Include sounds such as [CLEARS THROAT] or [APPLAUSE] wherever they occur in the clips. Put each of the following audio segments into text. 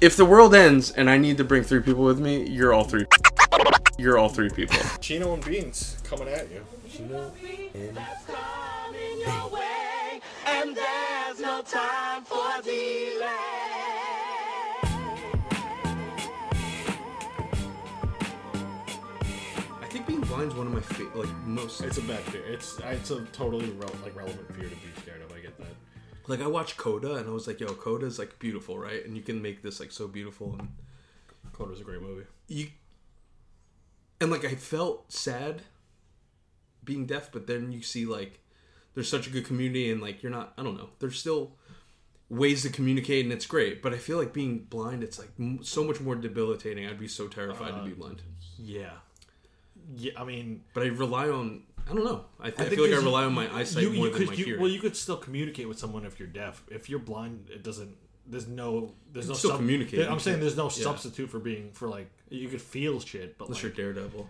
If the world ends and I need to bring three people with me, you're all three. You're all three people. Chino and Beans coming at you. Chino and and there's no time for delay. I think being blind is one of my fa- like most. It's a bad fear. It's it's a totally re- like relevant fear to be scared of. I get that. Like I watched Coda and I was like, yo, Coda's like beautiful, right? And you can make this like so beautiful and Coda's a great movie. you and like I felt sad being deaf, but then you see like there's such a good community and like you're not I don't know. There's still ways to communicate and it's great, but I feel like being blind it's like m- so much more debilitating. I'd be so terrified to be uh, blind. Yeah. Yeah. I mean, But I rely on I don't know. I, I, think feel like I rely on my eyesight you, more you than could, my you, hearing. well, you could still communicate with someone if you're deaf. If you're blind, it doesn't. There's no. There's no. still communicate. I'm saying there's no yeah. substitute for being for like you could feel shit, but Unless like, you're Daredevil.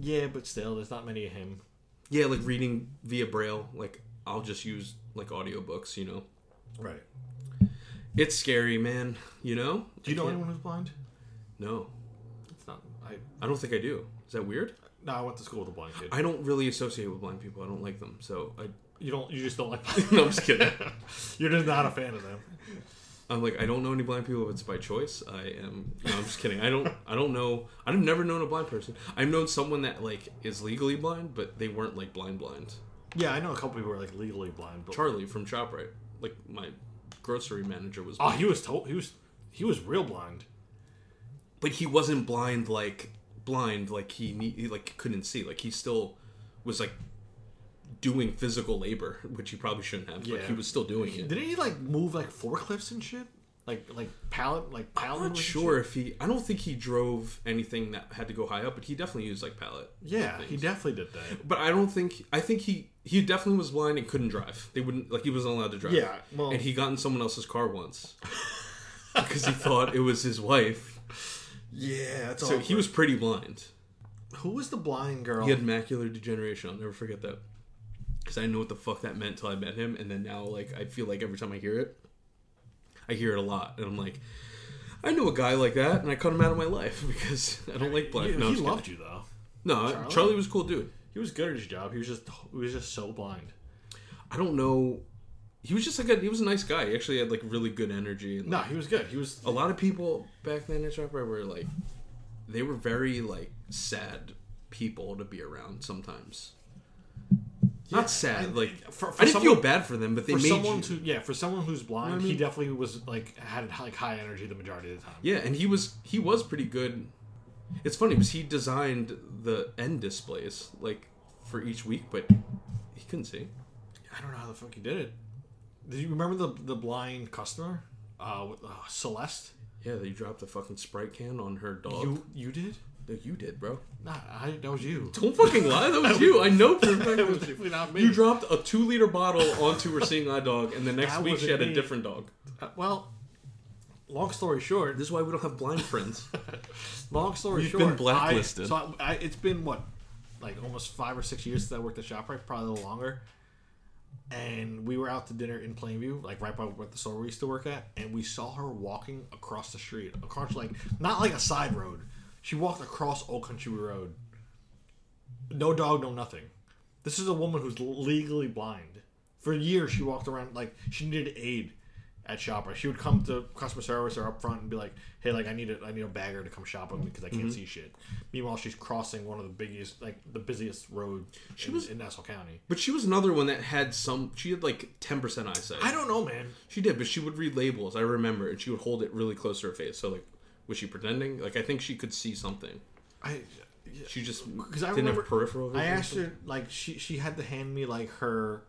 yeah, but still, there's not many of him. Yeah, like reading via braille. Like I'll just use like audiobooks. You know, Right. it's scary, man. You know. Do you I know anyone who's blind? No, It's not. I I don't think I do. Is that weird? No. I went to school with a blind kid. I don't really associate with blind people. I don't like them. So I, you don't. You just don't like. [LAUGHS] no, I'm just kidding. [LAUGHS] You're just not a fan of them. I'm like I don't know any blind people if it's by choice. I am. No, I'm just kidding. I don't. I don't know. I've never known a blind person. I've known someone that like is legally blind, but they weren't like blind blind. Yeah, I know a couple people who are like legally blind, but Charlie from Shoprite, like my grocery manager was. oh, he was told he was he was real blind. but he wasn't blind like blind like he, he like couldn't see. Like he still was like doing physical labor, which he probably shouldn't have. But Yeah. he was still doing it. Didn't he like move like forklifts and shit? Like like pallet like pallet. I'm not sure if he. I don't think he drove anything that had to go high up, but he definitely used like pallet. Yeah, he definitely did that. But I don't think. I think he he definitely was blind and couldn't drive. They wouldn't like he wasn't allowed to drive. Yeah, well- and he got in someone else's car once [LAUGHS] because he thought it was his wife. Yeah, that's So he was pretty blind. Who was the blind girl? He had macular degeneration. I'll never forget that. Because I didn't know what the fuck that meant until I met him, and then now like I feel like every time I hear it, I hear it a lot, and I'm like, I know a guy like that, and I cut him out of my life [LAUGHS] because I don't like blind. He, no, he loved kidding. you though. No, Charlie? Charlie? was a cool dude. He was good at his job. He was just he was just so blind. I don't know. He was just like a, he was a nice guy. He actually had like really good energy. And No, he was good. He was a lot of people back then at Shoprite were like, they were very like sad people to be around sometimes. Not sad, and like for- for I didn't someone- feel bad for them, but they for made someone you. to yeah for someone who's blind. what I He definitely was like had like high energy the majority of the time. Yeah, and he was he was pretty good. It's funny because he designed the end displays like for each week, but he couldn't see. I don't know how the fuck he did it. Did you remember the the blind customer, uh, with, uh Celeste? Yeah, they dropped a fucking sprite can on her dog. You you did? No, you did, bro. Nah, I, that was you. Don't fucking lie. That was you. I know for a fact That was definitely [LAUGHS] not me. You dropped a two liter bottle onto her seeing eye dog, and the next That week she wasn't had a me. different dog. Uh, well, long story short, This is why we don't have blind friends. [LAUGHS] long story You've short, been blacklisted. I, so I, I, it's been what, like almost five or six years since I worked at Shoprite, probably a little longer. And we were out to dinner in Plainview, like right by where the store we used to work at, and we saw her walking across the street, across like not like a side road. She walked across Old Country Road. No dog, no nothing. This is a woman who's legally blind. For years, she walked around like she needed aid at Shoprite. She would come to customer service or up front and be like, "Hey, like I need a I need a bagger to come shop with me because I can't mm-hmm. see shit." Meanwhile, she's crossing one of the biggest, like the busiest road in, was- in Nassau County. But she was another one that had some. She had like ten percent eyesight. I don't know, man. She did, but she would read labels. I remember, and she would hold it really close to her face. So like, was she pretending? Like I think she could see something. I She just because I didn't remember have peripheral vision. I asked her like she she had to hand me like her,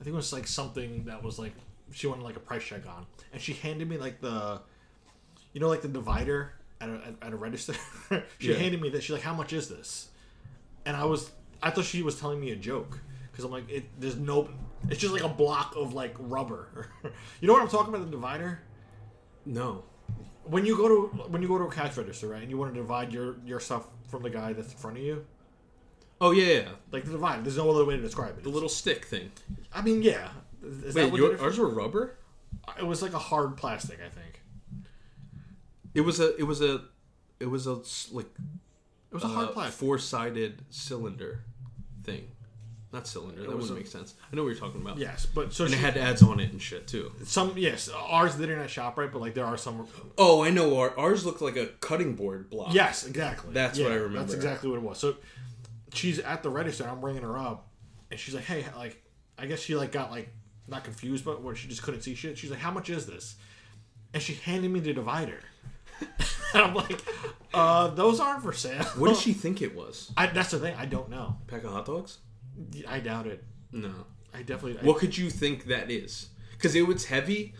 I think it was like something that was like she wanted like a price check on, and she handed me like the, you know, like the divider at a, at a register. [LAUGHS] she Yeah. handed me that. She's like, "How much is this?" And I was I thought she was telling me a joke because I'm like, it, there's no, it's just like a block of like rubber. [LAUGHS] you know what I'm talking about? The divider. No. When you go to when you go to a cash register, right, and you want to divide your your stuff from the guy that's in front of you, Oh yeah, yeah. like the divider. There's no other way to describe it. The little stick thing. I mean, yeah, Is Wait, your, ours were rubber. It was like a hard plastic, I think. It was a. It was a. It was a like It was a hard uh, plastic. four-sided cylinder thing. Not cylinder. That wouldn't a- make sense. I know what you're talking about. yes, but so And she, it had ads on it and shit too. some. Yes, ours didn't shop right, but like there are some. Oh, I know. Our, ours looked like a cutting board block. Yes, exactly. That's what I remember. That's exactly what it was. So she's at the register. I'm ringing her up, and she's like, "Hey, like, I guess she like got like not confused, but where she just couldn't see shit. She's like, "How much is this?" And she handed me the divider, and [LAUGHS] I'm like, "Uh, those aren't for sale." What did she think it was? [LAUGHS] I, that's the thing. I don't know. Pack of hot dogs? I doubt it. No. I definitely. I- What could you think that is? Because it was heavy.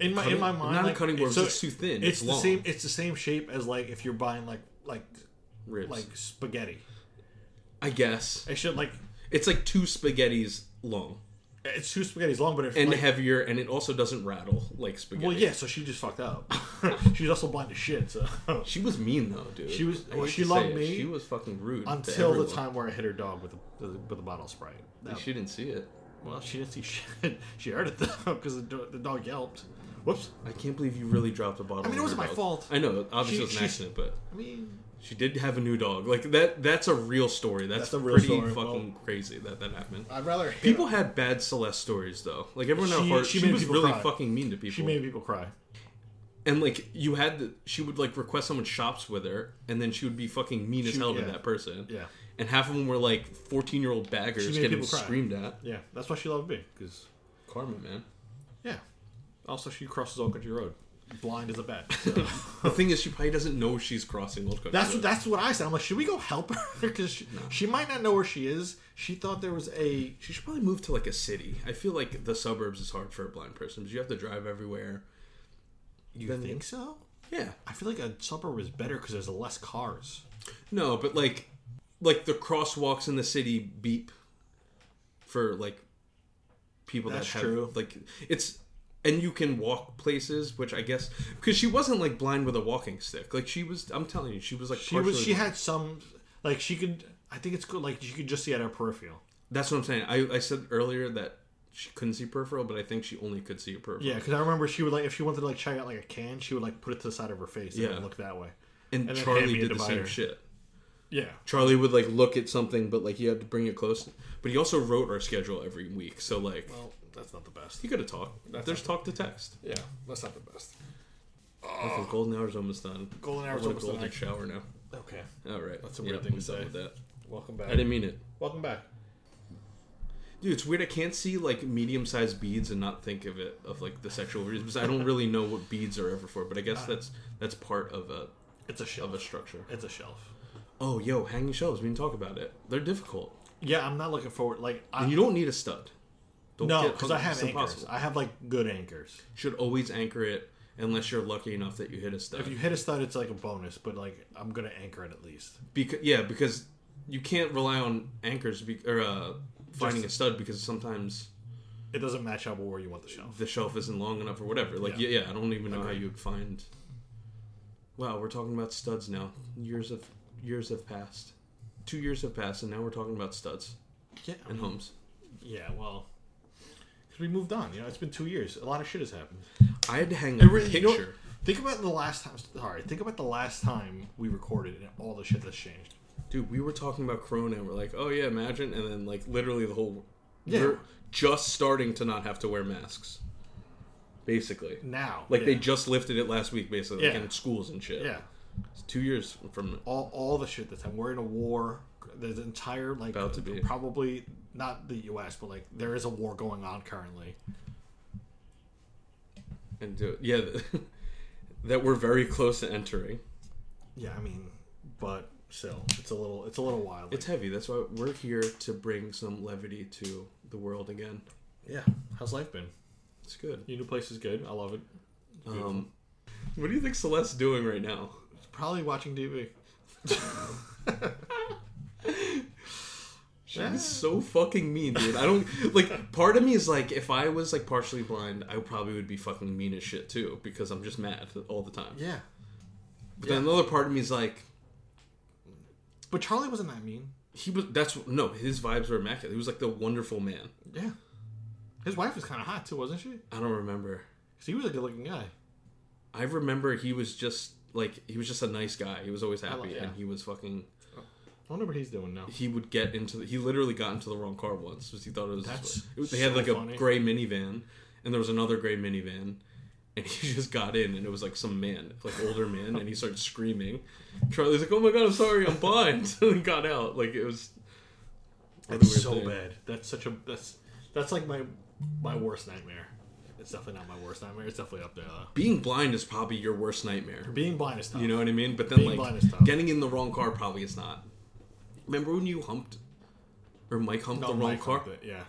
in my in my mind, not a cutting board, so it's just too thin. It's, It's the same. It's the same shape as like if you're buying like like Ribs. like spaghetti. I guess I should like it's like two spaghettis long it's two spaghettis long, but it's and like, heavier, and it also doesn't rattle like spaghetti. Well, yeah, so she just fucked up. [LAUGHS] [LAUGHS] She's also blind as shit. So She was mean though, dude. She was- well, she loved me She was fucking rude until the time where I hit her dog with a with a bottle of Sprite. That- She didn't see it. well, she didn't see [LAUGHS] shit. She heard it though because the, do- the dog yelped. Whoops. I can't believe you really dropped a bottle. I mean, it wasn't my dog. fault. I know, obviously She- it was an accident, but I mean, she did have a new dog. Like that. That's a real story. That's, That's a real pretty story. fucking crazy that that happened. I'd rather People had bad Celeste stories though. Like everyone at She- heart, she she, was really cry. fucking mean to people. She made people cry. and like you had, to, she would like request someone shops with her, and then she would be fucking mean as hell to that person. Yeah, And half of them were like fourteen year old baggers getting screamed at. yeah. That's why she loved me. Because Karma, man. yeah. Also, she crosses Old Country Road, blind as a bat. So. [LAUGHS] The thing is, she probably doesn't know she's crossing Old Country That's Road. that's what I said. I'm like, should we go help her? [LAUGHS] Because she, she might not know where she is. She thought there was a She should probably move to like a city. I feel like the suburbs is hard for a blind person because you have to drive everywhere. You Then- think so? Yeah. I feel like a suburb is better because there's less cars. No, but like, like the crosswalks in the city beep for like people That's that have true. like it's and you can walk places, which I guess because she wasn't like blind with a walking stick. Like she was, I'm telling you, she was like She was. She blind. had some. Like she could. I think it's good. Like you could just see at her peripheral. That's what I'm saying. I I said earlier that she couldn't see peripheral, but I think she only could see peripheral. Yeah, because I remember she would like if she wanted to like check out like a can, she would like put it to the side of her face and Yeah. look that way. and, and Charlie did the same shit. Yeah. Charlie would like look at something, but like you had to bring it close. But he also wrote our schedule every week, so like Well, that's not the best. You could have talked. There's talk to text. Yeah, that's not the best. Okay, ah. golden hour's almost done. Golden I hour's want a almost golden done. shower now. Okay. All right, That's a weird thing I'm to done say. with that. Welcome back. I didn't mean it, Welcome back. dude. It's weird. I can't see like medium-sized beads and not think of it of like the sexual reasons. Because I don't really know what beads are ever for, but I guess ah. that's that's part of a It's a shelf. of a structure. It's a shelf. Oh, yo, hanging shelves. We didn't talk about it. They're difficult, Yeah, I'm not looking forward. Like, I, and you don't need a stud. Don't no, because I have anchors. I have like good anchors. should always anchor it unless you're lucky enough that you hit a stud. If you hit a stud, it's like a bonus. But like, I'm gonna anchor it at least. because yeah, because you can't rely on anchors be, or uh, finding a stud because sometimes It doesn't match up where you want the shelf. the shelf isn't long enough or whatever. Like Yeah. yeah, yeah, I don't even know how you would find. Wow, we're talking about studs now. Years of years have passed. Two years have passed, and now we're talking about studs Yeah, and homes. yeah. Well, because we moved on. You know, it's been two years. A lot of shit has happened. I had to hang It a really- you know- picture. think about the last time. Sorry, think about the last time we recorded and all the shit that's changed. Dude, we were talking about Corona, and we're like, oh yeah, imagine, and then like literally the whole. Yeah. We're just starting to not have to wear masks. Basically, Now, like they just lifted it last week, basically, like Yeah. in schools and shit. yeah. It's two years from all all the shit that's happened. We're in a war. There's an entire like About to be. probably not the U.S. but like there is a war going on currently. and do it. Yeah, [LAUGHS] that we're very close to entering. Yeah, I mean, but still, it's a little it's a little wild. It's heavy. That's why we're here to bring some levity to the world again. yeah. How's life been? It's good. Your new place is good. I love it. Um, what do you think Celeste's doing right now? Probably watching TV. [LAUGHS] [LAUGHS] She's so fucking mean, dude. I don't like. Part of me is like, if I was like partially blind, I probably would be fucking mean as shit too, because I'm just mad all the time. Yeah, But then another part of me is like, but Charlie wasn't that mean. he was. That's no. His vibes were immaculate. He was like the wonderful man. Yeah, His wife was kind of hot too, wasn't she? I don't remember. 'Cause he was a good-looking guy. I remember he was just like he was just a nice guy. He was always happy, like- yeah. and he was fucking. I wonder what he's doing now. He would get into. The, he literally got into the wrong car once because he thought it was. That's it was- they had so like a gray minivan, and there was another gray minivan, and [LAUGHS] he just got in, and it was like some man, like older man, and he started screaming. Charlie's like, "Oh my god, I'm sorry, I'm blind," [LAUGHS] and he got out. Like it was. That's weird so thing. bad. That's such a that's that's like my my worst nightmare. It's definitely not my worst nightmare. It's definitely up there though. Being blind is probably your worst nightmare. Being blind is tough. You know what I mean? But then Being blind is like tough. getting in the wrong car probably is not. Remember when you humped or Mike humped the wrong Mike car? it, Yeah,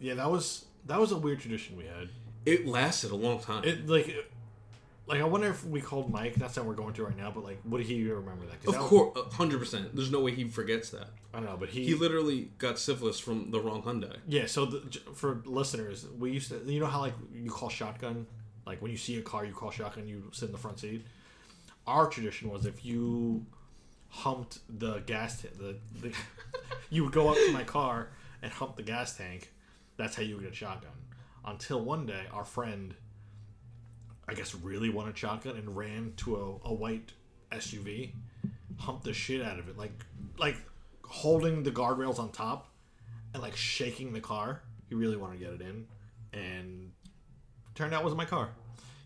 yeah. That was that was a weird tradition we had. It lasted a long time. It like it- like I wonder if we called Mike. That's not what we're going to right now. But like, would he remember that? 'Cause of that was- course, hundred percent. There's no way he forgets that. I don't know, but he, He literally got syphilis from the wrong Hyundai. yeah. So the, j- for listeners, we used to you know how like you call shotgun, like when you see a car, you call shotgun. You sit in the front seat. Our tradition was if you humped the gas tank, the, the [LAUGHS] you would go up to my car and hump the gas tank. That's how you would get a shotgun. Until one day, our friend, I guess, really wanted a shotgun and ran to a, a white SUV, humped the shit out of it, like like holding the guardrails on top and like shaking the car. He really wanted to get it in, and turned out it was my car.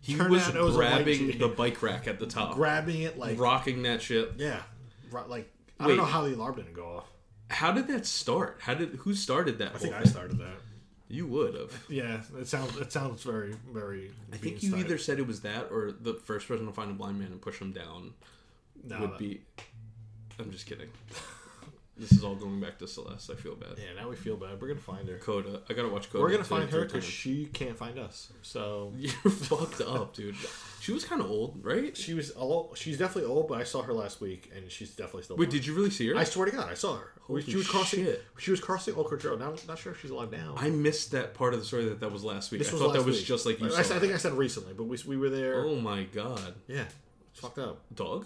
He Turned was out it was grabbing the bike rack at the top, grabbing it like rocking that shit. yeah, like I Wait. don't know how the alarm didn't go off. How did that start? How did who started that? I think whole I thing? started that. You would have. Yeah, it sounds it sounds very very. I think you either said it was that or the first person to find a blind man and push him down no, would that- be. I'm just kidding. [LAUGHS] this is all going back to Celeste. I feel bad. Yeah, now we feel bad. We're gonna find her. Coda. I gotta watch Coda. We're gonna find her because she can't find us. So [LAUGHS] You're fucked up, dude. She was kind of old, right? she was a little, she's definitely old, but I saw her last week and she's definitely still. Wait, blind. did you really see her? I swear to God, I saw her. Holy she was crossing. shit. She was crossing Oak Ridge Road. Now, I'm not sure if she's alive now. I missed that part of the story that that was last week. This I was thought that was week. just like you I. I think I said recently, but we, we were there. oh my god, Yeah, fucked up. dog.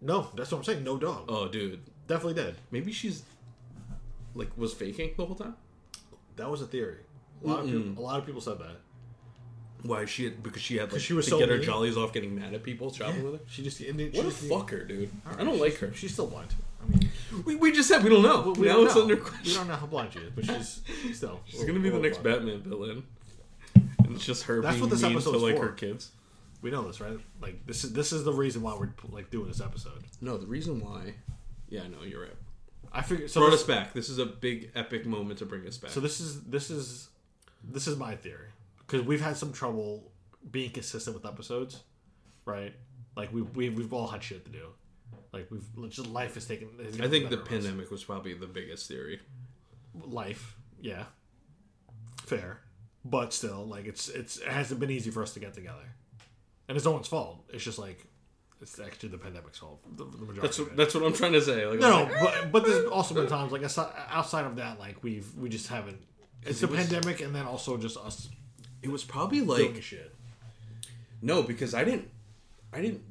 No, that's what I'm saying. No dog. Oh, dude. Definitely dead. Maybe she's like was faking the whole time. That was a theory. A lot, of people, a lot of people said that. Why she had because she had like she was to so get her mean. jollies off getting mad at people shopping with her. She just and it- What a she- fucker, dude. I don't like her. She's still blind. I mean, We, we just said we don't know. we now don't it's know. under We question. don't know how blind she is, but she's [LAUGHS] still. She's gonna be the next Batman villain. And it's just her That's being what this mean to episode's like for. her kids. We know this, right? Like this is this is the reason why we're like doing this episode. No, the reason why. Yeah, no, you're right. I figured so. Brought This, us back. This is a big epic moment to bring us back. so this is this is this is my theory because we've had some trouble being consistent with episodes, right? Like we we we've all had shit to do. Like we've just life has taken. has I think the pandemic was probably the biggest theory. life, yeah, fair, but still, like it's it's it hasn't been easy for us to get together, and it's no one's fault. It's just like it's actually the pandemic's fault. The, the majority. That's of what, that's what I'm trying to say. Like, no, like, but but there's also been times like outside of that, like we've we just haven't. It's the it was- pandemic, and then also just us it was probably like shit. no, because I didn't, I didn't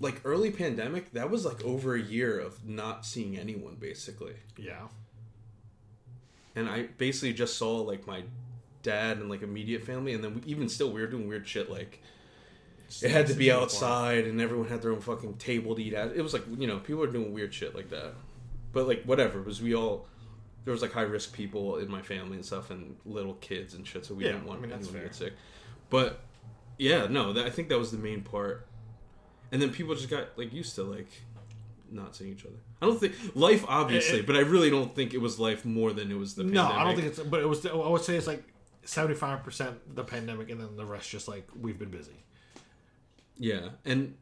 like early pandemic. That was like over a year of not seeing anyone basically, Yeah, and I basically just saw like my dad and like immediate family, and then we, even still we were doing weird shit like. It had to be outside, and everyone had their own fucking table to eat at. It was like you know people were doing weird shit like that, but like whatever. Because we all there was like high risk people in my family and stuff, and little kids and shit. So we Yeah, didn't want I mean, anyone to get sick. But yeah, no, that, I think that was the main part. And then people just got like used to like not seeing each other. I don't think life obviously, It- but I really don't think it was life more than it was the no, pandemic. I don't think it's. But it was. I would say it's like seventy five percent the pandemic, and then the rest just like we've been busy. Yeah, and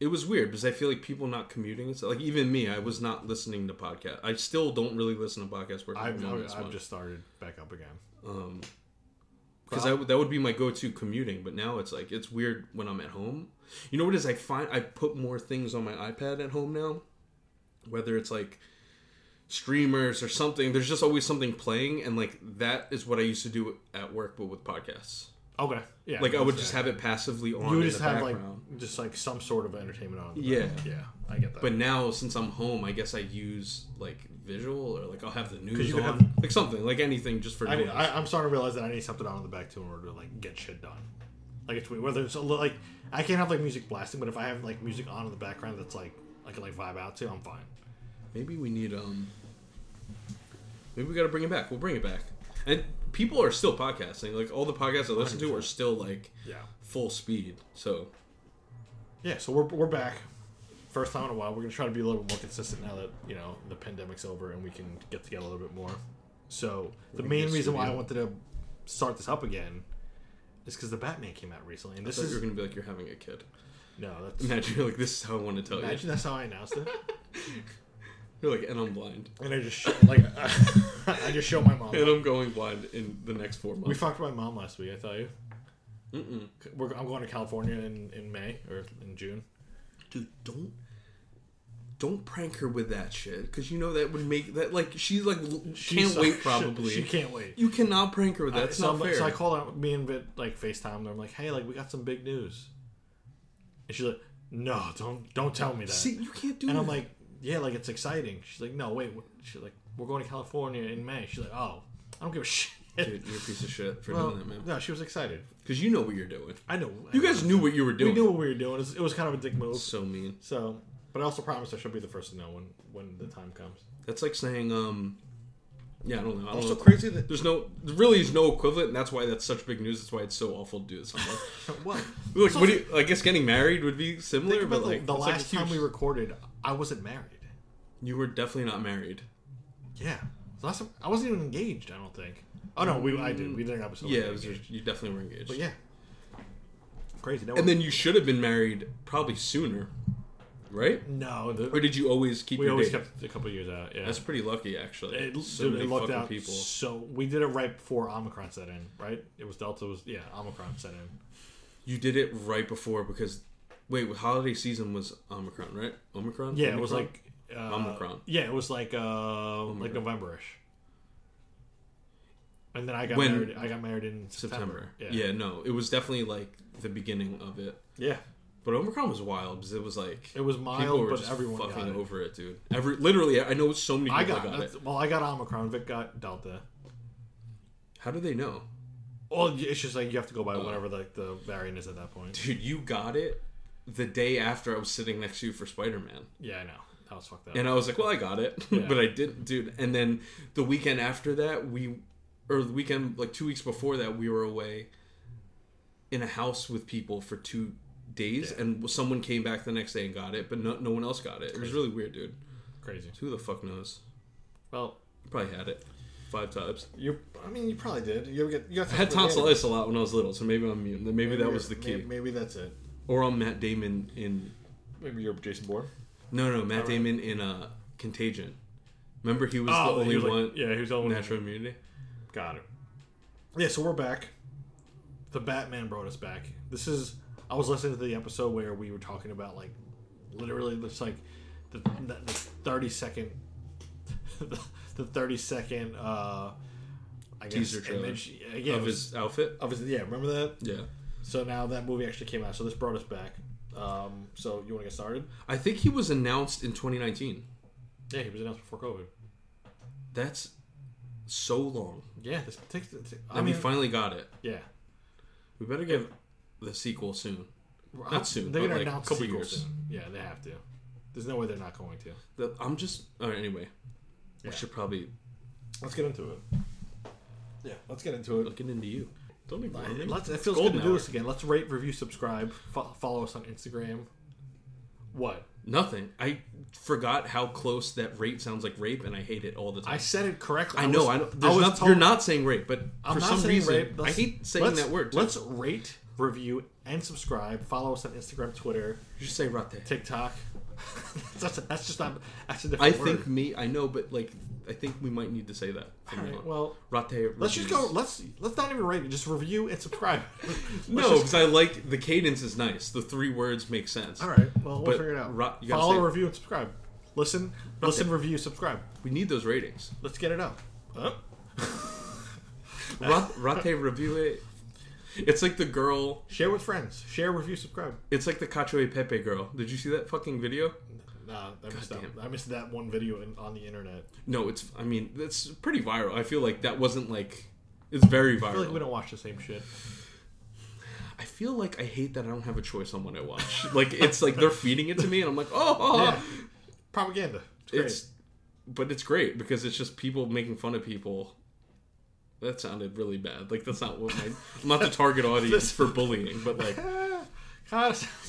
it was weird because I feel like people not commuting. stuff. like even me, I was not listening to podcast. I still don't really listen to podcasts working I've from home I've, I've just started back up again. Um, because that would- that would be my go-to commuting. But now it's like it's weird when I'm at home. You know what is? I find I put more things on my iPad at home now, whether it's like streamers or something. There's just always something playing, and like that is what I used to do at work, but with podcasts. Okay. Yeah. Like I would just have it passively on You would just have background. like just like some sort of entertainment on. Yeah. background. Yeah. I get that. But now, since I'm home, I guess I use like visual or like I'll have the news on, have- like something, like anything, just for I, noise. I, I'm starting to realize that I need something on in the back too in order to like get shit done. Like it's weird. whether it's a little, like I can't have like music blasting, but if I have like music on in the background that's like I can like vibe out to, I'm fine. Maybe we need um. Maybe we got to bring it back. We'll bring it back. And people are still podcasting. Like all the podcasts I listen to are still like Yeah. full speed. So Yeah. So we're we're back. First time in a while. We're gonna try to be a little bit more consistent now that you know the pandemic's over and we can get together a little bit more. So the main reason why I wanted to start this up again is because the Batman came out recently, and I this is you're gonna be like you're having a kid. no. That's Imagine you're like this is how I want to tell you. imagine that's how I announced it. [LAUGHS] you. You're like, and I'm blind, And I just show, like [LAUGHS] I just show my mom. and I'm going blind in the next four We months. talked to my mom last week. I tell you, Mm-mm. We're, I'm going to California in, in May or in June. Dude, don't. Don't prank her with that shit, because you know that would make that like she's like l- can't She's- wait [LAUGHS] probably. She, can't wait. You cannot prank her with that. That's so, not fair. so I called her. Me and Vic like Facetime. And I'm like, hey, like we got some big news. And she's like, no, don't don't tell me that. See, you can't do and that. I'm like, yeah, like it's exciting. She's like, no, wait. She's like, we're going to California in May. She's like, oh, I don't give a [LAUGHS] shit. dude, you're a piece of shit for Well, doing that, man. no, she was excited. Because you know what you're doing. I know. You guys knew what you were doing. we knew what we were doing. It was, it was kind of a dick move. So mean. So, but I also promised I should be the first to know when when the time comes. That's like saying, um, yeah, I don't know. I don't Also know. crazy that There's no, there really is no equivalent, and that's why that's such big news. That's why it's so awful to do this. [LAUGHS] What Like, what do you, I guess getting married would be similar, but the, like the like last a time huge- we recorded, I wasn't married. you were definitely not married. Yeah, last time, I wasn't even engaged. I don't think. Oh no, we I did. We did an episode. yeah, it was just, you definitely were engaged. But yeah, crazy. No, and then you should have been married probably sooner, right? no, the, Or did you always keep we your always date? kept a couple years out. Yeah, That's pretty lucky, actually. it, so dude, many it looked fucking out people. So we did it right before Omicron set in. Right? It was Delta was yeah Omicron set in. You did it right before because, wait, holiday season was Omicron, right? Omicron. Yeah, it was like uh, Omicron. Yeah, it was like uh like Novemberish. And then I got When- married. I got married in September. September. Yeah. no, it was definitely like the beginning of it. yeah. But Omicron was wild because it was like It was people mild, were but just everyone fucking over it, dude. Every literally, I know so many I people got, got, it. well. I got Omicron. Vic got Delta. How do they know, Well, it's just like you have to go by whatever like the variant is at that point. dude? You got it the day after I was sitting next to you for Spider Man, Yeah, I know. That was fucked up. and I was like, "Well, I got it," [LAUGHS] Yeah. but I didn't, dude. And then the weekend after that, we, or the weekend like two weeks before that, we were away in a house with people for two days, Yeah. and someone came back the next day and got it, but no, no one else got it. It was really weird, dude. Crazy. Who the fuck knows? Well, I probably had it five times. you. I mean, you probably did. You get? You got I had tonsillitis a lot when I was little, so maybe I'm immune. Maybe, that was the key. Maybe, maybe that's it. Or I'm Matt Damon in Maybe you're Jason Bourne. no no Matt Damon in uh, Contagion. Remember he was Oh, the only he was like- one yeah, he was the only natural immunity. Got it. Yeah, so we're back. The Batman brought us back. This is. I was listening to the episode where we were talking about like, literally, it's like the, the, the thirty second, [LAUGHS] the thirty second, uh, I guess Teaser trailer image yeah, of his outfit. of his yeah. Remember that? Yeah, So now that movie actually came out. So this brought us back. Um, so you want to get started? I think he was announced in 2019. Yeah, he was announced before COVID. That's so long, Yeah, this takes. I and mean, we finally got it. yeah. We better get the sequel soon. Not soon, They're gonna like announce a couple years. soon. Yeah, they have to. There's no way they're not going to. The- I'm just all right. Anyway, Yeah. we should probably Let's get into it. Yeah, let's get into it. looking into you. Don't ignore me. Let's, it feels good to do this again. Let's rate, review, subscribe. Fo- follow us on Instagram. What? Nothing. I forgot how close that rape sounds like rape, and I hate it all the time. I said it correctly. I know. was- I know. There's was not, told- you're not saying rape, but I'm for some reason. I hate saying that word. Too. Let's rate, review, and subscribe. Follow us on Instagram, Twitter, You should say rate. TikTok. [LAUGHS] that's, that's just not. That's a different I think me. I know, but like, I think we might need to say that. All right, well, rate. let's just go. Let's let's not even rate it. Just review and subscribe. [LAUGHS] No, because I like the cadence is nice. The three words make sense. all right. Well, we'll But figure it out. gotta Follow, review, and subscribe. Listen, listen, review, subscribe. We need those ratings. Let's get it out. Huh? [LAUGHS] Ra- Rate review it. It's like the girl. Share with friends. Share, review, subscribe. It's like the Cacio e Pepe girl. Did you see that fucking video? Nah, I missed that. damn. I missed that one video in, on the internet. No, it's. I mean, it's pretty viral. I feel like that wasn't like. It's very viral. I feel like we don't watch the same shit. I feel like I hate that I don't have a choice on what I watch. like it's like they're feeding it to me, and I'm like, oh, oh, oh. Yeah. Propaganda. It's great. it's. But it's great because it's just people making fun of people. That sounded really bad. Like that's not what my. I'm not the target [LAUGHS] audience for bullying, but like. [LAUGHS]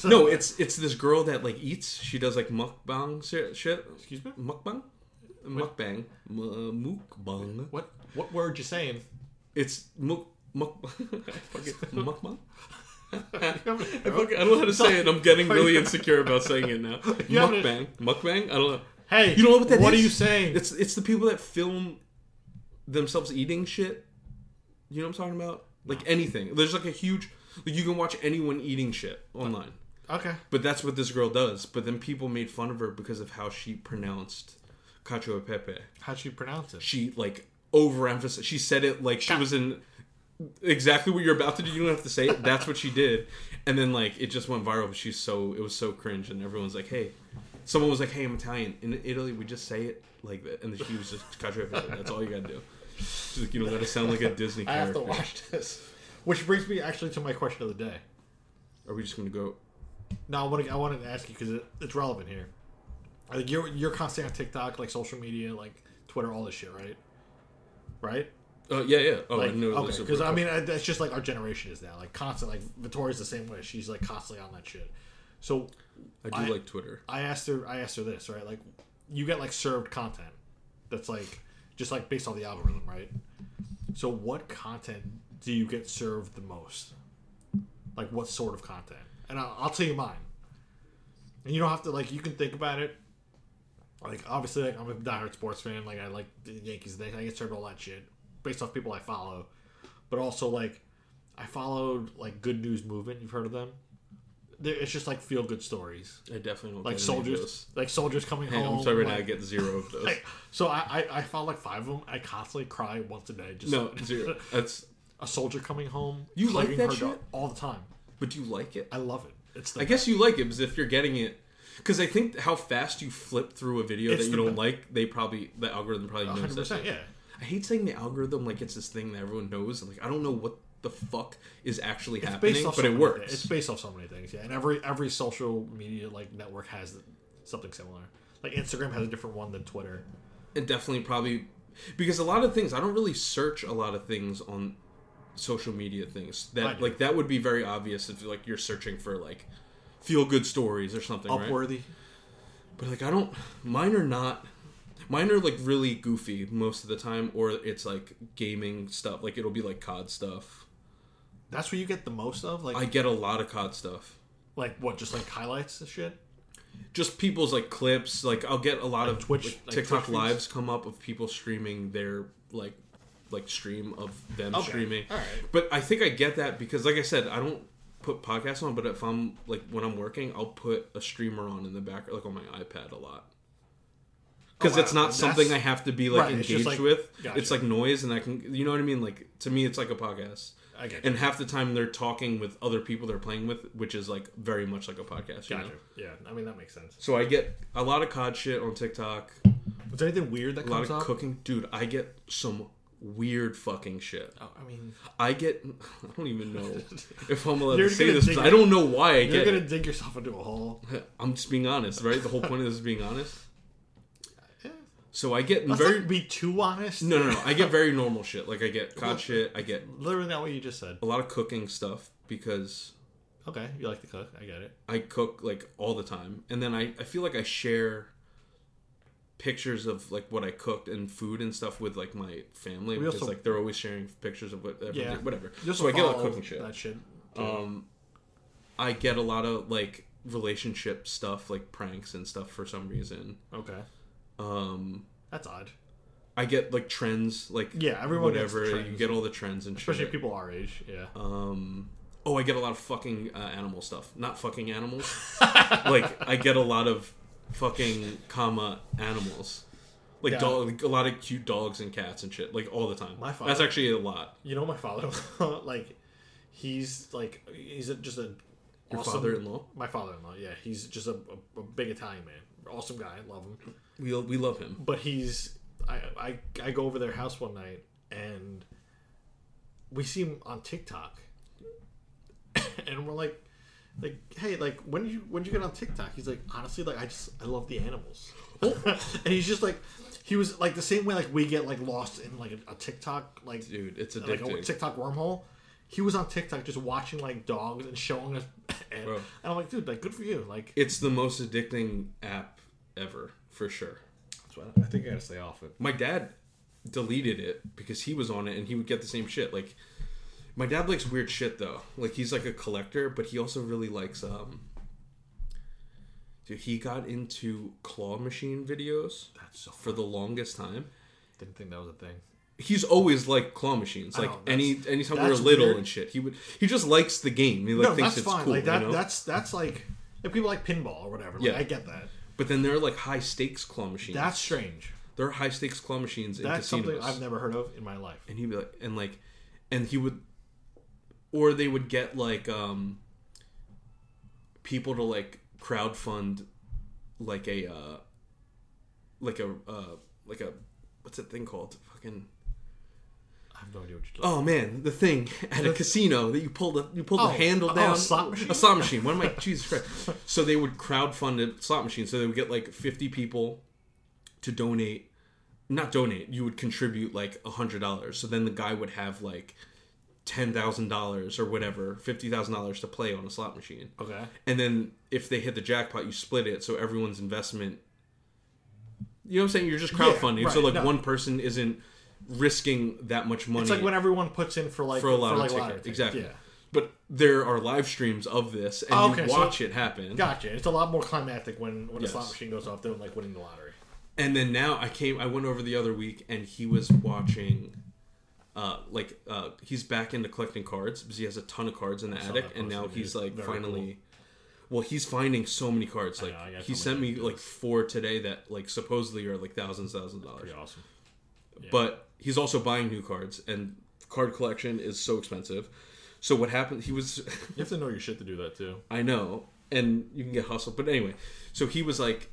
No, it's it's this girl that like eats. She does like mukbang shit. Excuse me? Mukbang? Mukbang. M- uh, mukbang. What what word you saying? It's muk muk. [LAUGHS] [LAUGHS] mukbang. [LAUGHS] I, I fucking, I don't know how to say it. I'm getting really insecure about saying it now. You have to- Mukbang. Mukbang. I don't know. Hey, You know what that What is? are you saying? It's it's the people that film themselves eating shit. You know what I'm talking about? Like anything. There's like a huge. You can watch anyone eating shit online. okay. But that's what this girl does. But then people made fun of her because of how she pronounced cacio e pepe. How'd you pronounce it? She like overemphasized. She said it like she was in exactly what you're about to do. You don't have to say it. That's what she did. And then like it just went viral. But she's so it was so cringe, and everyone's like, "Hey." Someone was like, "Hey, I'm Italian. In Italy, we just say it like that." And then she was just cacio e pepe. That's all you gotta do. She's like, "You don't gotta sound like a Disney I have character." to watch this. Which brings me actually to my question of the day. Are we just gonna go? No, I want to I wanted to ask you because it, it's relevant here. Like you're you're constantly on TikTok, like social media, like Twitter, all this shit, right? Right? Uh, yeah, yeah. Oh, Like I know. okay, because I mean I- that's just like our generation is now, like constant. Like Victoria's the same way; she's like constantly on that shit. So I do I- like Twitter. I asked her. I asked her this, right? Like, you get like served content that's like just like based on the algorithm, right? So, what content do you get served the most? Like, what sort of content? And I'll, I'll tell you mine. And you don't have to like. You can think about it. Like, obviously, like I'm a diehard sports fan. Like, I like the Yankees. They I get served all that shit based off people I follow. But also, like, I followed like Good News Movement. You've heard of them? They're, it's just like feel good stories I definitely don't like get any of soldiers, those. like soldiers coming Hey, home. I'm sorry right now. I get zero of [LAUGHS] those. like, so I, I I found like five of them. I constantly cry once a day. Just no, zero. [LAUGHS] That's. A soldier coming home. You like hugging that her shit? dog all the time. But do you like it? I love it. It's the I guess you like it because if you're getting it, because I think how fast you flip through a video It's that you don't be- like, they probably the algorithm probably knows hundred that. percent. shit. Yeah, I hate saying the algorithm like it's this thing that everyone knows. Like I don't know what the fuck is actually it's happening, but so it works. thi- It's based off so many things. Yeah, and every every social media like network has something similar. Like Instagram has a different one than Twitter. it definitely probably because a lot of things I don't really search a lot of things on social media things that like that would be very obvious if like you're searching for like feel good stories or something right? Upworthy. but like I don't mine are not mine are like really goofy most of the time or it's like gaming stuff like it'll be like COD stuff That's where you get the most of. Like I get a lot of COD stuff like what? Just like highlights and shit. just people's like clips like I'll get a lot Like of Twitch- like, like TikTok Twitch lives come up of people streaming their like like stream of them Okay. streaming All right. but I think I get that because like I said I don't put podcasts on but if I'm like when I'm working I'll put a streamer on in the back like on my iPad a lot because Oh, it's wow. not something I have to be like Right, engaged just like- with. gotcha. It's like noise, and I can, you know what I mean. Like to me, it's like a podcast. I get you. And half the time they're talking with other people they're playing with, which is like very much like a podcast. You Gotcha. know? Yeah, I mean that makes sense. So I get a lot of COD shit on TikTok, Was there anything weird that a lot of up? cooking. Dude, I get some weird fucking shit. Oh, I mean, I get, [LAUGHS] I don't even know [LAUGHS] if I'm allowed to say this. dig. I don't know why I get you're gonna it. dig yourself into a hole. [LAUGHS] I'm just being honest, right? The whole point of this is being honest. So I get Let's very be too honest. no, no, no. I get very normal shit. Like I get COD shit. I get Literally not what you just said. a lot of cooking stuff because Okay, you like to cook. I get it. I cook like all the time, and then I, I feel like I share pictures of like what I cooked and food and stuff with like my family We because also- like they're always sharing pictures of what Yeah. whatever. So I get a lot of cooking shit. That shit. too. Um, I get a lot of like relationship stuff, like pranks and stuff for some reason. okay, Um, that's odd. I get like trends, like Yeah, everyone gets whatever. trends. You get all the trends and Especially shit. people our age. Yeah. Um, oh, I get a lot of fucking uh, animal stuff. Not fucking animals. [LAUGHS] like I get a lot of fucking comma animals. Like Yeah. dog, a lot of cute dogs and cats and shit. Like all the time. My father, That's actually a lot. You know, my father, [LAUGHS] like, He's like he's a, just a Your awesome- father-in-law? My father-in-law, yeah. He's just a, a, a big Italian man. Awesome guy, love him. We we love him. But he's I, I I go over their house one night and we see him on TikTok, [COUGHS] and we're like, like, hey, like, when did you when did you get on TikTok? He's like, honestly, like, I just I love the animals, oh. [LAUGHS] and he's just like, he was like the same way like we get like lost in like a, a TikTok like Dude, it's like a addicting. TikTok wormhole. He was on TikTok just watching like dogs and showing us, [LAUGHS] and, Bro. and I'm like, dude, like, good for you. Like, It's the most addicting app ever, for sure. that's why I think I gotta stay off it. My dad deleted it because he was on it and he would get the same shit. Like my dad likes weird shit though. Like he's like a collector, but he also really likes um Dude, he got into claw machine videos That's so. for the longest time. Didn't think that was a thing. He's always liked claw machines. Like know, any that's- anytime we were little weird. and shit, he would he just likes the game. He like no, thinks that's it's fine. cool. like that. you know? That's that's like if people like pinball or whatever. Like, Yeah. I get that. But then there are like high stakes claw machines. That's strange. there are high stakes claw machines in That's casinos. something I've never heard of in my life. and he'd be like and like and he would or they would get like um people to like crowdfund like a uh like a uh like a what's that thing called? Fucking I have no idea what you're talking. oh man the thing [LAUGHS] at a casino that you pull the you pull Oh, the handle oh, down. a slot machine? a slot machine. One of my jesus christ. So they would crowdfund a slot machine. So they would get like 50 people to donate. Not donate. You would contribute like a hundred dollars. So then the guy would have like ten thousand dollars or whatever fifty thousand dollars to play on a slot machine Okay. and then if they hit the jackpot you split it so everyone's investment you know what i'm saying you're just crowdfunding so right, like no. one person isn't risking that much money It's like when everyone puts in for like for a lot like of tickets. tickets. Exactly. Yeah. But there are live streams of this, and Oh, okay, you so- watch it happen. Gotcha. It's a lot more climactic when when Yes. a slot machine goes off than like winning the lottery. And then now I came, I went over the other week, and he was watching. Uh, like uh, he's back into collecting cards because he has a ton of cards in the attic, and now he's like Very finally. Well, he's finding so many cards. Like know, I got he so sent many me like four today that like supposedly are like thousands, thousands of dollars. Pretty awesome. but he's also buying new cards and card collection is so expensive so what happened he was [LAUGHS] You have to know your shit to do that too. i know and you can get hustled but anyway so he was like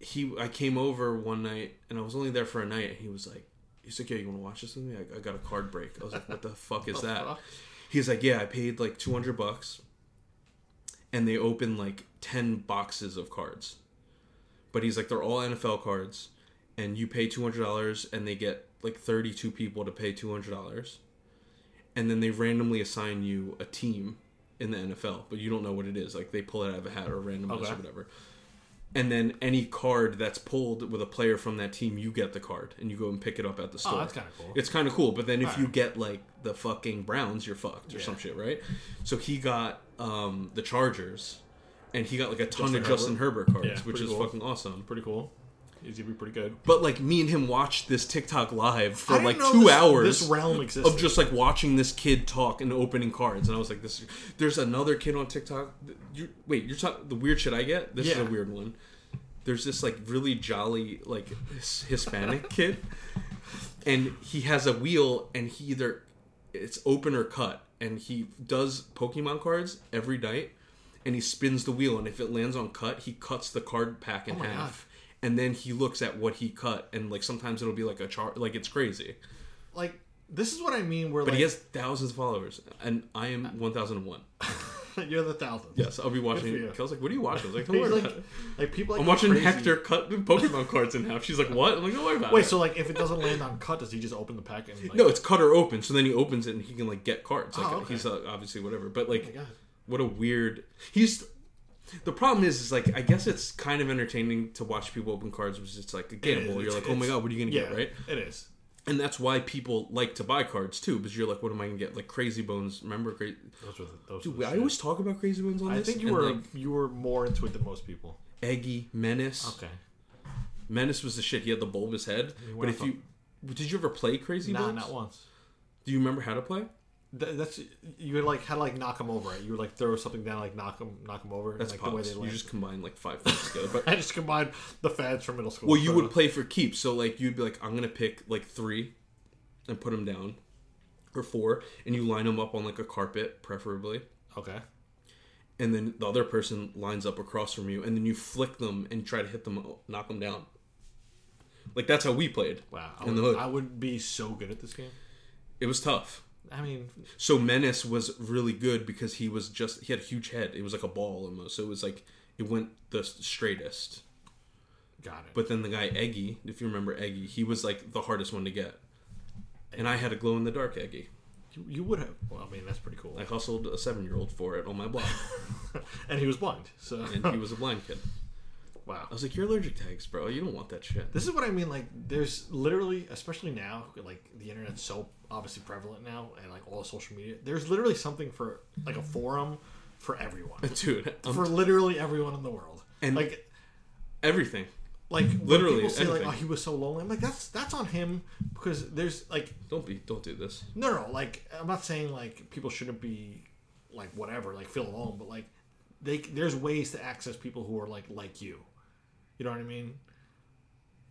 he i came over one night and i was only there for a night and he was like he's like yeah you want to watch this with me? I, I got a card break. I was like what the [LAUGHS] fuck is that? fuck? he's like yeah i paid like 200 bucks and they open like 10 boxes of cards. But he's like they're all nfl cards and you pay $200 and they get like 32 people to pay $200 and then they randomly assign you a team in the NFL but you don't know what it is. Like they pull it out of a hat or randomized Okay. or whatever and then any card that's pulled with a player from that team you get the card and you go and pick it up at the store Oh, that's kinda cool. it's kind of cool but then if you Alright. get like the fucking Browns you're fucked or Yeah. some shit right so he got um the Chargers and he got like a ton Justin of Justin Herbert cards Yeah, which is cool. fucking awesome Pretty cool. Easy to be pretty good. but like me and him watched this TikTok live for like two this- hours this realm existed. of just like watching this kid talk and opening cards, and I was like, "This." There's another kid on TikTok. You, wait, you're talking the weird shit I get. This is a weird one. There's this like really jolly like his- Hispanic [LAUGHS] kid, and he has a wheel, and he either it's open or cut, and he does Pokemon cards every night, and he spins the wheel, and if it lands on cut, he cuts the card pack in Oh half. And then he looks at what he cut, and like sometimes it'll be like a chart, like it's crazy. Like this is what I mean. Where But like he has thousands of followers, and I am one thousand and one. [LAUGHS] you're the thousand. Yes, I'll be watching. Kel's like, "What are you watching?" i was like [LAUGHS] don't worry like, about it. like people like i'm watching crazy. Hector cut Pokemon cards in half. She's like, "What?" I'm like, "Don't worry about Wait, it." Wait so like if it doesn't land on cut, does he just open the pack and like, no, it's cut or open. So then he opens it and he can like get cards. Like Oh, okay. he's uh, obviously whatever. But like, my God. what a weird. He's. The problem is, is like I guess it's kind of entertaining to watch people open cards, which is like a gamble. You're like, oh my god, what are you gonna Yeah, get, right? It is. And that's why people like to buy cards too, because you're like, what am I gonna get? Like Crazy Bones. Remember, Crazy. Those were the, those Dude, were I shit. always talk about Crazy Bones on I this. I think you were like, you were more into it than most people. Eggy Menace. Okay. Menace was the shit. He had the bulbous head. mean, But if I you did you ever play Crazy Nah, Bones? not once. Do you remember how to play? Th- that's you would like had to like knock them over. Right? You would like throw something down, like knock them, knock them over. and, That's like, the way they You land. just combine like five [LAUGHS] things together. But I just combined the fads from middle school. well, you would play for keeps. So like you'd be like, I'm gonna pick like three, and put them down, or four, and you line them up on like a carpet, preferably. Okay. And then the other person lines up across from you, and then you flick them and try to hit them, knock them down. Like that's how we played. Wow. I In the would, hood. I would be so good at this game. It was tough. I mean, So Menace was really good because he was just he had a huge head. It was like a ball almost. So it was like it went the straightest. got it. But then the guy Eggy, if you remember Eggy, he was like the hardest one to get. And I had a glow in the dark Eggy. you, you would have. Well, I mean, that's pretty cool. I hustled a seven year old for it on my block, [LAUGHS] and he was blind. So and he was a blind kid. wow. I was like, "You're allergic to eggs, bro. You don't want that shit." This is what I mean. Like, there's literally, especially now, like the internet's so obviously prevalent now, and like all the social media. There's literally something for like a forum for everyone, [LAUGHS] Dude, um, for literally everyone in the world. And- like, everything. like Literally people say like, "Oh, he was so lonely." I'm like, that's that's on him because there's like, Don't be. Don't do this. no, no, like I'm not saying like people shouldn't be like whatever, like feel alone, but like they there's ways to access people who are like like you. You know what I mean?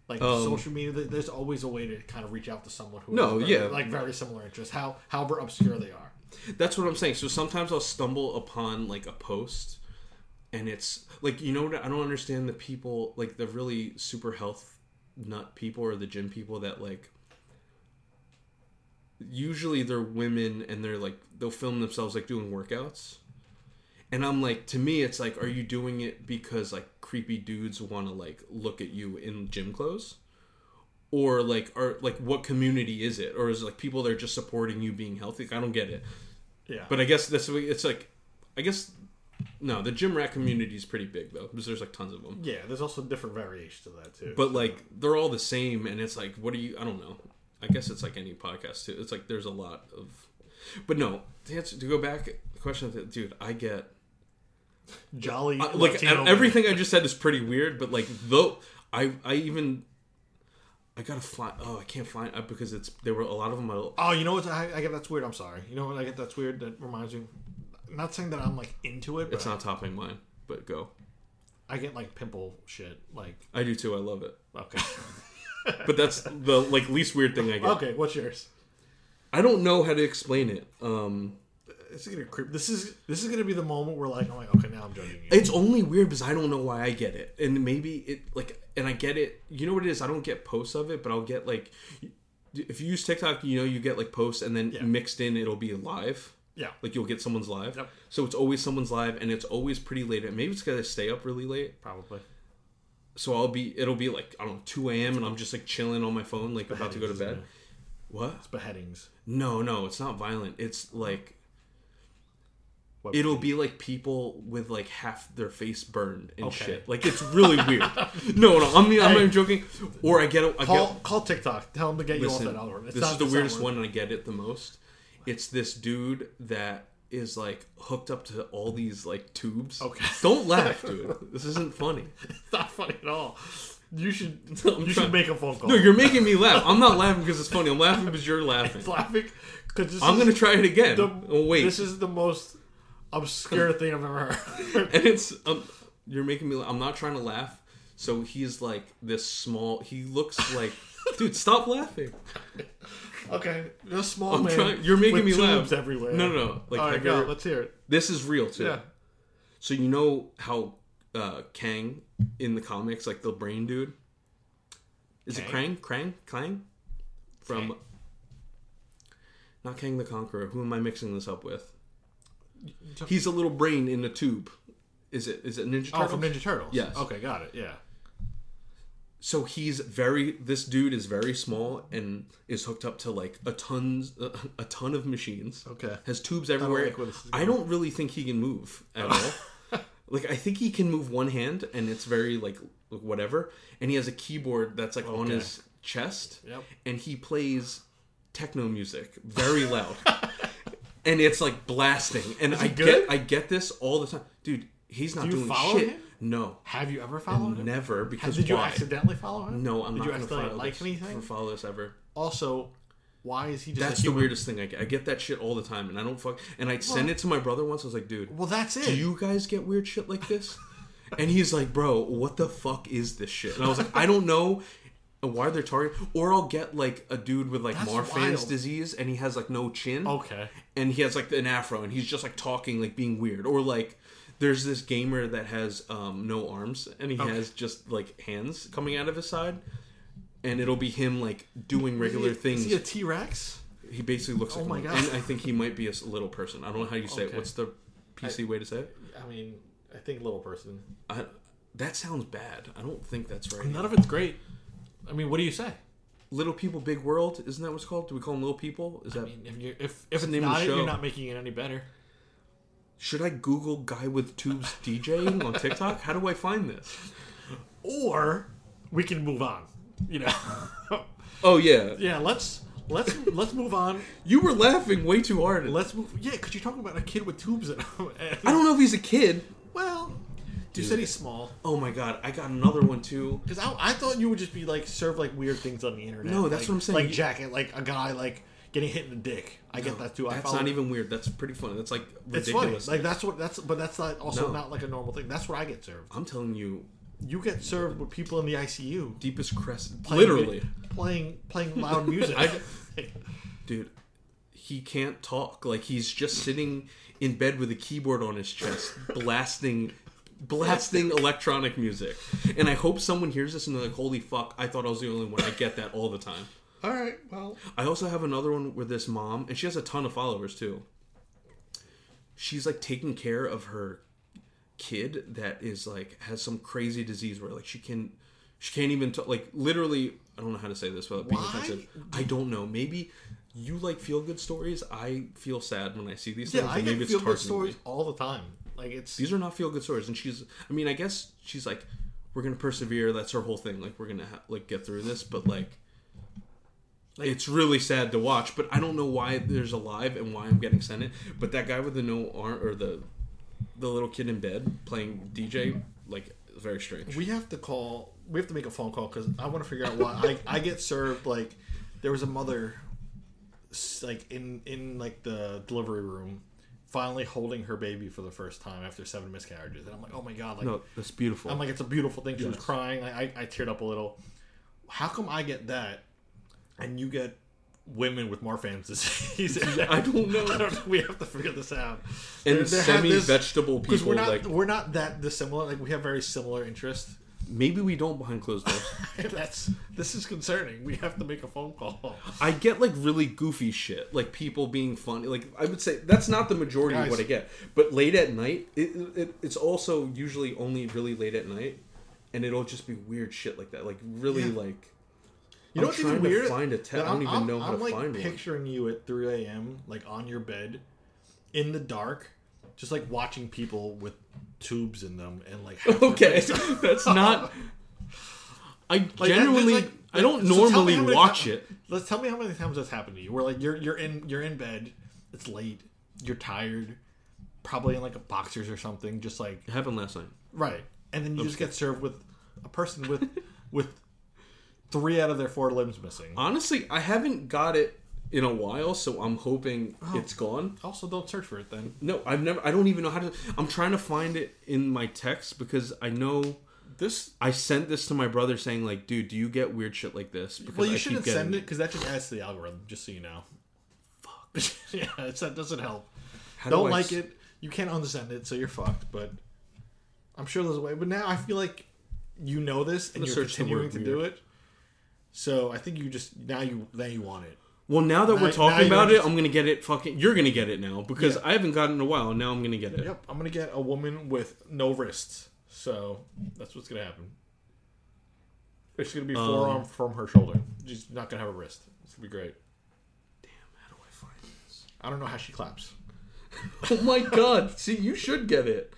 Like Um, social media, there's always a way to kind of reach out to someone who No, has yeah. like very similar interests, how however obscure they are. That's what I'm saying. So sometimes I'll stumble upon like a post, and it's like you know what? I don't understand the people like the really super health nut people or the gym people that like. Usually they're women and they're like they'll film themselves like doing workouts, and I'm like to me it's like are you doing it because like creepy dudes want to like look at you in gym clothes? or like are like what community is it or is it like people that are just supporting you being healthy Like, i don't get it Yeah, but I guess that's it's like. I guess no, the gym rat community is pretty big though, because there's like tons of them. yeah, there's also different variations of that too. But So, like they're all the same, and it's like, what do you? I don't know. I guess it's like any podcast too. It's like there's a lot of, but no. To, answer, to go back, the question, dude, I get jolly, like everything I just said is pretty weird, but like though I I even I gotta find. Oh, I can't find uh, because it's there were a lot of them. I, Oh, you know what? I, I get that's weird. I'm sorry. You know what? I get that's weird. That reminds me. Not saying that I'm like into it, but it's not topping mine, but go. I get like pimple shit. Like I do too. I love it. okay, [LAUGHS] But that's the like least weird thing I get. okay. What's yours? I don't know how to explain it. Um, This is gonna creep. This is this is gonna be the moment where like I'm like okay now I'm judging you. it's only weird because I don't know why I get it, and maybe it like, and I get it. You know what it is? I don't get posts of it, but I'll get like, if you use TikTok, you know, you get like posts, and then Yeah. mixed in, it'll be live. yeah, Like you'll get someone's live. Yep. So it's always someone's live, and it's always pretty late. Maybe it's because I stay up really late. probably. So I'll be, it'll be like I don't know, two a.m. and I'm just like chilling on my phone, like about to go to bed. What? It's beheadings. No, no, it's not violent. It's like What- it'll be like people with like half their face burned and Okay. shit. Like it's really [LAUGHS] weird. No, no, I'm I'm not Hey. even joking. Or I get a, I call get call TikTok. Tell them to get you listen. off that algorithm. It's This not- is the it's not weirdest worth one, and I get it the most. It's this dude that is like hooked up to all these like tubes. Okay. [LAUGHS] Don't laugh, dude. This isn't funny. it. It's not funny at all. You should [LAUGHS] you should trying- make a phone call. No, you're making me laugh. I'm not laughing because it's funny. I'm laughing because you're laughing. It's laughing because I'm gonna try it again. The, oh wait, This is the most obscure thing I've ever heard. [LAUGHS] and it's um, you're making me. I'm not trying to laugh. So he's like this small. He looks like, [LAUGHS] dude. Stop laughing. okay, you're small I'm man. trying. You're making with me laugh. everywhere. No, no, no. Like, All right, have go. ever- Let's hear it. this is real too. Yeah. So you know how uh, Kang in the comics, like the brain dude, is it Krang? Kang? Krang? Klang? From Kang. not Kang the Conqueror. Who am I mixing this up with? He's a little brain in a tube. Is it? Is it Ninja Oh, from Ninja Turtles. Yes. Okay, got it. Yeah. so he's very this dude is very small and is hooked up to like a tons a ton of machines Okay. has tubes everywhere like where this is i don't really think he can move at all [LAUGHS] like i think he can move one hand and it's very like whatever and he has a keyboard that's like on his chest Yep. and he plays techno music very loud [LAUGHS] and it's like blasting and i good? get i get this all the time dude he's not Do you doing follow shit him? no Have you ever followed him? never because Did you why? accidentally follow him? No, I'm Did not you going to accidentally follow like this, anything? follow this ever. Also, why is he just? That's the weirdest thing I get. I get that shit all the time, and I don't fuck. And I send it to my brother once. I was like, dude, Well, that's it. do you guys get weird shit like this? and he's like, bro, what the fuck is this shit? And I was like, I don't know. Why are they're targeting. Or I'll get like a dude with like That's Marfan's wild. disease, and he has like no chin. Okay. and he has like an afro and he's just like talking like being weird or like there's this gamer that has um no arms and he has just like hands coming out of his side and it'll be him like doing regular Is he- things Is he a T Rex? he basically looks like Oh my one. God. and i think he might be a s- little person i don't know how you say it what's the pc way to say it I mean, I think little person. I, that sounds bad i don't think that's right None of it's great. I mean, what do you say? little people big world isn't that what's called do we call them little people is that I mean, if you if if the it's name of the not, show. you're not making it any better. should i google guy with tubes [LAUGHS] djing on tiktok how do i find this Or we can move on. You know. [LAUGHS] oh yeah yeah. Let's let's let's move on. [LAUGHS] You were laughing way too hard. Let's move. Yeah, because you're talking about a kid with tubes in him. and- I don't know if he's a kid. Well, you said he's small. Oh my god, I got another one too. Because I, I thought you would just be like serve like weird things on the internet. No, that's like, what I'm saying. Like jacket, like a guy like getting hit in the dick. I get that too. I That's follow- not even weird. That's pretty funny. That's like It's ridiculous. funny. Like that's what that's. But that's not also No. not like a normal thing. That's what I get served. I'm telling you, You get served with people in the ICU. deepest crest. playing Literally, playing playing loud music. [LAUGHS] [LAUGHS] dude, he can't talk. Like he's just sitting in bed with a keyboard on his chest, blasting. Blasting electronic music, and I hope someone hears this and they're like, "Holy fuck!" I thought I was the only one. I get that all the time. All right. Well, I also have another one with this mom, and she has a ton of followers too. She's like taking care of her kid that is like has some crazy disease where like she can she can't even talk like literally I don't know how to say this without being Why? offensive. I don't know. Maybe you like feel good stories. I feel sad when I see these yeah, things. I get maybe feel good stories all the time. Like it's These are not feel good stories, and she's. I mean, I guess she's like, we're gonna persevere. That's her whole thing. Like we're gonna ha- like get through this, but like, like, it's really sad to watch. But I don't know why there's alive and why I'm getting sent it. But that guy with the no arm or the the little kid in bed playing DJ, like very strange. we have to call. We have to make a phone call because I want to figure out why I, I get served like there was a mother like in in like the delivery room finally holding her baby for the first time after seven miscarriages and I'm like oh my god like no, that's beautiful. I'm like it's a beautiful thing she was crying I, I I teared up a little how come I get that and you get women with Marfan's disease [LAUGHS] [LAUGHS] I don't know. I don't know. We have to figure this out. and There- there have this- semi-vegetable because people we're not like we're not that dissimilar. Like we have very similar interests. Maybe we don't behind closed doors. [LAUGHS] That's this is concerning. We have to make a phone call. I get like really goofy shit, like people being funny. Like I would say that's not the majority Guys. of what I get, but late at night, it, it it's also usually only really late at night, and it'll just be weird shit like that. Like really Yeah. like. You know I'm what's even trying to find a te- I don't I'm- even I'm- know how I'm to like find one. picturing you at 3 a.m. like on your bed, in the dark, just like watching people with tubes in them and like. [LAUGHS] Okay, [LAUGHS] that's not. I Like, genuinely, like- I don't so normally watch it. Let's tell me how many times that's happened to you. Where like you're you're in you're in bed, it's late, you're tired, probably in like a boxers or something, just like It happened last night. Right. And then you just get served with a person with with three out of their four limbs missing. Honestly, I haven't got it in a while, so I'm hoping Oh. it's gone. Also, don't search for it then. No, I've never. I don't even know how to. I'm trying to find it in my text because I know This I sent this to my brother saying like, dude, do you get weird shit like this? Because well, you I shouldn't keep send it because that just adds to the algorithm. Just so you know. Fuck. [LAUGHS] yeah, it's, that doesn't help. How do don't I like s- it. You can't unsend it, so you're fucked. But I'm sure there's a way. But now I feel like you know this and you're continuing to do it. So I think you just now you now you want it. Well, now that Now- we're talking about it, I'm gonna get it. Fucking, you're gonna get it now because Yeah. I haven't gotten it in a while. and Now I'm gonna get it. Yep, I'm gonna get a woman with no wrists. So that's what's gonna happen. It's gonna be Um, forearm from her shoulder. She's not gonna have a wrist. It's gonna be great. Damn, how do I find this? I don't know how she claps. [LAUGHS] Oh my god! See, you should get it.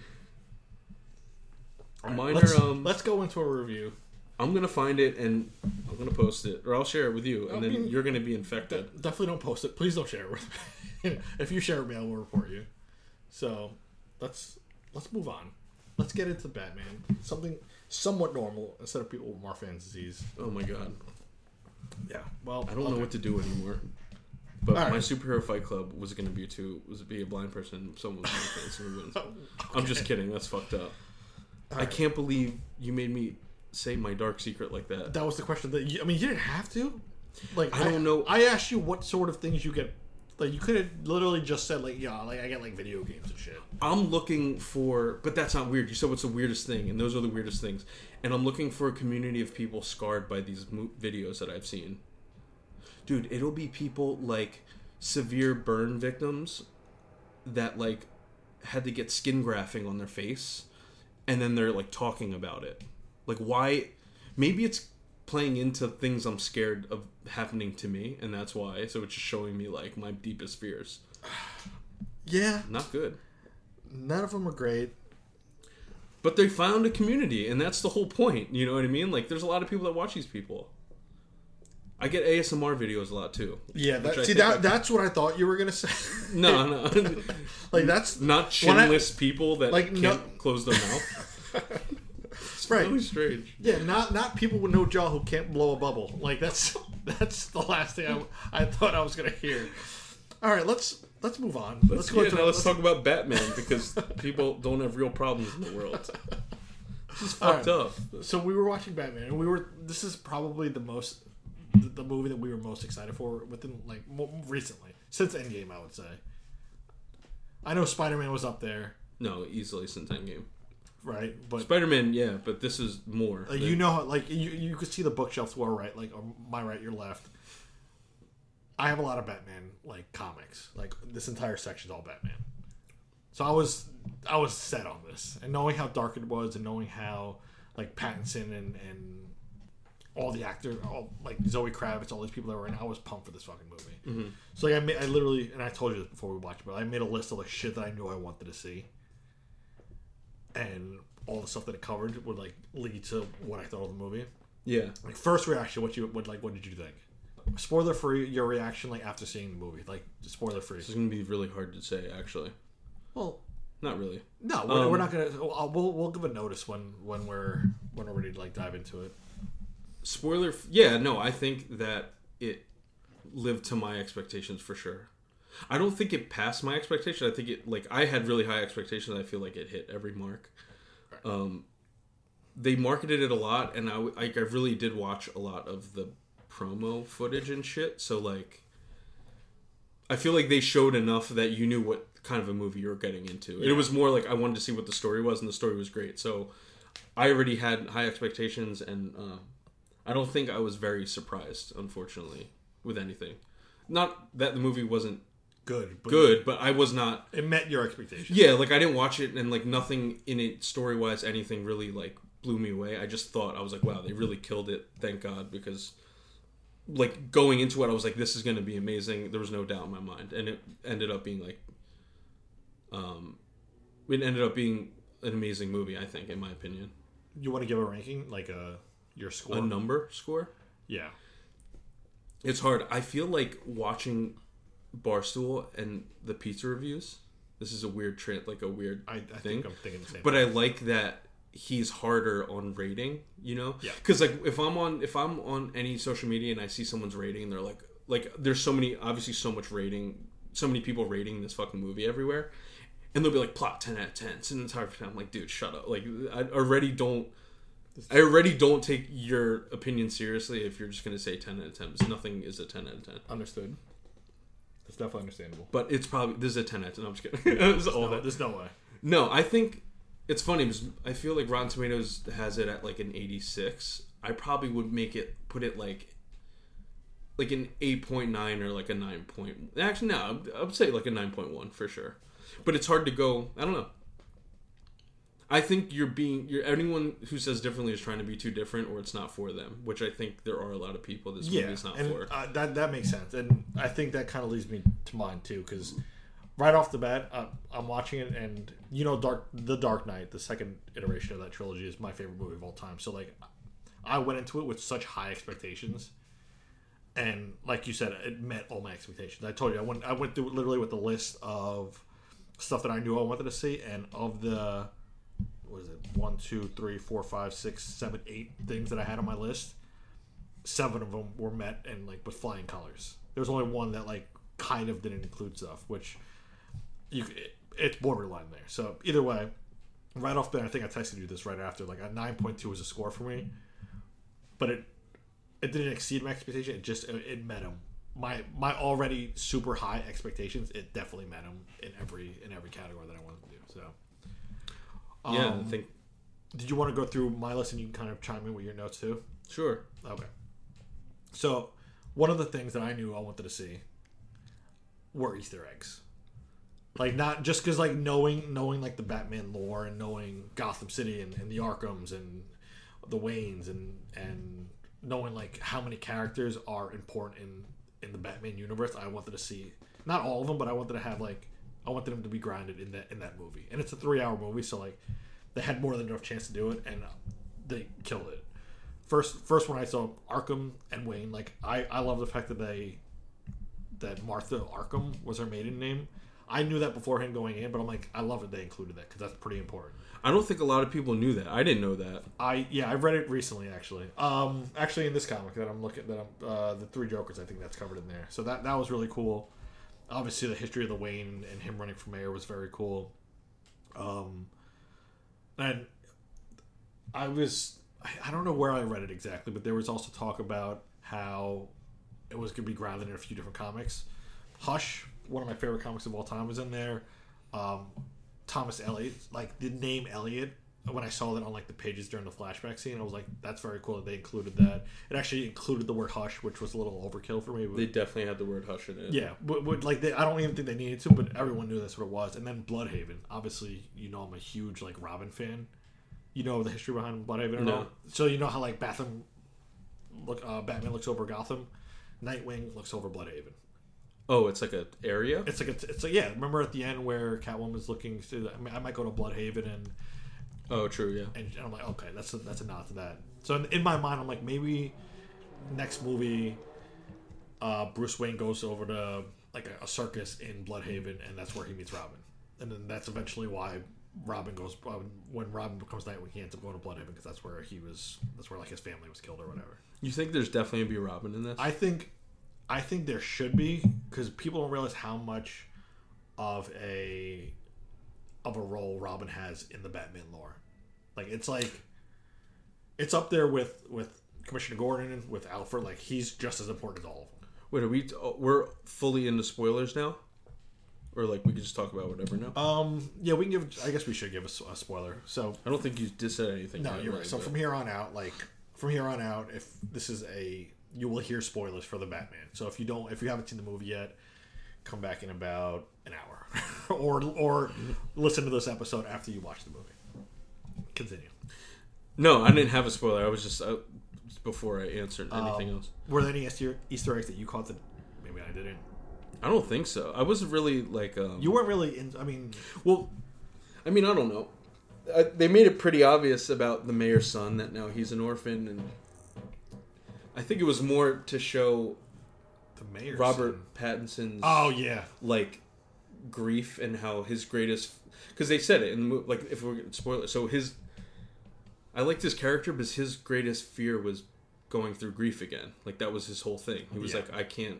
Mine Let's, are. Um, let's go into a review. I'm gonna find it and I'm gonna post it, or I'll share it with you, and I then mean- you're gonna be infected. Definitely don't post it. Please don't share it with me. [LAUGHS] if you share it with me, I will report you. So let's let's move on. Let's get into Batman. Something somewhat normal instead of people with Marfan's disease. Oh my god! Yeah. Well, I don't know what to do anymore. But All my superhero fight club was gonna be to was be a blind person. Someone was my face who wins. I'm just kidding. That's fucked up. I right. can't believe you made me say my dark secret like that. That was the question. That you, I mean, you didn't have to. Like I don't know. I asked you what sort of things you get. Like you could have literally just said like yeah, like I get like video games and shit. I'm looking for, but that's not weird. You said what's the weirdest thing, and those are the weirdest things. And I'm looking for a community of people scarred by these mo- videos that I've seen. Dude, it'll be people like severe burn victims that like had to get skin grafting on their face, and then they're like talking about it. Like, why? Maybe it's playing into things I'm scared of happening to me, and that's why. So it's just showing me like my deepest fears. [SIGHS] Yeah, Not good. none of them are great. But they found a community, and that's the whole point. You know what I mean? Like, there's a lot of people that watch these people. I get ASMR videos a lot too. Yeah, that, see that, that's what I thought you were gonna say. No, no, [LAUGHS] like that's not When I- chinless people that like, can't no- close their mouth. [LAUGHS] it's Right. really strange. yeah, not not people with no jaw who can't blow a bubble. Like that's [LAUGHS] that's the last thing I, I thought I was gonna hear. All right, let's let's move on. Let's, go Yeah, to now let's talk about Batman because people don't have real problems in the world. [LAUGHS] This is fucked All up. So we were watching Batman, and we were. This is probably the most, the, the movie that we were most excited for within like recently since Endgame. I would say. I know Spider Man was up there, No, easily since Endgame. Right? But Spider Man, yeah, but this is more. like, you know, how- like you you could see the bookshelves to our right, like my right, your left. I have a lot of Batman like comics. Like this entire section's all Batman. So I was I was set on this, and knowing how dark it was, and knowing how like Pattinson and and all the actors, all like Zoe Kravitz, all these people that were in, I was pumped for this fucking movie. Mm-hmm. So like I made, I literally, and I told you this before we watched, it, but I made a list of like shit that I knew I wanted to see, and all the stuff that it covered would like lead to what I thought of the movie. yeah. Like first reaction, what you would like what did you think? Spoiler free, your reaction like after seeing the movie, like spoiler free. This is gonna be really hard to say, actually. Well, Not really. no, we're, we're Um, not gonna. We'll, we'll we'll give a notice when when we're when we're ready to like dive into it. spoiler f- yeah no i think that it lived to my expectations for sure i don't think it passed my expectation. I think it like i had really high expectations. I feel like it hit every mark. Um they marketed it a lot and i like i really did watch a lot of the promo footage and shit. So like i feel like they showed enough that you knew what kind of a movie you were getting into. It was more like i wanted to see what the story was and the story was great. So i already had high expectations and uh, I don't think I was very surprised, unfortunately, with anything. Not that the movie wasn't Good, but good, but I was not. It met your expectations. Yeah, like I didn't watch it, and like nothing in it, story wise, anything really like blew me away. I just thought I was like, wow, they really killed it. Thank God, because like going into it, I was like, this is going to be amazing. There was no doubt in my mind, and it ended up being like, um, it ended up being an amazing movie. I think, in my opinion, You want to give a ranking, like a your score? a number score. Yeah. It's hard. I feel like watching Barstool and the pizza reviews. This is a weird trend, like a weird I, I thing. think I'm thinking the same. but I like that he's harder on rating. You know, Yeah. Because like if I'm on if I'm on any social media and I see someone's rating and they're like like there's so many obviously so much rating, so many people rating this fucking movie everywhere, and they'll be like plot ten out of ten. It's an entire time. I'm like, dude, shut up. Like I already don't. I already don't take your opinion seriously if you're just gonna say ten out of ten. Because nothing is a ten out of ten. understood. That's definitely understandable. But it's probably this is a ten out. I'm just kidding. [LAUGHS] Is all No, that. there's no way. No, I think it's funny because I feel like Rotten Tomatoes has it at like an 86. I probably would make it put it like like an 8.9 or like a 9 point. Actually, no, I would- I would say like a 9.1 for sure. But it's hard to go. I don't know. I think you're being you're anyone who says differently is trying to be too different or it's not for them, which I think there are a lot of people this Yeah, movie is not and for. uh, that that makes sense, and I think that kind of leads me to mine too, because right off the bat, uh, I'm watching it, and you know, Dark the Dark Knight, the second iteration of that trilogy, is my favorite movie of all time. So like, I went into it with such high expectations, and like you said, it met all my expectations. I told you, I went I went through it literally with a list of stuff that I knew I wanted to see, and of the what is it one two three four five six seven eight things that I had on my list seven of them were met and like with flying colors. There was only one that like kind of didn't include stuff, which you it, it's borderline there. So either way, right off the bat, I think I texted you this right after. Like a nine point two was a score for me. but it it didn't exceed my expectation. It just it, it met them. My my already super high expectations, it definitely met them in every in every category that I wanted to do. So, yeah, Um, I think did you want to go through my list and you can kind of chime in with your notes too? sure. Okay. So, one of the things that I knew I wanted to see were Easter eggs. Like not just because like knowing knowing like the Batman lore and knowing Gotham City and, and the Arkhams and the Waynes and and knowing like how many characters are important in in the Batman universe, I wanted to see not all of them, but I wanted to have like I wanted them to be grounded in that in that movie. And it's a three hour movie, so like they had more than enough chance to do it, and uh, they killed it first first one I saw Arkham and Wayne. Like I I love the fact that they that Martha Arkham was her maiden name. I knew that beforehand going in, but I'm like I love that they included that because that's pretty important. I don't think a lot of people knew that. I didn't know that. I yeah I read it recently actually. Um actually in this comic that I'm looking that I'm uh, the Three Jokers I think that's covered in there. So that that was really cool. Obviously the history of the Wayne and him running for mayor was very cool. Um and I was I, don't know where I read it exactly, but there was also talk about how it was going to be grounded in a few different comics. Hush, one of my favorite comics of all time, was in there. Um, Thomas Elliot, like the name Elliot, when I saw that on like the pages during the flashback scene, I was like, "That's very cool that they included that." It actually included the word "hush," which was a little overkill for me. But They definitely had the word hush in it. yeah, but, but like they, I don't even think they needed to, but everyone knew that's what it was. And then Blüdhaven, obviously, you know I'm a huge like Robin fan. You know the history behind Blüdhaven, No. So you know how like Batham, look, uh, Batman looks over Gotham, Nightwing looks over Blüdhaven. Oh, it's like a area. It's like a, it's like yeah. Remember at the end where Catwoman Catwoman's looking through? The, I, mean, I might go to Blüdhaven and Oh, true. Yeah. and I'm like, okay, that's a, that's a nod to that. So in, in my mind, I'm like, maybe next movie, uh, Bruce Wayne goes over to like a, a circus in Blüdhaven, and that's where he meets Robin, and then that's eventually why Robin goes uh, when Robin becomes Nightwing, he ends up going to Blüdhaven because that's where he was, that's where like his family was killed or whatever. You think there's definitely gonna be Robin in this? I think, I think there should be because people don't realize how much of a of a role Robin has in the Batman lore. Like it's like it's up there with with Commissioner Gordon and with Alfred. Like he's just as important as all of them. Wait, are we? Oh, we're fully into spoilers now, or like we can just talk about whatever now. Um, yeah, we can give. I guess we should give a spoiler. So I don't think you did said anything. no, you're right. So but- from here on out, like from here on out, if this is a you will hear spoilers for the Batman. So if you don't, if you haven't seen the movie yet, come back in about an hour, [LAUGHS] or or listen to this episode after you watch the movie. Continue. no, I didn't have a spoiler. I was just uh, before I answered anything Um, else. Were there any Easter, Easter eggs that you caught that maybe I didn't? I don't think so. I wasn't really like. Um, You weren't really in. I mean, Well, I mean, I don't know. Uh, they made it pretty obvious about the mayor's son that now he's an orphan, and I think it was more to show the mayor. Robert Pattinson's Oh yeah. like grief and how his greatest because they said it in the movie. Like if we're spoiler, so his I liked his character, but his greatest fear was going through grief again. Like that was his whole thing. He was Yeah. like, I can't.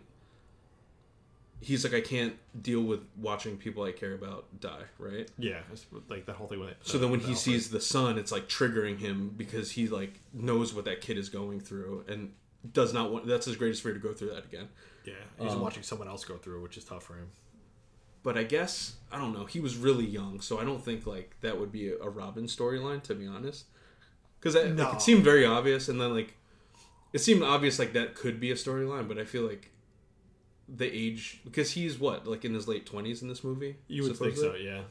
He's like, I can't deal with watching people I care about die. Right. Yeah, like that whole thing with it. So then when he Alfred. sees the son, it's like triggering him because he like knows what that kid is going through and does not want. That's his greatest fear to go through that again. yeah, he's um, watching someone else go through, which is tough for him. But I guess I don't know. He was really young, so I don't think like that would be a, Robin storyline to be honest. Because like, it seemed very obvious, and then like it seemed obvious like that could be a storyline. But I feel like the age because he's what like in his late twenties in this movie. You would think so, yeah.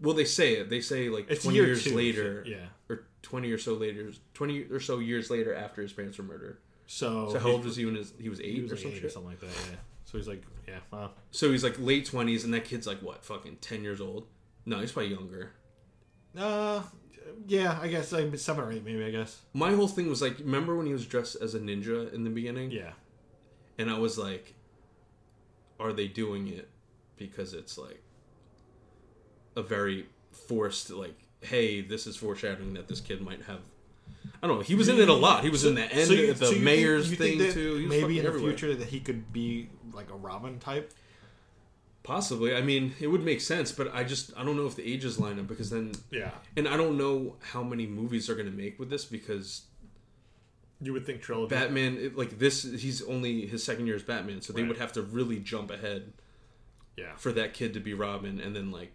Well, they say it. They say like It's twenty year years two, later, yeah. or twenty or so later, twenty or so years later after his parents were murdered. So, So how old was he when his, he was eight He was or like eight or something like that. Yeah. So he's like, yeah, wow. So he's like late twenties, and that kid's like what, fucking ten years old? No, he's probably younger. Uh, yeah, I guess like seven or eight, maybe. I guess. My whole thing was like, remember when he was dressed as a ninja in the beginning? Yeah. And I was like, are they doing it because it's like a very forced, like, hey, this is foreshadowing that this kid might have. I don't know. He was in it a lot. He was in the end, So you- the so think- mayor's thing think too. He was maybe in the everywhere. future that he could be like a Robin type. Possibly. I mean, it would make sense, but I just I don't know if the ages line up because then Yeah. and I don't know how many movies they're going to make with this because You would think trilogy. Batman, it, like this, he's only his second year as Batman, so they Right. would have to really jump ahead yeah. for that kid to be Robin, and then like,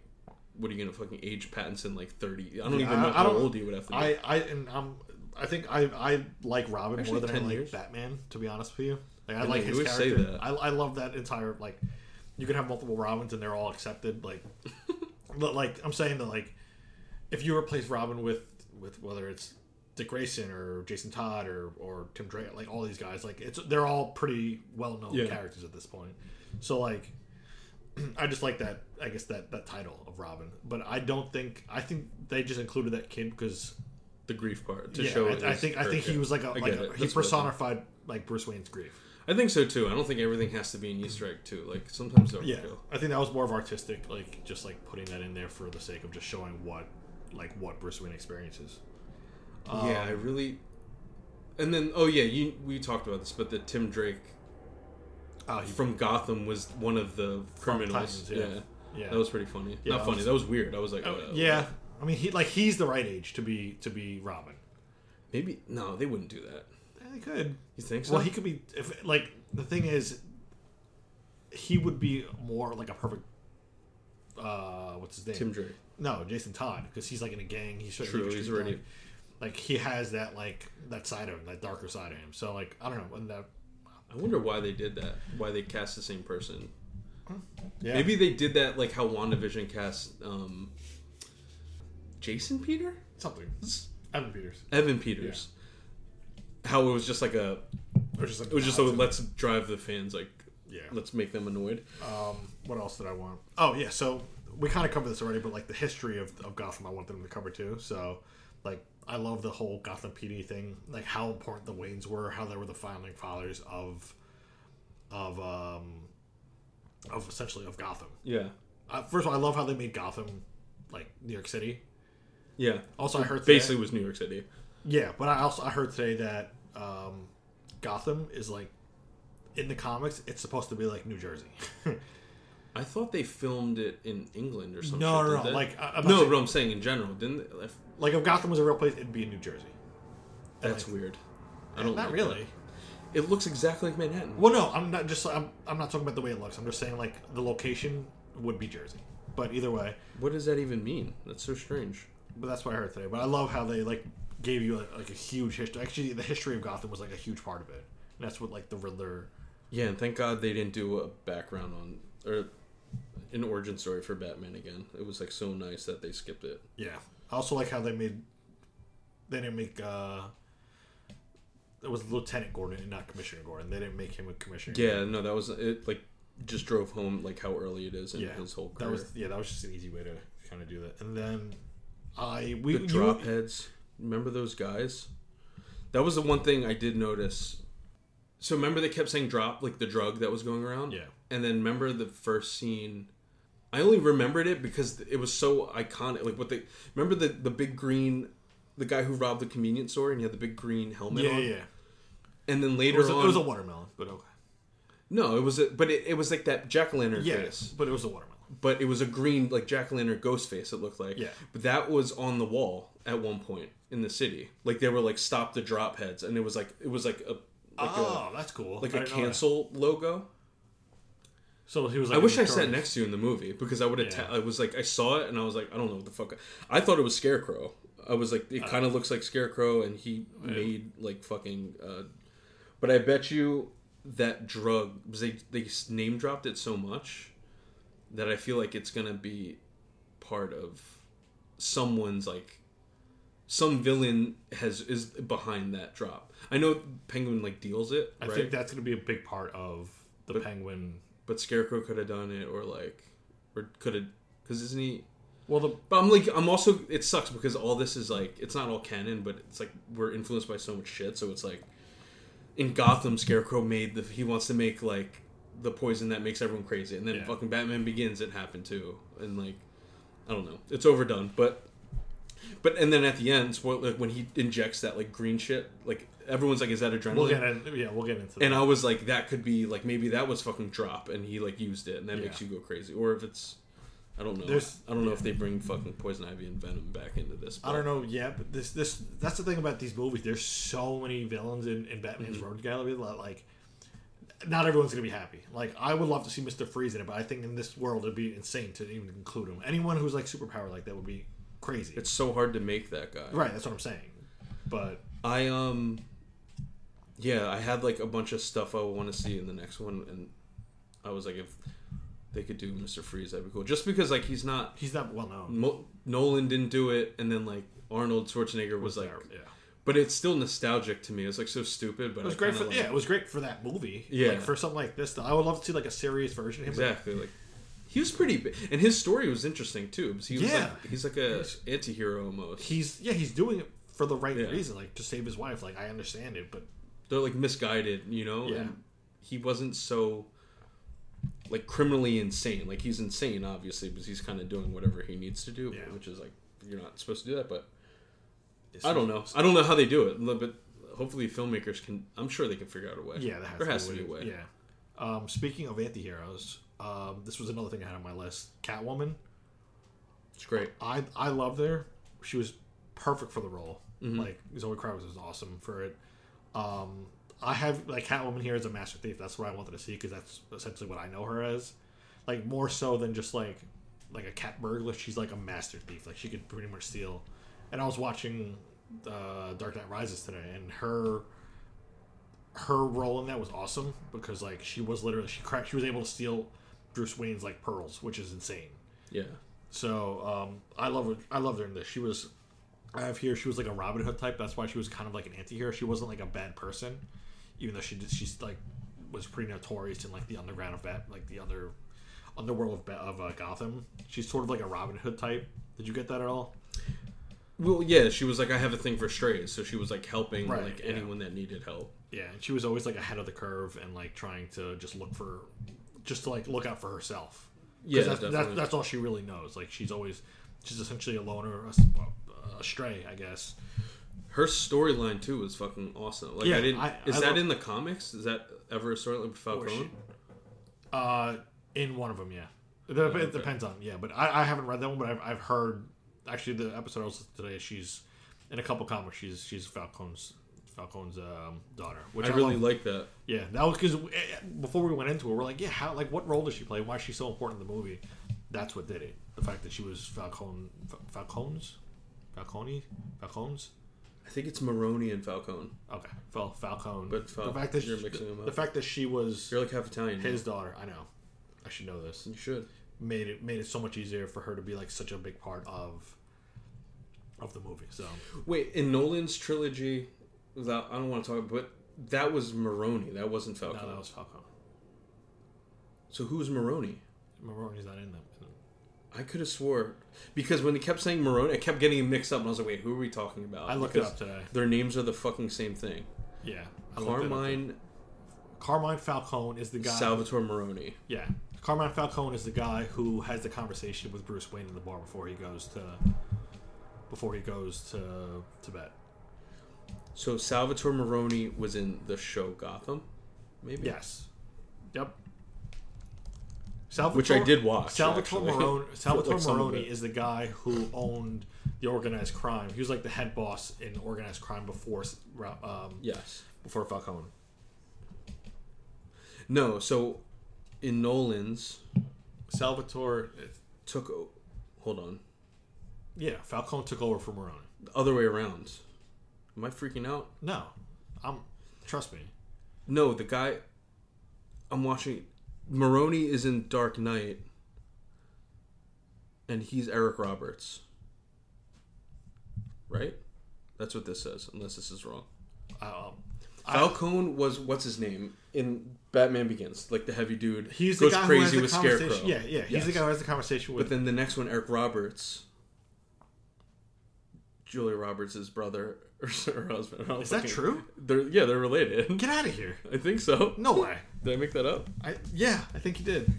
what are you gonna fucking age Pattinson like thirty? I don't Yeah, even know I- how old he would have to be. I, I and I'm I think I I like Robin Actually, more than I like years. Batman. To be honest with you, like I like his character. I, I love that entire like you can have multiple Robins and they're all accepted. Like, [LAUGHS] but like I'm saying that like if you replace Robin with with whether it's Dick Grayson or Jason Todd or or Tim Drake, like all these guys, like it's they're all pretty well known Yeah. characters at this point. So like. [CLEARS THROAT] I just like that. I guess that that title of Robin, but I don't think. I think they just included that kid because the grief part to yeah, show. I, it I think I think he was like a, like a he That's what I think. personified like Bruce Wayne's grief. I think so too. I don't think everything has to be an Easter egg too. Like sometimes they're Yeah. I think that was more of artistic, like just like putting that in there for the sake of just showing what like what Bruce Wayne experiences. yeah, I really. And then, oh yeah, you we talked about this, but the Tim Drake Oh, he, from Gotham was one of the criminals. Titans, yeah. yeah. yeah, that was pretty funny. Yeah, Not funny. was- that was weird. I was like, Oh, uh, yeah. I mean, he like he's the right age to be to be Robin. maybe no, they wouldn't do that. Yeah, he could. You think so? Well, he could be if like the thing is, he would be more like a perfect. Uh, what's his name? Tim Drake. No, Jason Todd, because he's like in a gang. He's True, like he's already- like he has that like that side of him, that darker side of him. So like I don't know, and that I wonder why they did that. Why they cast the same person? yeah, Maybe they did that like how WandaVision cast um, Jason Peter, something. Evan Peters. Evan Peters. How it was just like a Or just like it was just a let's drive the fans like yeah. let's make them annoyed. Um, what else did I want? Oh yeah, so we kind of covered this already, but like the history of, of Gotham, I want them to cover too. So like I love the whole Gotham PD thing, like how important the Waynes were, how they were the founding fathers of of um of essentially of Gotham. Yeah, Uh, first of all, I love how they made Gotham like New York City. Yeah. Also, I heard Basically, it was New York City. yeah, but I also I heard today that um, Gotham is like in the comics, it's supposed to be like New Jersey. [LAUGHS] I thought they filmed it in England or something. No, no, no, like, I'm no, saying- but I'm saying in general, didn't they? If- like if Gotham was a real place, it'd be in New Jersey. That's Like- weird. I don't. Not like really. that. It looks exactly like Manhattan. Well, no, I'm not just I'm, I'm not talking about the way it looks. I'm just saying like the location would be Jersey. But either way, What does that even mean? That's so strange. But that's what I heard today. But I love how they like gave you like, like a huge history. Actually, the history of Gotham was like a huge part of it. And that's what like the Riddler. Yeah, and thank God they didn't do a background on or an origin story for Batman again. It was like so nice that they skipped it. Yeah. I also like how they made. They didn't make. uh It was Lieutenant Gordon and not Commissioner Gordon. They didn't make him a commissioner. Yeah, no, that was it. Like, just drove home like how early it is in yeah. his whole career. that was yeah. That was just an easy way to kind of do that. And then I we the you- drop heads. Remember those guys? That was the one thing I did notice. So remember they kept saying drop like the drug that was going around. Yeah. And then remember the first scene. I only remembered it because it was so iconic. Like what they remember the the big green, the guy who robbed the convenience store and he had the big green helmet Yeah, on. yeah. yeah. And then It later was, a, on, it was a watermelon, but okay. no, it was a, but it, it was like that jack o' lantern Yeah, face. but it was a watermelon. But it was a green like jack o' lantern ghost face. It looked like. Yeah. But that was on the wall at one point in the city. Like they were like stop the drop heads, and it was like it was like a like oh, that's cool. like I a didn't know that. cancel logo. So he was. Like I wish I sat next to you in the movie because I would have. Yeah. Ta- I was like I saw it and I was like I don't know what the fuck. I thought it was Scarecrow. I was like Uh, it kind of looks like Scarecrow, and he made like fucking. Uh, but I bet you that drug because they they name dropped it so much that I feel like it's gonna be part of someone's like some villain has is behind that drop. I know Penguin like deals it, I right? think that's going to be a big part of the But- Penguin. but Scarecrow could have done it, or like, or could have, because isn't he? Well, the But I'm like, I'm also. It sucks because all this is like, it's not all canon, but it's like we're influenced by so much shit. So it's like, in Gotham, Scarecrow made the. He wants to make like the poison that makes everyone crazy, and then Yeah. fucking Batman Begins, it happened too, and like, I don't know, it's overdone, but. But and then at the end, spoil- like when he injects that like green shit, like everyone's like, "Is that adrenaline?" we'll get in, yeah, we'll get into that. And I was like, that could be like maybe that was fucking drop, and he like used it, and that makes you go crazy. Or if it's, I don't know. There's- I don't know if they bring fucking Poison Ivy and Venom back into this. I don't know. Yeah, but this this that's the thing about these movies. There's so many villains in, in Batman's mm-hmm. Rogues Gallery that like not everyone's gonna be happy. Like I would love to see Mister Freeze in it, but I think in this world it'd be insane to even include him. Anyone who's like superpower like that would be crazy. It's so hard to make that guy. right. That's what I'm saying. But I um yeah, I had like a bunch of stuff I want to see in the next one and I was like if they could do Mr. Freeze that'd be cool. Just because like he's not he's not well known. Mo- Nolan didn't do it and then like Arnold Schwarzenegger was like yeah. But it's still nostalgic to me. It's like so stupid but It was I great for like, yeah, it was great for that movie. Yeah. like, for something like this, though, I would love to see like a serious version of him. but Exactly like he was pretty big, and his story was interesting too. Because he was Yeah. like, he's like a anti-hero almost. He's yeah, he's doing it for the right Yeah. reason, like to save his wife. Like I understand it, but They're like misguided, you know. Yeah. And he wasn't so like criminally insane. Like he's insane, obviously, because he's kind of doing whatever he needs to do, Yeah. which is like you're not supposed to do that. But I don't know. I don't know how they do it, but hopefully filmmakers can. I'm sure they can figure out a way. Yeah, that has there to has be to be a way. Yeah. Um, speaking of anti-heroes, um, this was another thing I had on my list. Catwoman. It's great. I I loved her. She was perfect for the role. Mm-hmm. Like Zoe Kravitz was awesome for it. Um, I have like Catwoman here as a master thief. That's what I wanted to see because that's essentially what I know her as. Like more so than just like like a cat burglar. She's like a master thief. Like she could pretty much steal. And I was watching uh, Dark Knight Rises today, and her her role in that was awesome because like she was literally she cracked she was able to steal Bruce Wayne's like pearls, which is insane. Yeah. So um, I love her. I loved her in this. She was. I have here. She was like a Robin Hood type. That's why she was kind of like an anti-hero. She wasn't like a bad person, even though she did, she's like was pretty notorious in like the underground of Bat, like the other underworld of, of uh, Gotham. She's sort of like a Robin Hood type. Did you get that at all? Well, yeah, she was like, I have a thing for strays, so she was like helping Right, like yeah. anyone that needed help. Yeah, and she was always like ahead of the curve and like trying to just look for, just to like look out for herself. Yeah, that's, that's, definitely. that's all she really knows. Like she's always, she's essentially a loner, a, a stray, I guess. Her storyline too was fucking awesome. Like Yeah, I didn't. I- is I that love- in the comics? Is that ever a storyline with she- Falcone? Uh, in one of them, yeah. It, dep- it depends on yeah, but I, I haven't read that one, but I've, I've heard actually the episode I was listening today. She's in a couple comics. She's she's Falcone's Falcone's um, daughter, which I I, really like that. Yeah, that was because before we went into it, we're like, yeah, how like what role does she play? Why is she so important in the movie? That's what did it. The fact that she was Falcone, Fal- Falcone's, Falcone, Falcone's. I think it's Maroni and Falcone. Okay, Fal- Falcone. But Fal- the fact that you're she, mixing them up. the fact that she was You're like half Italian. his daughter, I know. I should know this. You should. Made it made it so much easier for her to be like such a big part of of the movie. So Wait, in Nolan's trilogy, without I don't want to talk, but that was Maroni. That wasn't Falcon. no, that was Falcon. So who's Maroni? Maroni's not in them. I could have swore because when they kept saying Maroni, I kept getting mixed up, and I was like, "Wait, who are we talking about?" I looked it up today. Their names are the fucking same thing. Yeah, I looked it up. Carmine Carmine Falcone is the guy. Salvatore Maroni. Yeah, Carmine Falcone is the guy who has the conversation with Bruce Wayne in the bar before he goes to before he goes to Tibet. So Salvatore Maroni was in the show Gotham, maybe. Yes. Yep. Salvatore, Which I did watch, Salvatore actually. Maroni, [LAUGHS] Salvatore like, some of Maroni it. is the guy who owned the organized crime. He was like the head boss in organized crime before um, Yes. before Falcone. No. So in Nolan's Salvatore, took. Hold on. Yeah, Falcone took over for Maroni. The other way around. Am I freaking out? No, I'm trust me. No, the guy I'm watching Maroni is in Dark Knight and he's Eric Roberts. Right? That's what this says, unless this is wrong. Um, Falcone was what's his name in Batman Begins, like the heavy dude. He's the goes guy crazy who has the with. Scarecrow. Yeah, yeah. He's Yes. the guy who has the conversation with. But then the next one, Eric Roberts, Julia Roberts' brother [LAUGHS] or her husband. Is that true? They're yeah, they're related. Get out of here! [LAUGHS] I think so. No way. Did I make that up? I yeah, I think he did.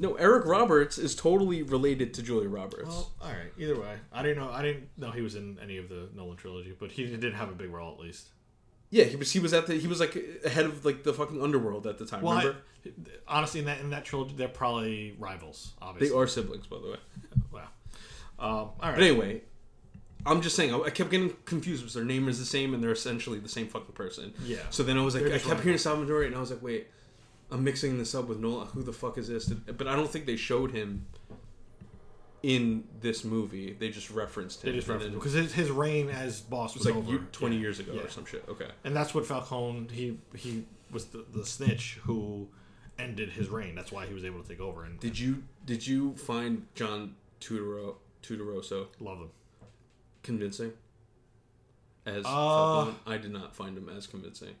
No, Eric Roberts is totally related to Julia Roberts. Well, all right. Either way, I didn't know. I didn't know he was in any of the Nolan trilogy, but he did have a big role at least. Yeah, he was. He was at the. He was like ahead of like the fucking underworld at the time. Well, I- honestly, in that in that trilogy, they're probably rivals. Obviously, they are siblings, by the way. [LAUGHS] Wow. Um, all right. But anyway, I'm just saying. I, I kept getting confused because their name is the same and they're essentially the same fucking person. Yeah. So then I was like, They're I just kept hearing. Salvatore, and I was like, wait, I'm mixing this up with Nola. Who the fuck is this? But I don't think they showed him in this movie. They just referenced him. they just and referenced then because his, his reign as boss was, like over you, 20 Yeah. years ago Yeah. or some shit. Okay. and that's what Falcone he he was the, the snitch who ended his reign. That's why he was able to take over and Did you did you find John Turturro Tudoroso love him. Convincing? As Uh? I did not find him as convincing.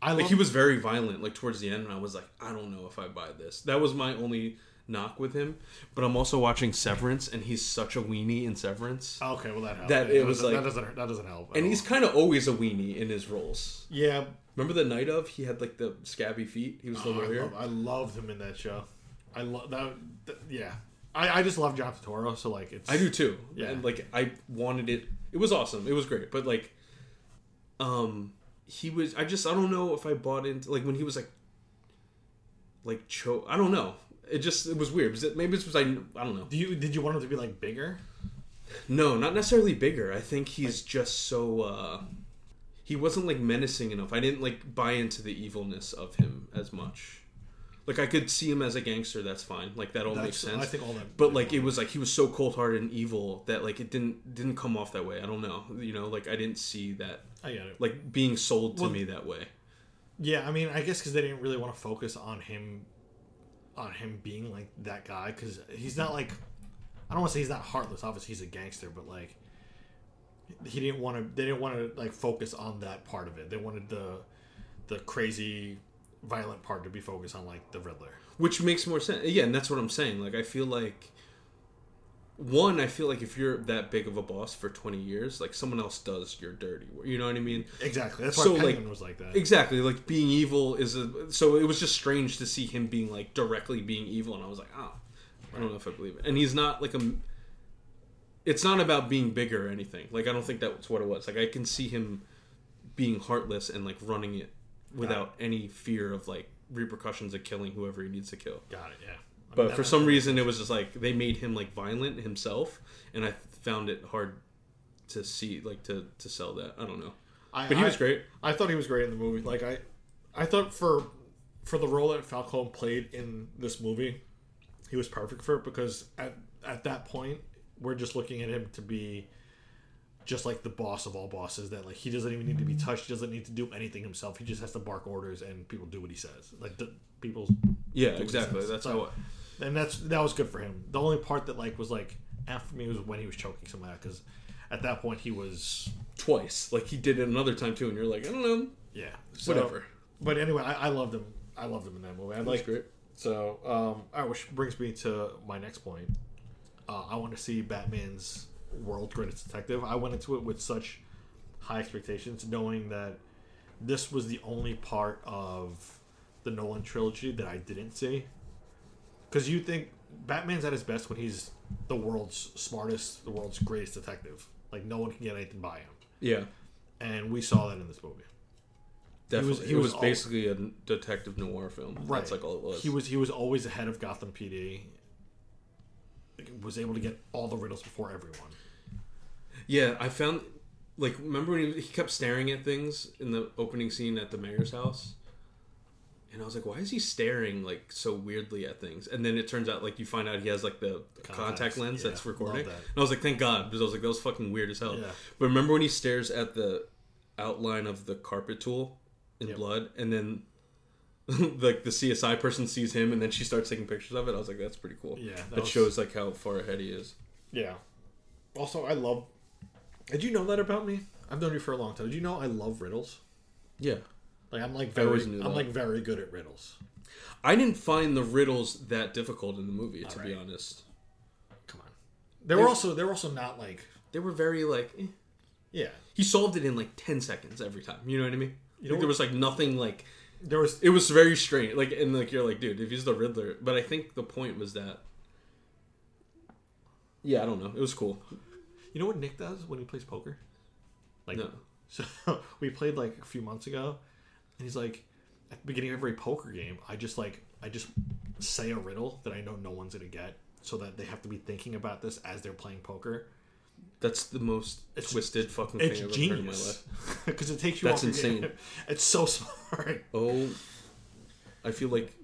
I Like he was very violent, like towards the end, and I was like, I don't know if I buy this. That was my only knock with him. But I'm also watching Severance, and he's such a weenie in Severance, okay. Well, that helps. That Yeah, it was doesn't- like- that doesn't that doesn't help. and all. he's kind of always a weenie in his roles. yeah. Remember the night of? He had like the scabby feet. He was the Oh, I, love, I loved him in that show. I love that, that- Yeah, I, I just love John Turturro. So like it's I do too. Yeah. And like I wanted it. It was awesome. It was great. But like, um, he was. I just I don't know if I bought into like when he was like, like cho. I don't know. It just it was weird. It, maybe it's because I I don't know. Do you did you want him to be like bigger? No, not necessarily bigger. I think he's just so. uh He wasn't like menacing enough. I didn't like buy into the evilness of him as much. Like I could see him as a gangster. That's fine. Like that all makes sense. I think all that. but like it was like he was so cold hearted and evil that like it didn't didn't come off that way. I don't know. You know, like I didn't see that I get it. like being sold to Well- me that way. Yeah, I mean, I guess because they didn't really want to focus on him, on him being like that guy. Because he's not like, I don't want to say he's not heartless. Obviously, he's a gangster, but like, he didn't want to. They didn't want to like focus on that part of it. They wanted the, the crazy, violent part to be focused on like the Riddler. Which makes more sense. Yeah, and that's what I'm saying. Like I feel like one, I feel like if you're that big of a boss for 20 years, like someone else does your dirty work. You know what I mean? Exactly. That's why So, like, was like that. Exactly. Like being evil is a so it was just strange to see him being like directly being evil and I was like, "Oh, I don't know if I believe it." And he's not like a it's not about being bigger or anything. Like I don't think that's what it was. Like I can see him being heartless and like running it without any fear of like repercussions of killing whoever he needs to kill. Got it. Yeah. I But mean, for some reason, it was just like they made him like violent himself, and I found it hard to see like to to sell that. I don't know, I, but he I- was great. I thought he was great in the movie. Like I, I thought for for the role that Falcone played in this movie, he was perfect for it because at at that point we're just looking at him to be just like the boss of all bosses. That like he doesn't even need to be touched. He doesn't need to do anything himself. He just has to bark orders and people do what he says. Like the people, Yeah, exactly. That's So- how. It, and that's that was good for him. The only part that like was like after me was when he was choking someone out because at that point he was twice. Like he did it another time too, and you're like, I don't know, yeah So- whatever. But anyway, I, I loved him. I loved him in that movie. I like great. So, um, all right, which brings me to my next point. Uh, I want to see Batman's World Greatest Detective. I went into it with such high expectations, knowing that this was the only part of the Nolan trilogy that I didn't see. Because you think Batman's at his best when he's the world's smartest, the world's greatest detective. Like, no one can get anything by him. Yeah, And we saw that in this movie. definitely. he was was all- basically a detective noir film. That's like all it was. He was he was always ahead of Gotham PD. Was able to get all the riddles before everyone. Yeah, I found like remember when he, he kept staring at things in the opening scene at the mayor's house, and I was like, why is he staring like so weirdly at things? And then it turns out like you find out he has like the, contact Contacts, lens yeah, that's recording, that. and I was like, thank God, because I was like, that was fucking weird as hell. Yeah. But remember when he stares at the outline of the carpet tool in Yep. blood, and then. [LAUGHS] like the CSI person sees him and then she starts taking pictures of it. I was like, that's pretty cool. Yeah, that that, was- shows like how far ahead he is. Yeah. Also, I love. Did you know that about me? I've known you for a long time. Did you know I love riddles? Yeah, Like I'm like very, I'm that. like very good at riddles. I didn't find the riddles that difficult in the movie, to be honest. Come on. They were also they were also not like They were very like eh. yeah. he solved it in like ten seconds every time. You know what I mean? You Like, there was like nothing like There was it was very strange. Like and like you're like, dude, if he's the Riddler, but I think the point was that. Yeah, I don't know. It was cool. you know what Nick does when he plays poker? Like No. [LAUGHS] So we played like a few months ago, and he's like, at the beginning of every poker game, I just like I just say a riddle that I know no one's gonna get, so that they have to be thinking about this as they're playing poker. That's the most It's- twisted fucking thing I've ever heard in my life. [LAUGHS] because it takes you. That's off your game. insane. [LAUGHS] It's so smart. Oh, I feel like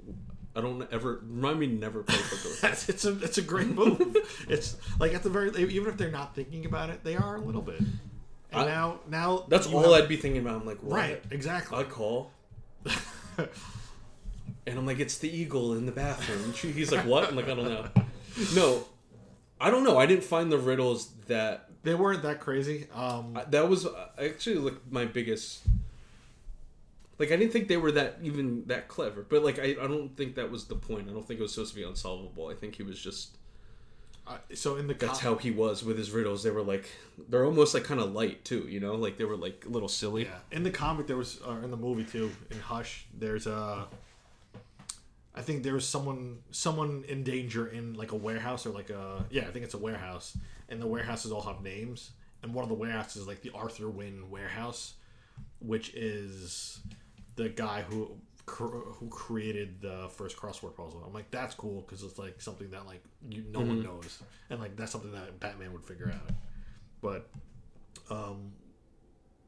I don't ever remind me never play [LAUGHS] poker. It's a it's a great move. it's like at the very even if they're not thinking about it, they are a little bit. And I- now now That's all have- I'd be thinking about. I'm like, what? right exactly. I call. And I'm like, it's the eagle in the bathroom. He's like, what? I'm like, I don't know. No, I don't know. I didn't find the riddles that. they weren't that crazy. Um, That was uh, actually like my biggest. Like I didn't think they were that even that clever, but like I, I don't think that was the point. I don't think it was supposed to be unsolvable. I think he was just uh, so in the that's com- how he was with his riddles. They were like they're almost like kind of light too, you know, like they were like a little silly. Yeah, in the comic there was, or in the movie too, in Hush, there's a. I think there was someone someone in danger in like a warehouse or like a yeah I think it's a warehouse and the warehouses all have names and one of the warehouses is like the Arthur Wynne warehouse, which is the guy who cr- who created the first crossword puzzle. I'm like that's cool because it's like something that like you no one knows and like that's something that Batman would figure out. But um,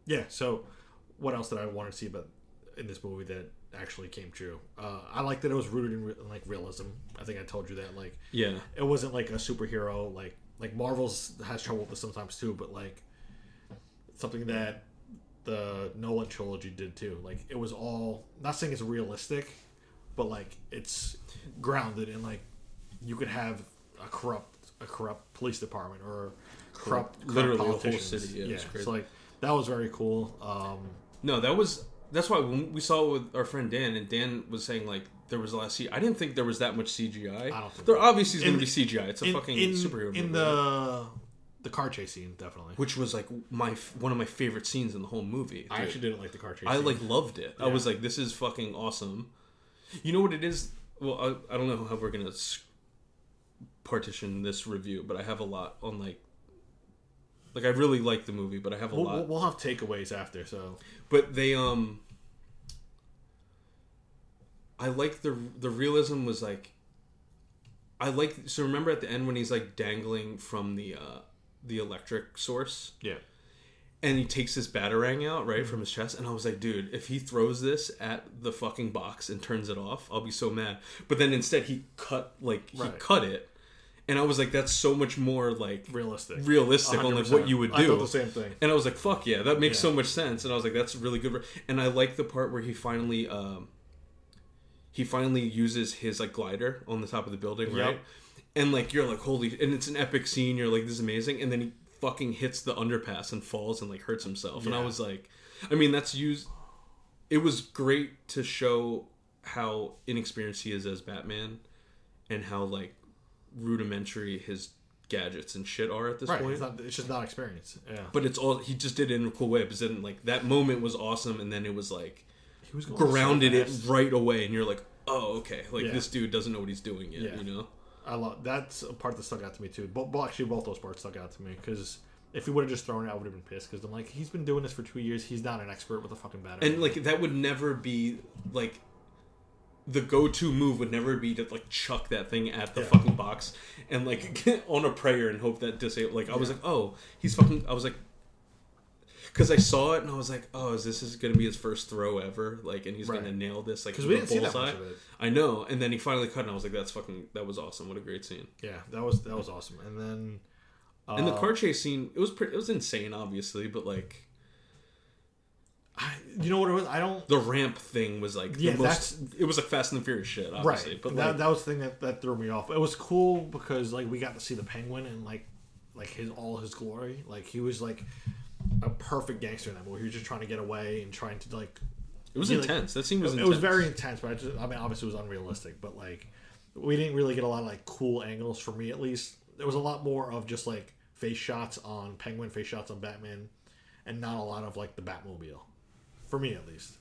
yeah. So, what else did I want to see about in this movie that actually came true? Uh, I like that it was rooted in, re- in like realism. I think I told you that. Like, Yeah. it wasn't like a superhero. Like, like Marvel's has trouble with this sometimes too. But like, something that the Nolan trilogy did too. Like, it was all not saying it's realistic, but like it's grounded in like you could have a corrupt a corrupt police department or corrupt, corrupt Literally a whole politicians. city, yeah, it's crazy. so like that was very cool. Um, No, that was that's why when we saw it with our friend Dan, and Dan was saying like there was a lot of C. I didn't think there was that much CGI. I don't think there so. obviously is going to be CGI. It's a in, fucking in, superhero movie, in the the car chase scene, definitely. which was like my one of my favorite scenes in the whole movie. I actually didn't like the car chase. I scene. like loved it. I was like, this is fucking awesome. You know what it is? Well, I, I don't know how we're gonna partition this review, but I have a lot on like. Like I really like the movie, but I have a We'll, lot. we'll have takeaways after. So but they um i like the the realism was like i like so remember at the end when he's like dangling from the uh the electric source? Yeah, and he takes his batarang out right from his chest and i was like dude if he throws this at the fucking box and turns it off i'll be so mad. But then instead he cut like he Right. cut it and i was like that's so much more like realistic. realistic on like what you would do. I thought the same thing. And I was like, "Fuck yeah, that makes Yeah. so much sense." And I was like, "That's really good." And I like the part where he finally, um, he finally uses his like glider on the top of the building, Yep. right? And like you're like, "Holy!" And it's an epic scene. You're like, "This is amazing." And then he fucking hits the underpass and falls and like hurts himself. And I was like, I mean, that's used. It was great to show how inexperienced he is as Batman, and how like rudimentary his gadgets and shit are at this point. Right, point it's, not, it's just not experience. Yeah, but it's all he just did it in a cool way. But then like that moment was awesome, and then it was like he was going so grounded it right away, and you're like, oh okay, like Yeah. this dude doesn't know what he's doing yet, Yeah. you know? I love that's a part that stuck out to me too. But, but actually, both those parts stuck out to me because if he would have just thrown it, I would have been pissed. Because I'm like, he's been doing this for two years. He's not an expert with a fucking battery. And like that would never be like the go-to move would never be to like chuck that thing at the Yeah. fucking box and like [LAUGHS] get on a prayer and hope that disable. Like I was like, oh, he's fucking. I was like. Because I saw it and I was like, "Oh, is this is gonna be his first throw ever? Like, and he's Right. gonna nail this? Like, because we didn't see that much of it. I know. And then he finally cut, and I was like, "That's fucking. That was awesome. What a great scene." Yeah, that was that was awesome. And then uh, And the car chase scene, it was pretty. It was insane, obviously, but like I, you know what it was? I don't. the ramp thing was like Yeah, the most. It was like Fast and the Furious shit, obviously. right, But that, like, that was the thing that, that threw me off. It was cool because like we got to see the penguin and like like his all his glory. Like he was like a perfect gangster in that movie. He was just trying to get away and trying to like it was yeah, like- intense. that scene was. it intense. was very intense, but I, just, I mean, obviously, it was unrealistic. But like, we didn't really get a lot of like cool angles for me, at least. There was a lot more of just like face shots on Penguin, face shots on Batman, and not a lot of like the Batmobile, for me at least.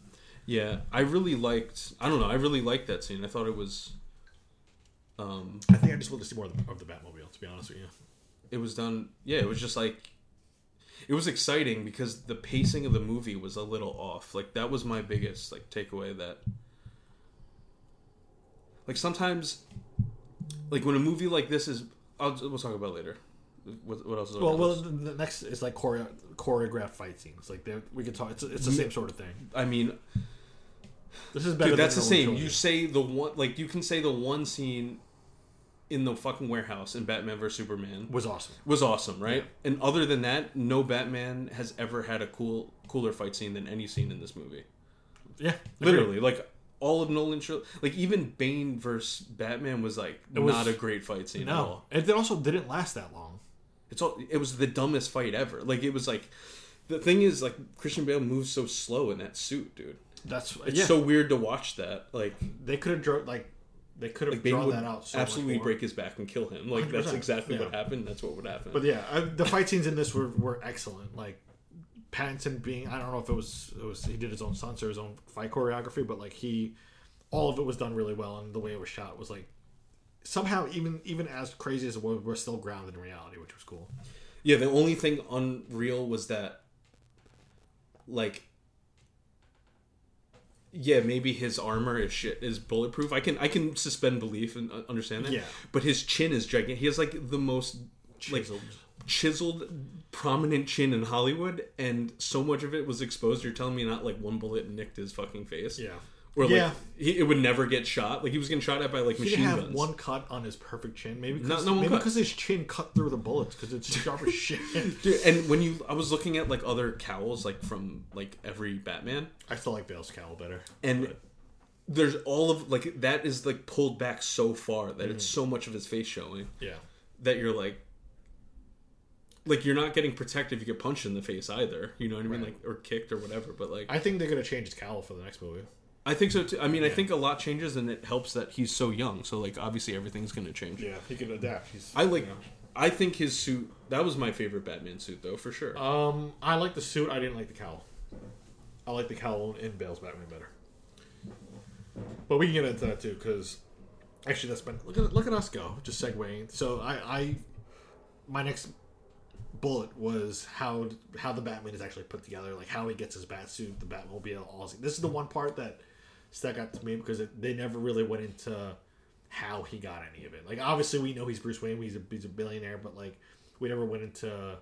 Yeah, I really liked. I don't know. I really liked that scene. I thought it was. Um, I think I just want to see more of the, of the Batmobile, to be honest with you. it was done. Yeah, it was just like. it was exciting because the pacing of the movie was a little off. Like that was my biggest like takeaway that like sometimes like when a movie like this is I'll we'll talk about it later. What, what else is Well, well, the, the next is like choreo- choreographed fight scenes. Like we could talk. It's, it's the same sort of thing. I mean, This is better. dude, that's the same. Nolan You say the one like you can say the one scene in the fucking warehouse in Batman vs Superman was awesome. was awesome, right? And other than that, no Batman has ever had a cool cooler fight scene than any scene in this movie. Yeah, Literally, like all of Nolan, like even Bane versus Batman was like was- not a great fight scene at No, all. it also didn't last that long. It's all it was the dumbest fight ever. Like it was like the thing is like Christian Bale moves so slow in that suit, dude. That's It's yeah. so weird to watch that. Like they could have drawn like they could have like drawn that out. So absolutely break his back and kill him. Like that's 100%, exactly yeah. what happened. That's what would happen. But yeah, I, the fight scenes in this were, were excellent. Like Pattinson being, I don't know if it was it was he did his own stunts or his own fight choreography, but like he, all of it was done really well, and the way it was shot was like somehow even even as crazy as it was, we're still grounded in reality, which was cool. Yeah, the only thing unreal was that, like, yeah, maybe his armor is shit is bulletproof. I can I can suspend belief and uh, understand that. Yeah. but his chin is gigantic. He has like the most like Chiseled. chiseled, prominent chin in Hollywood, and so much of it was exposed. You're telling me not like one bullet nicked his fucking face. Yeah. Or like Yeah. he, it would never get shot. Like he was getting shot at by like He machine have guns. one cut on his perfect chin, maybe because no one maybe cut. because his chin cut through the bullets because it's sharp as [LAUGHS] shit. Dude, and when you, I was looking at like other cowls, like from like every Batman, I still like Bale's cowl better. and there's all of like that is like pulled back so far that Mm. it's so much of his face showing Yeah. that you're like like you're not getting protected if you get punched in the face either you know what i mean like or kicked or whatever but like I think they're gonna change his cowl for the next movie. I think so too i mean i think a lot changes and it helps that he's so young so like obviously everything's gonna change Yeah, he can adapt. He's, i like you know. i think his suit that was my favorite batman suit though for sure Um, I like the suit. I didn't like the cowl. I like the cowl in Bale's Batman better. But we can get into that too, because actually, that's been look at look at us go. Just segueing. So I, I my next bullet was how how the Batman is actually put together, like how he gets his bat suit, the Batmobile, all. This is the one part that stuck out to me because it, they never really went into how he got any of it. Like obviously we know he's Bruce Wayne, he's a he's a billionaire, but like we never went into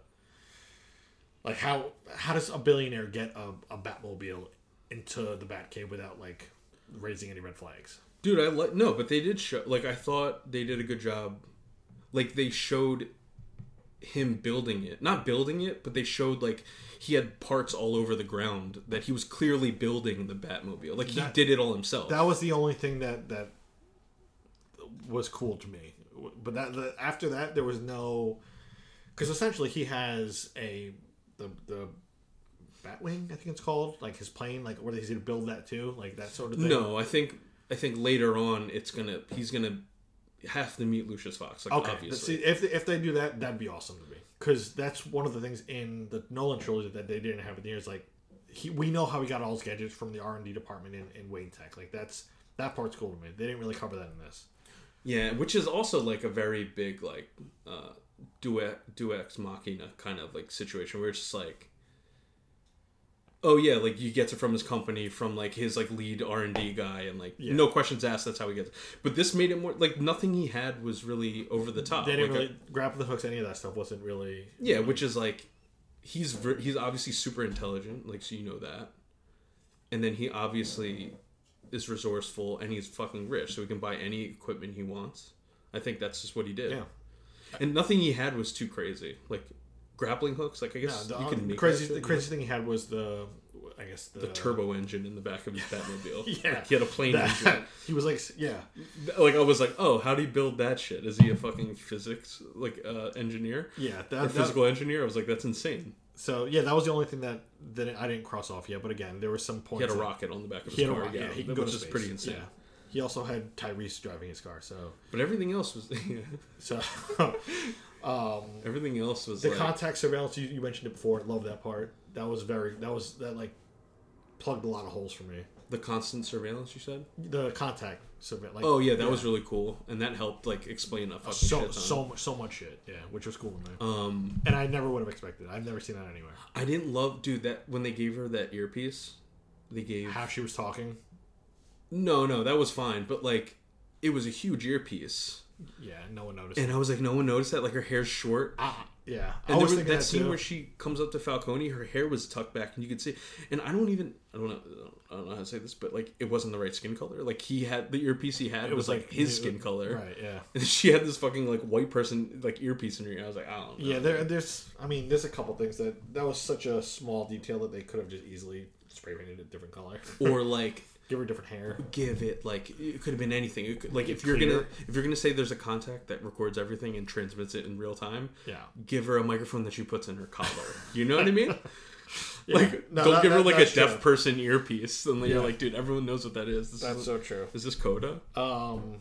like how how does a billionaire get a, a Batmobile into the Batcave without like raising any red flags? Dude, I like no, but they did show like I thought they did a good job. Like they showed him building it, not building it, but they showed like he had parts all over the ground that he was clearly building the Batmobile. Like he That- did it all himself. That was the only thing that that was cool to me. But that the, after that, there was no because essentially he has a the the Batwing, I think it's called, like his plane, like where he's gonna build that too, like that sort of thing. no, I think I think later on it's gonna he's gonna have to meet Lucius Fox. Like Okay, obviously, see, if they, if they do that, that'd be awesome to me because that's one of the things in the Nolan trilogy that they didn't have in the years. Like, he, we know how he got all his gadgets from the R and D department in, in Wayne Tech. Like, that's that part's cool to me. They didn't really cover that in this. yeah, which is also like a very big like uh, duet deus ex machina kind of like situation where it's just like oh yeah like he gets it from his company from like his like lead r&d guy and like Yeah. no questions asked that's how he gets it but this made it more like nothing he had was really over the top They didn't Like, really grab the hooks. Any of that stuff wasn't really. yeah which is like he's he's obviously super intelligent like so you know that and then he obviously is resourceful and he's fucking rich so he can buy any equipment he wants i think that's just what he did Yeah. and nothing he had was too crazy like grappling hooks like i Yeah, guess the, you can the make crazy the crazy thing he had was the, I guess the, the turbo engine in the back of his batmobile [LAUGHS] Yeah. Like, he had a plane that- engine [LAUGHS] he was like, yeah, like i was like oh how do you build that shit is he a fucking physics like uh engineer yeah. or That, that, physical engineer i was like that's insane so yeah, that was the only thing that that I didn't cross off yet. But again, there were some points. he had a rocket on the back of his He had a car rocket. yeah, Yeah, he can go was just space. pretty insane Yeah. He also had Tyrese driving his car. So but everything else was [LAUGHS] yeah. so. Everything else was The like, contact surveillance you, you mentioned it before. Love that part. That was very. That was that like plugged a lot of holes for me. the constant surveillance you said The contact surveillance. Like, Oh yeah, that was really cool, and that helped like explain a fucking so shit so much so much shit. Yeah, which was cool, man. Um, and I never would have expected. I've never seen that anywhere. I didn't love, dude. That when they gave her that earpiece, they gave How she was talking. no, no, that was fine, but like, it was a huge earpiece, Yeah, no one noticed. and I was like, no one noticed that. Like her hair's short, Ah, yeah, and I there was that scene where she comes up to Falcone, her hair was tucked back, and you could see. And I don't even, I don't know, I don't know how to say this, but like, it wasn't the right skin color. Like he had the earpiece he had It was, was like, like his skin color. right? Yeah, [LAUGHS] And she had this fucking like white person like earpiece in her ear. I was like, I don't know. yeah. There, there's. I mean, there's a couple things that that was such a small detail that they could have just easily spray painted a different color, Or like give her different hair. give it like it could have been anything. It could, like if you're clear. gonna if you're gonna say there's a contact that records everything and transmits it in real time, Yeah, give her a microphone that she puts in her collar. You know what I mean? [LAUGHS] Yeah. Like No, don't that- give her that- like a deaf true. person earpiece, and then you're like, dude, everyone knows what that is. This That's is, so true. is this Coda? Um,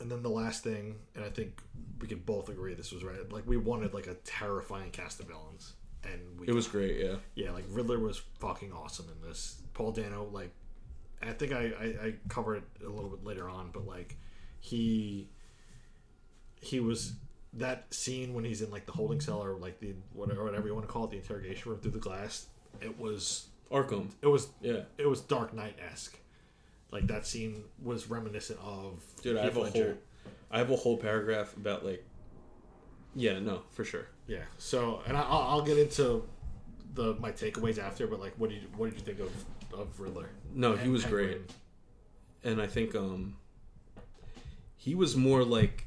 and then the last thing, and I think we could both agree this was right. Like we wanted like a terrifying cast of villains, and we It was great, yeah. yeah, like Riddler was fucking awesome in this. Paul Dano, like, I think I, I, I cover it a little bit later on, but like, he he was that scene when he's in like the holding cell or like the whatever whatever you want to call it, the interrogation room through the glass. It was Arkham, it was yeah. it was Dark Knight esque. Like that scene was reminiscent of Dude, I Heath have a whole, I have a whole paragraph about like, yeah, no, for sure. Yeah. So, and I, I'll, I'll get into the my takeaways after. But like, what did you what did you think of of Riddler? No, he was great. and I think um he was more like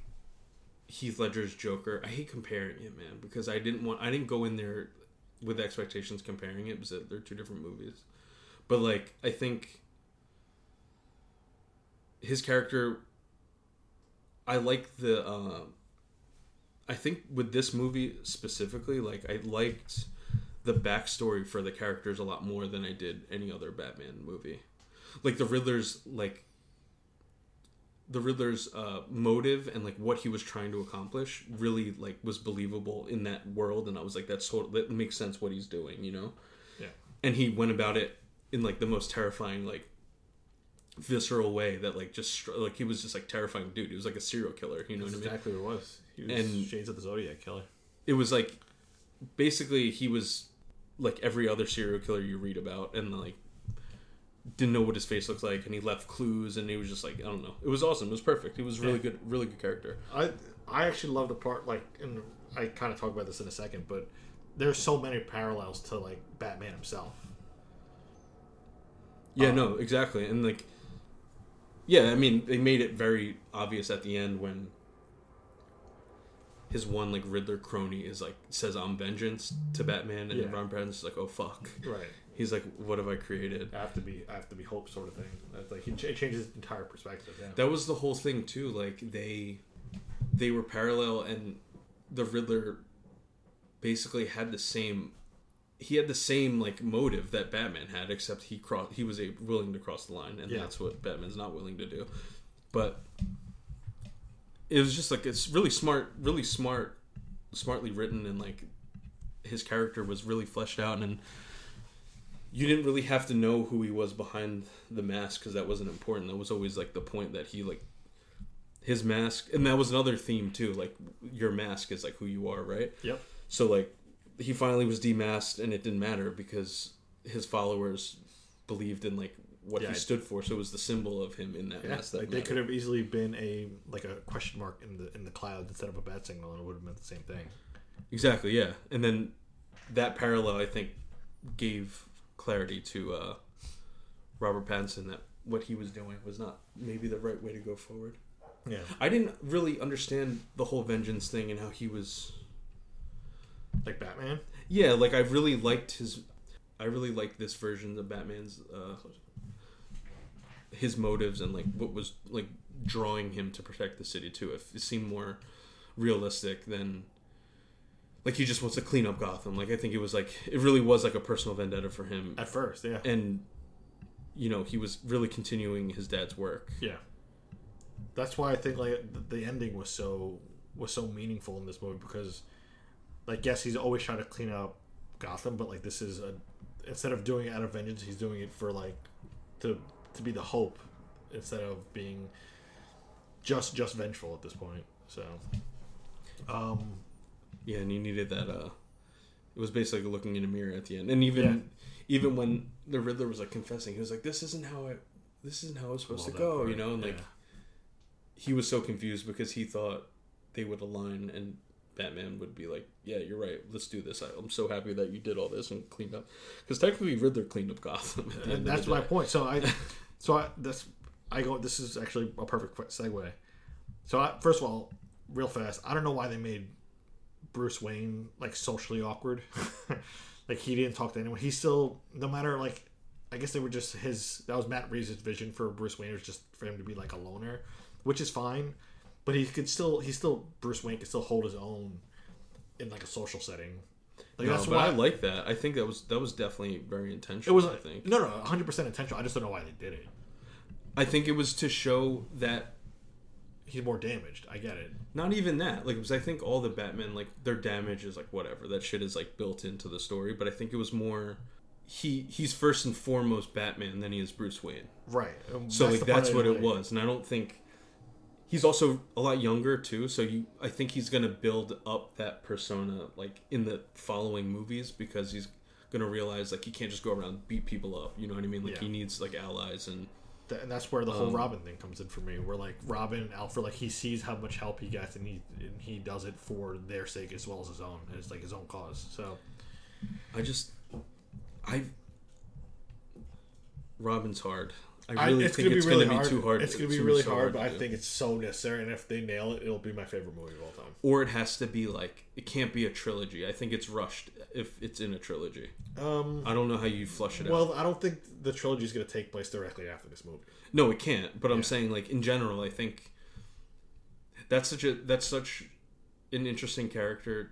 Heath Ledger's Joker. I hate comparing it, man, because I didn't want I didn't go in there with expectations comparing it because they're two different movies. But like I think his character I like the uh I think with this movie specifically, like I liked the backstory for the characters a lot more than I did any other Batman movie. Like the Riddler's like the Riddler's uh, motive and like what he was trying to accomplish really like was believable in that world, and I was like, that's so that makes sense what he's doing, you know. Yeah. And he went about it in like the most terrifying, like visceral way that like just like he was just like terrifying dude. He was like a serial killer, you know That's what I mean? exactly what it was. He was And- Shades of the Zodiac Killer. it was like basically he was like every other serial killer you read about and like didn't know what his face looked like and he left clues and he was just like i don't know it was awesome it was perfect he was really Yeah. good really good character I I actually love the part like, and I kind of talk about this in a second, but there's so many parallels to like Batman himself. yeah Um, no exactly and like yeah i mean they made it very obvious at the end when his one like riddler crony is like says i'm vengeance to batman and Yeah. ron Pattinson's like oh fuck Right. he's like what have i created I have to be I have to be hope sort of thing. That's like he ch- it changes his entire perspective. Yeah. that was the whole thing too like they they were parallel and the riddler basically had the same he had the same like motive that batman had except he crossed he was a, willing to cross the line and Yeah. that's what batman's not willing to do but it was just like it's really smart really smart smartly written and like his character was really fleshed out and you didn't really have to know who he was behind the mask because that wasn't important. That was always like the point that he like his mask, and that was another theme too. Like your mask is like who you are, right? Yep. So like he finally was demasked, and it didn't matter because his followers believed in like what Yeah, he stood for. So it was the symbol of him in that Yeah. That like they could have easily been a like a question mark in the in the cloud instead of a bat signal, and it would have meant the same thing. Exactly, yeah. And then that parallel, I think, gave clarity to uh, Robert Pattinson that what he was doing was not maybe the right way to go forward. Yeah. I didn't really understand the whole vengeance thing and how he was. Like Batman. Yeah, like I really liked his. I really liked this version of Batman's. Uh, his motives and like what was like drawing him to protect the city too. If it seemed more realistic than like he just wants to clean up Gotham. Like I think it was like it really was like a personal vendetta for him, At first, yeah. and you know he was really continuing his dad's work. Yeah. That's why I think like the- the ending was so was so meaningful in this movie because like yes, he's always trying to clean up Gotham, but like this is a instead of doing it out of vengeance, he's doing it for like to to be the hope instead of being just just vengeful at this point. So, um, Yeah, and he needed that. uh It was basically looking in a mirror at the end, and even even when the Riddler was like confessing, he was like, "This isn't how I, this isn't how it was supposed to go," part, you know, and like he was so confused because he thought they would align and Batman would be like, "Yeah, you're right. Let's do this. I'm so happy that you did all this and cleaned up." Because technically, Riddler cleaned up Gotham. At the end and that's my point. So I, [LAUGHS] so I that's I go. This is actually a perfect segue. So I, first of all, real fast, I don't know why they made Bruce Wayne like socially awkward. [LAUGHS] like he didn't talk to anyone. He still, no matter like, I guess they were just his. That was Matt Reeves' vision for Bruce Wayne. Was just for him to be like a loner, which is fine. But he could still, he still Bruce Wayne could still hold his own in like a social setting. Like No, that's but why I like that. I think that was that was definitely very intentional. it was. I think. no, no, hundred percent intentional. I just don't know why they did it. I think it was to show that He's more damaged. I get it. not even that like because i think all the batman like their damage is like whatever that shit is like built into the story but i think it was more he he's first and foremost batman than he is bruce wayne Right. Um, so like that's what it was and i don't think he's also a lot younger too so you i think he's gonna build up that persona like in the following movies because he's gonna realize like he can't just go around and beat people up you know what i mean like Yeah. he needs like allies and Th- and that's where the whole Um, Robin thing comes in for me. Where like Robin, and Alfred, like he sees how much help he gets, and he and he does it for their sake as well as his own. And it's like his own cause. So I just, I, Robin's hard. I I- really it's think gonna it's really going to be too hard. It's gonna be really so hard, but to I think it's so necessary. And if they nail it, it'll be my favorite movie of all time. or it has to be like it can't be a trilogy. I think it's rushed if it's in a trilogy. Um. I don't know how you flush it out. Well, I don't think the trilogy is going to take place directly after this movie. No, it can't. But I'm saying like in general, I think that's such a that's such an interesting character,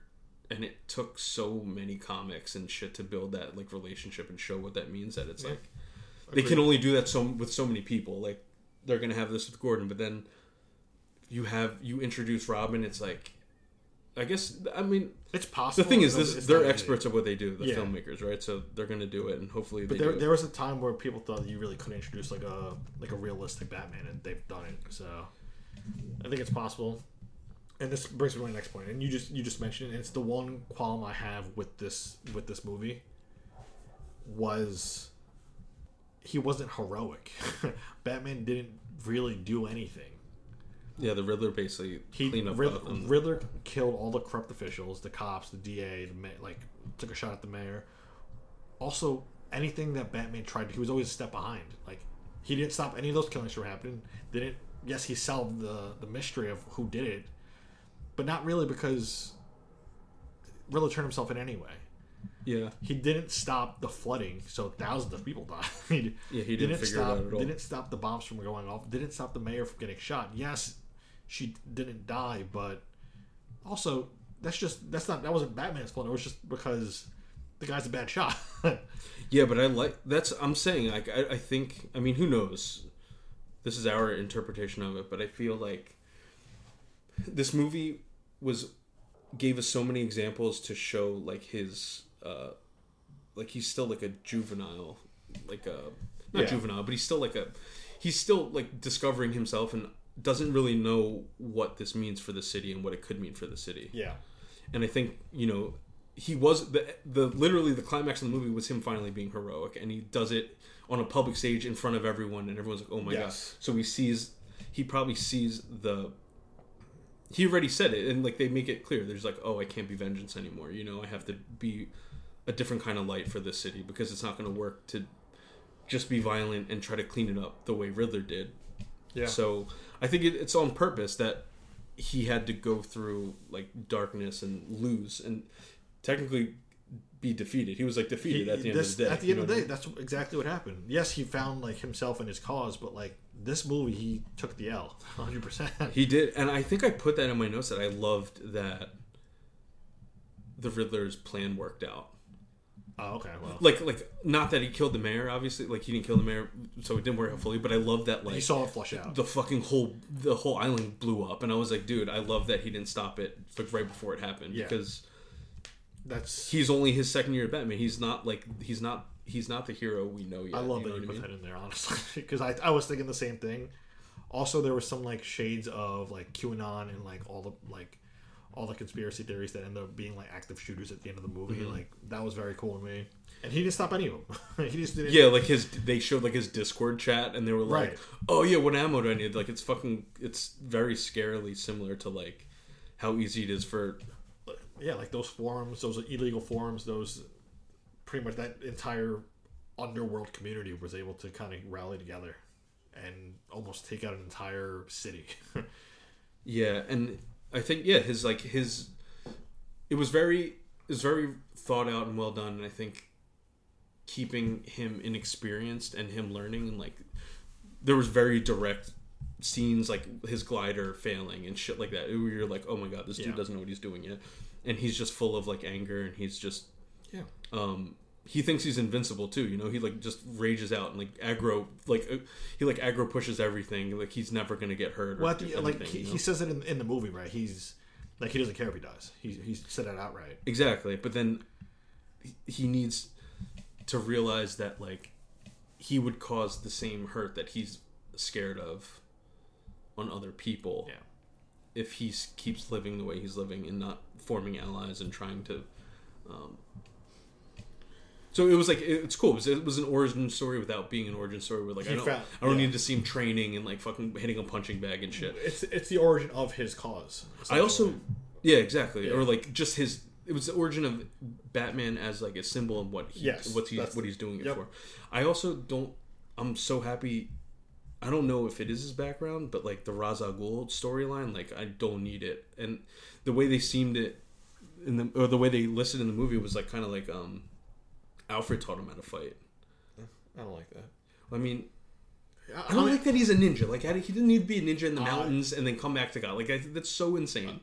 and it took so many comics and shit to build that like relationship and show what that means. That it's Yeah. like they can only do that so with so many people. Like they're gonna have this with Gordon, but then you have you introduce Robin. It's like I guess I mean It's possible. the thing is this they're experts at what they do, the Yeah. filmmakers, right? So they're gonna do it, and hopefully But there, there was a time where people thought that you really couldn't introduce like a like a realistic Batman, and they've done it. So I think it's possible. And this brings me to my next point. And you just you just mentioned it. And it's the one qualm I have with this with this movie was he wasn't heroic. [LAUGHS] Batman didn't really do anything. Yeah, the Riddler basically He cleaned up Rid- Riddler killed all the corrupt officials, the cops, the DA, the ma- like took a shot at the mayor. Also, anything that Batman tried, he was always a step behind. Like he didn't stop any of those killings from happening. Didn't yes, he solved the the mystery of who did it, but not really because Riddler turned himself in anyway. Yeah, He didn't stop the flooding, so thousands of people died. [LAUGHS] Yeah, he didn't figure it stop, out at all. Didn't stop the bombs from going off. Didn't stop the mayor from getting shot. Yes, she didn't die, but also that's just that's not that wasn't Batman's fault. It was just because the guy's a bad shot. [LAUGHS] yeah, but I like that's I'm saying like I, I think I mean who knows. This is our interpretation of it, but I feel like this movie was gave us so many examples to show like his uh like he's still like a juvenile like a not Yeah. juvenile but he's still like a he's still like discovering himself and doesn't really know what this means for the city and what it could mean for the city yeah, and I think you know he was the the literally the climax of the movie was him finally being heroic, and he does it on a public stage in front of everyone, and everyone's like, "Oh my Yes. god!" So he sees, he probably sees the. He already said it, and like they make it clear. There's like, "Oh, I can't be vengeance anymore." You know, I have to be a different kind of light for this city because it's not going to work to just be violent and try to clean it up the way Riddler did. yeah. So I think it, it's on purpose that he had to go through like darkness and lose and technically be defeated. He was like defeated He- at the end this- of the day. At the end of the day, that's exactly what happened. Yes, he found like himself and his cause, but like this movie, he took the L, [LAUGHS] hundred percent. He did, and I think I put that in my notes that I loved that the Riddler's plan worked out. Oh, okay. Well, Like, like not that he killed the mayor, obviously. Like he didn't kill the mayor, so it didn't work out fully. But I love that like he saw it flush out. the fucking whole the whole island blew up, and I was like, dude, I love that he didn't stop it like right before it happened Yeah. because That's he's only his second year at Batman. He's not like he's not he's not the hero we know yet. I love you that you put mean? that in there, honestly, [LAUGHS] because I, I was thinking the same thing. Also, there was some like shades of like QAnon and like all the like all the conspiracy theories that end up being like active shooters at the end of the movie. Mm-hmm. Like that was very cool to me, and he didn't stop any of them. [LAUGHS] he just didn't. Yeah, like his they showed like his Discord chat and they were like, Right. "Oh yeah, what ammo do I need?" Like it's fucking it's very scarily similar to like how easy it is for yeah, like those forums, those illegal forums, those pretty much that entire underworld community was able to kind of rally together and almost take out an entire city. [LAUGHS] Yeah, and I think yeah, his like his it was very it was very thought out and well done, and I think keeping him inexperienced and him learning and like there was very direct scenes like his glider failing and shit like that. Where you're like, oh my god, this dude doesn't know what he's doing yet, and he's just full of like anger and he's just yeah. um he thinks he's invincible too you know he like just rages out and like aggro like uh, he like aggro pushes everything like he's never gonna get hurt or Well, the, anything, like he, you know? he says it in, in the movie, right? He's like he doesn't care if he dies. He he said it outright. exactly but then he- he needs to realize that like he would cause the same hurt that he's scared of on other people Yeah. if he keeps living the way he's living and not forming allies and trying to um so it was like it's cool. It was, it was an origin story without being an origin story. Where like I don't, found- I don't yeah. need to see him training and like fucking hitting a punching bag and shit. It's it's the origin of his cause. I also, yeah, exactly. Yeah. Or like just his. It was the origin of Batman as like a symbol of what he, Yes, what he's what he's doing it yep. for. I also don't. I'm so happy. I don't know if it is his background, but like the Ra's al Ghul storyline, like I don't need it. And the way they seemed it in the or the way they listed in the movie was like kind of like um, Alfred taught him how to fight. I don't like that. I mean, I, don't like that he's a ninja. Like he didn't need to be a ninja in the mountains and then come back to God. Like I, that's so insane.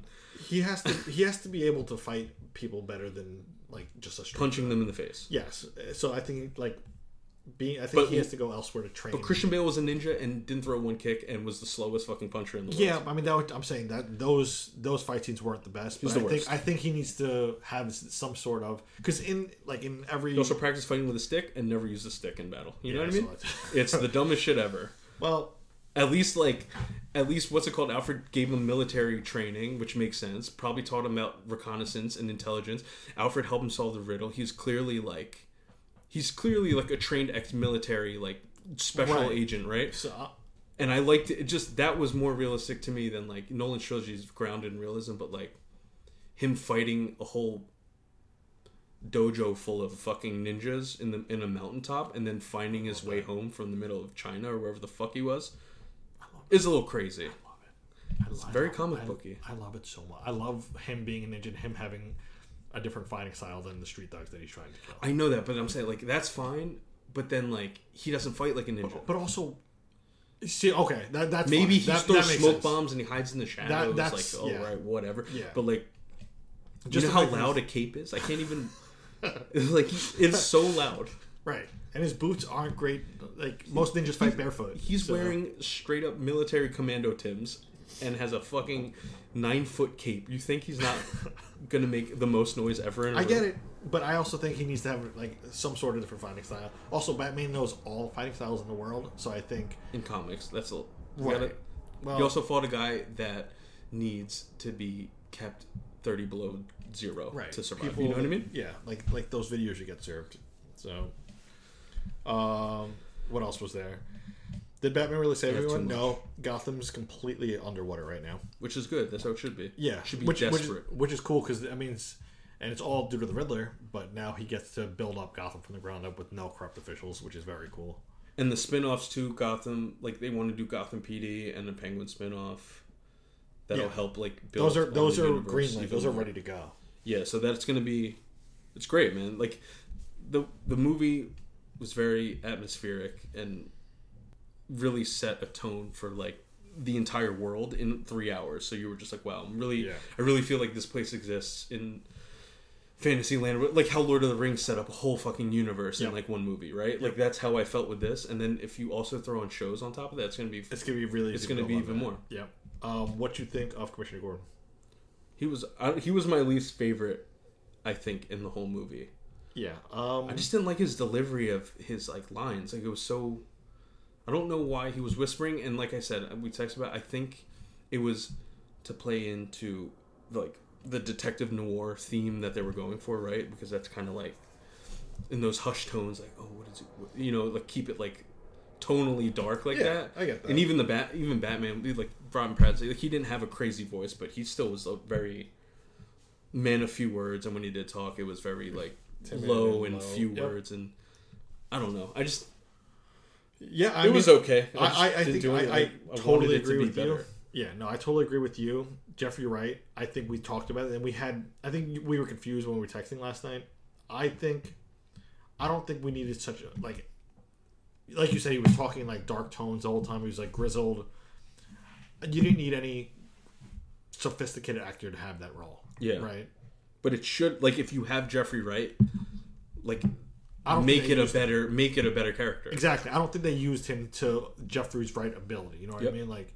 he has to he has to be able to fight people better than like just a straight Punching them in the face. Yes. So I think like being I think But- he has to go elsewhere to train. But Christian Bale was a ninja and didn't throw one kick and was the slowest fucking puncher in the world. yeah, I mean that would, I'm saying that those those fight scenes weren't the best. But the I worst. think I think he needs to have some sort of because in like in every He also practice fighting with a stick and never use a stick in battle. You know what I mean? [LAUGHS] It's the dumbest shit ever. [LAUGHS] well At least like, at least what's it called? Alfred gave him military training, which makes sense. Probably taught him about reconnaissance and intelligence. Alfred helped him solve the riddle. He's clearly like, he's clearly like a trained ex-military like special Right. agent, right? so uh, and I liked it. it just that was more realistic to me than like Nolan's trilogy is grounded in realism, but like him fighting a whole dojo full of fucking ninjas in the in a mountaintop and then finding his way home from the middle of China or wherever the fuck he was is a little crazy. I love it. I- it's love, very comic I- booky. I love it so much. I love him being a ninja and him having a different fighting style than the street dogs that he's trying to kill. I know that, but I'm saying like that's fine. But then like he doesn't fight like a ninja. But also, see, okay, that, that's Maybe fine. he that, throws that smoke sense. bombs and he hides in the shadows. that's- like, oh yeah. right, whatever. Yeah. But like, Just you know how that loud a cape is? I can't even. [LAUGHS] [LAUGHS] like it's so loud. Right, and his boots aren't great. Like most ninjas fight barefoot. He's so- wearing straight up military commando tims and has a fucking nine foot cape. You think he's not [LAUGHS] gonna make the most noise ever? In I get it, but I also think he needs to have like some sort of different fighting style. Also, Batman knows all fighting styles in the world, so I think in comics. That's a. You, Right. gotta, well, you also fought a guy that needs to be kept thirty below zero right to survive. People- you know what I mean? Yeah, like like those videos you get served. So, um, what else was there? Did Batman really save everyone? No, Gotham's completely underwater right now. Which is good. That's how it should be. Yeah, should be which, which is, desperate. which is cool because I mean, it's, and it's all due to the Riddler. But now he gets to build up Gotham from the ground up with no corrupt officials, which is very cool. And the spin-offs to Gotham, like they want to do Gotham PD and a Penguin spin-off. That'll Yeah. help like build. Those are those are universe green light. even Those are ready to go. Yeah, so that's gonna be, it's great, man. Like, the the movie was very atmospheric and really set a tone for like the entire world in three hours. So you were just like, wow, I'm really, Yeah. I really feel like this place exists in fantasy land, like how Lord of the Rings set up a whole fucking universe Yep. in like one movie, right? Like that's how I felt with this. And then if you also throw on shows on top of that, it's gonna be. It's gonna be really. It's gonna be even that. more. Yeah. Um, what you think of Commissioner Gordon? He was, I, he was my least favorite, I think, in the whole movie. Yeah. Um, I just didn't like his delivery of his like lines. Like it was so. I don't know why he was whispering, and like I said, we texted about. I think it was to play into like the detective noir theme that they were going for, right? Because that's kind of like in those hush tones, like oh, what is it? What, you know, like keep it like tonally dark like Yeah, that. I get that. And even the bat, even Batman, like Robin Pratt, like he didn't have a crazy voice, but he still was a very man of few words. And when he did talk, it was very like Timid low and and low. few Yep. words. And I don't know. I just yeah, I it mean, was okay. I, I, I think I. I, totally to agree be with you. Yeah, no, I totally agree with you, Jeffrey Wright. I think we talked about it, and we had. I think we were confused when we were texting last night. I think, I don't think we needed such a like, like you said, he was talking like dark tones the whole time. He was like grizzled. You didn't need any sophisticated actor to have that role. Yeah. right. But it should like if you have Jeffrey Wright, like make it a better make it a better character. Exactly. I don't think they used him to Jeffrey Wright's ability. You know what Yep. I mean? Like,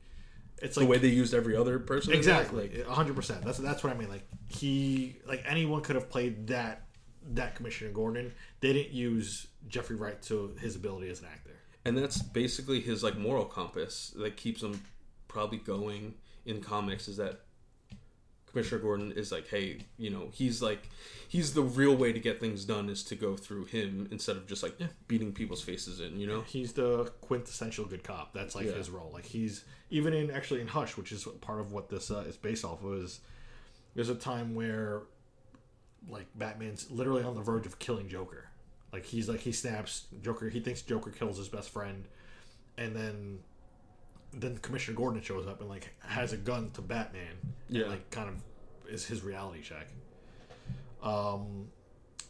it's The way they used every other person. Exactly, like, hundred percent. That's that's what I mean. Like he, like anyone could have played that that Commissioner Gordon. They didn't use Jeffrey Wright to his ability as an actor. and that's basically his like moral compass that keeps him probably going in comics is that Commissioner Gordon is like, hey, you know, he's like, he's the real way to get things done is to go through him instead of just like beating people's faces in, you know? He's the quintessential good cop. That's like Yeah. his role. Like he's even in actually in Hush, which is part of what this uh, is based off of. Is there's a time where like Batman's literally on the verge of killing Joker. Like he's like he snaps Joker. He thinks Joker kills his best friend, and then then Commissioner Gordon shows up and like has a gun to Batman. Yeah. and, like kind of is his reality check. Um,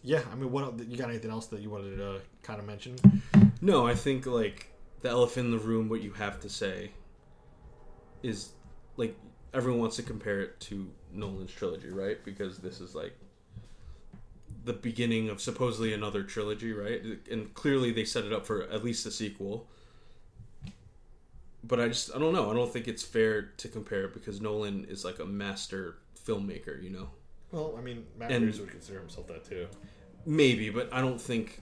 yeah. I mean, what you got? Anything else that you wanted to kind of mention? No, I think like the elephant in the room. What you have to say is like everyone wants to compare it to Nolan's trilogy, right? Because this is like the beginning of supposedly another trilogy, right? And clearly they set it up for at least a sequel. But I just I don't know. I don't think it's fair to compare because Nolan is like a master filmmaker, you know. Well, I mean, Matt And- Reeves would consider himself that too. Maybe, but I don't think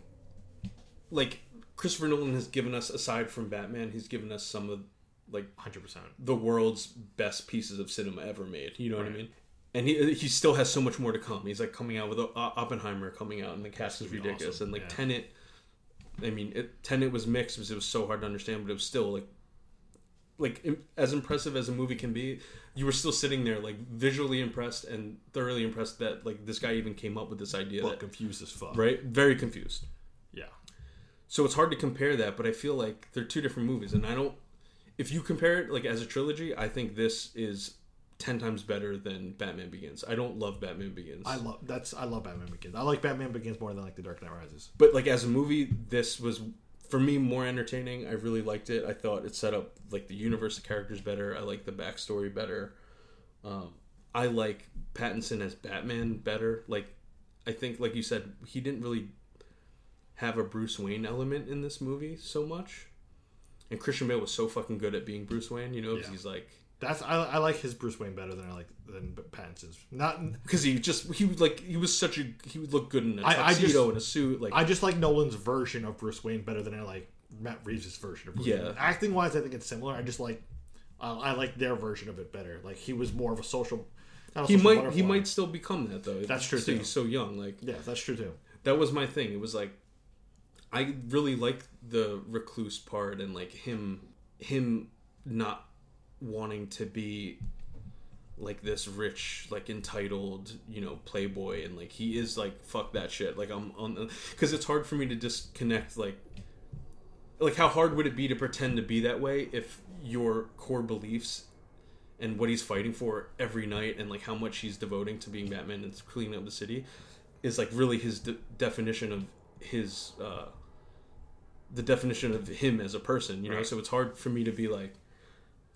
like Christopher Nolan has given us aside from Batman, he's given us some of like Hundred percent. the world's best pieces of cinema ever made. You know what I mean? And he he still has so much more to come. He's like coming out with Oppenheimer coming out, and the cast is ridiculous. awesome, And like yeah. Tenet, I mean, it, Tenet was mixed because it was so hard to understand, but it was still like like im- as impressive as a movie can be. You were still sitting there like visually impressed and thoroughly impressed that like this guy even came up with this idea. But that, confused as fuck. right? Very confused. Yeah. So it's hard to compare that, but I feel like they're two different movies, and I don't. If you compare it like as a trilogy, I think this is ten times better than Batman Begins. I don't love Batman Begins, I love that's I love Batman Begins. I like Batman Begins more than like The Dark Knight Rises. but like as a movie, this was for me more entertaining. I really liked it. I thought it set up like the universe of characters better. I like the backstory better. Um, I like Pattinson as Batman better. Like I think, like you said, he didn't really have a Bruce Wayne element in this movie so much. And Christian Bale was so fucking good at being Bruce Wayne, you know, 'cause Yeah. he's like, That's I, I like his Bruce Wayne better than I like than Pattinson's. Not because he just he was like he was such a he would look good in a tuxedo just- and a suit, like I just like Nolan's version of Bruce Wayne better than I like Matt Reeves' version of Bruce Yeah. Wayne. Acting wise, I think it's similar. I just like uh, I like their version of it better. Like he was more of a social. a he social might butterfly. he might still become that though. That's true, too. He's so young, like Yeah, that's true too. that was my thing. It was like I really liked the recluse part and like him him not wanting to be like this rich like entitled you know playboy and like he is like fuck that shit like i'm on because it's hard for me to disconnect like like how hard would it be to pretend to be that way if your core beliefs and what he's fighting for every night and like how much he's devoting to being batman and cleaning up the city is like really his de- definition of his uh the definition of him as a person you know Right. so it's hard for me to be like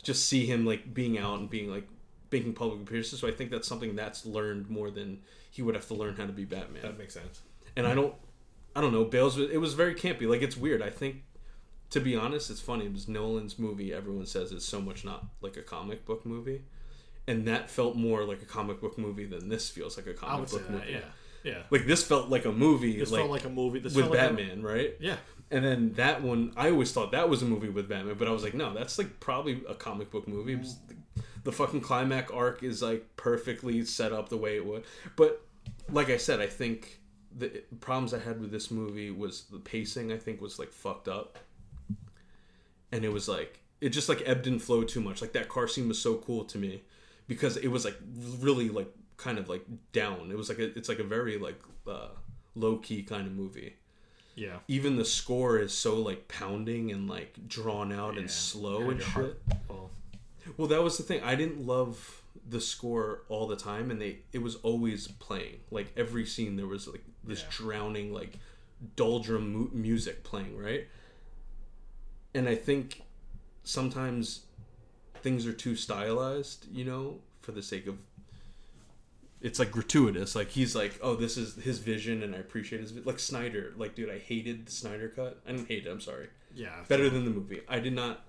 just see him like being out and being like making public appearances so i think that's something that's learned more than he would have to learn how to be batman That makes sense. and I don't, I don't know. Bale's it was very campy. Like it's weird. I think, to be honest, it's funny. It was Nolan's movie. Everyone says it's so much not like a comic book movie, and that felt more like a comic book movie than this feels like a comic book that. movie. Yeah. Yeah. Like this felt like a movie, This like, felt like a movie. This with like a- Batman, right? yeah. And then that one, I always thought that was a movie with Batman, but I was like, no, that's like probably a comic book movie. It's- The fucking climax arc is like perfectly set up the way it would. But like I said, I think the problems I had with this movie was the pacing. I think was like fucked up, and it was like it just like ebbed and flowed too much. Like that car scene was so cool to me because it was like really like kind of like down. It was like a, it's like a very like uh, low key kind of movie Yeah. even the score is so like pounding and like drawn out and slow and shit. Well, Well, that was the thing. I didn't love the score all the time, and they it was always playing. Like every scene, there was like this Yeah. drowning like doldrum mu- music playing, right? And I think sometimes things are too stylized, you know, for the sake of it's like gratuitous. Like he's like, oh, this is his vision, and I appreciate his vi-. like Snyder. Like, dude, I hated the Snyder cut. I didn't hate it. I'm sorry yeah. better than the movie. I did not.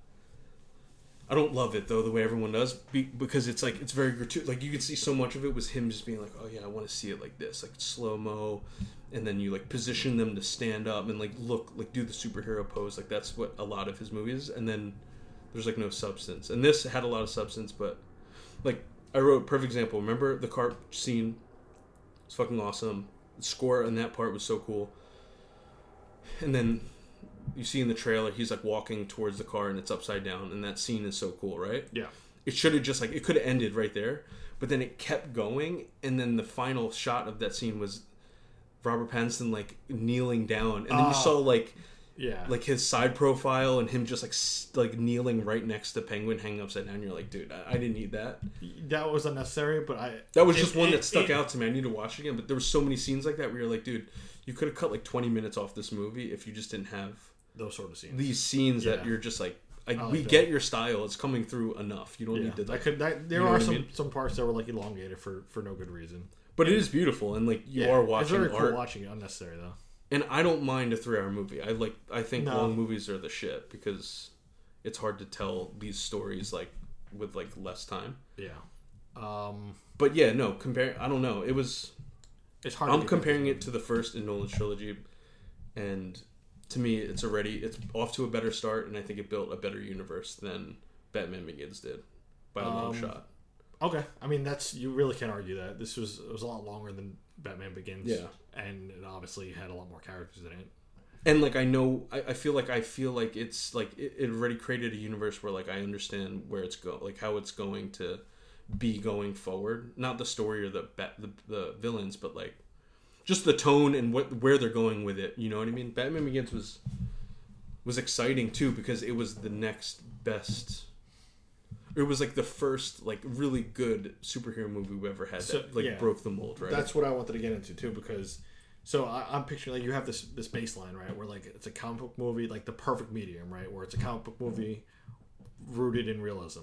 I don't love it though the way everyone does be, because it's like it's very gratuitous. Like you can see so much of it was him just being like, "Oh yeah, I want to see it like this, like slow mo," and then you like position them to stand up and like look like do the superhero pose. Like that's what a lot of his movies. And then there's like no substance. And this had a lot of substance, but like I wrote perfect example. Remember the car scene? It's fucking awesome. The score on that part was so cool. And then you see in the trailer he's like walking towards the car and it's upside down and that scene is so cool right Yeah. it should have just like it could have ended right there but then it kept going and then the final shot of that scene was robert pattinson like kneeling down and then you Ah. saw like Yeah. like his side profile and him just like like kneeling right next to penguin hanging upside down you're like dude i, I didn't need that that was unnecessary, but I that was it- just one it- that stuck it- out to me i need to watch it again but there were so many scenes like that where you're like dude you could have cut like 20 minutes off this movie if you just didn't have Those sort of scenes. these scenes that you're just like, like I we get your style. It's coming through enough. You don't yeah, need to. that Like, could. That, there you know are what I some mean? some parts that were like elongated for for no good reason. but it is beautiful, and like you Yeah, are watching It's very art. cool watching it. Unnecessary though. And I don't mind a three-hour movie. I like. I think No. long movies are the shit because it's hard to tell these stories like with like less time. Yeah. Um. But yeah, no. Compare. I don't know. It was. It's hard. I'm get comparing it to the first in Nolan's trilogy, and to me, it's already it's off to a better start, and I think it built a better universe than Batman Begins did by a long Um, shot. Okay, I mean that's you really can't argue that this was it was a lot longer than Batman Begins. Yeah. and it obviously had a lot more characters in it. and like I know, I, I feel like I feel like it's like it, it already created a universe where like I understand where it's go, like how it's going to be going forward. Not the story or the the, the villains, but like just the tone and what where they're going with it. You know what I mean? Batman Begins was was exciting too because it was the next best. It was like the first like really good superhero movie we ever had So, that like yeah. broke the mold, right? That's what I wanted to get into too, because so I, I'm picturing like you have this this baseline right where like it's a comic book movie, like the perfect medium, right, where it's a comic book movie rooted in realism,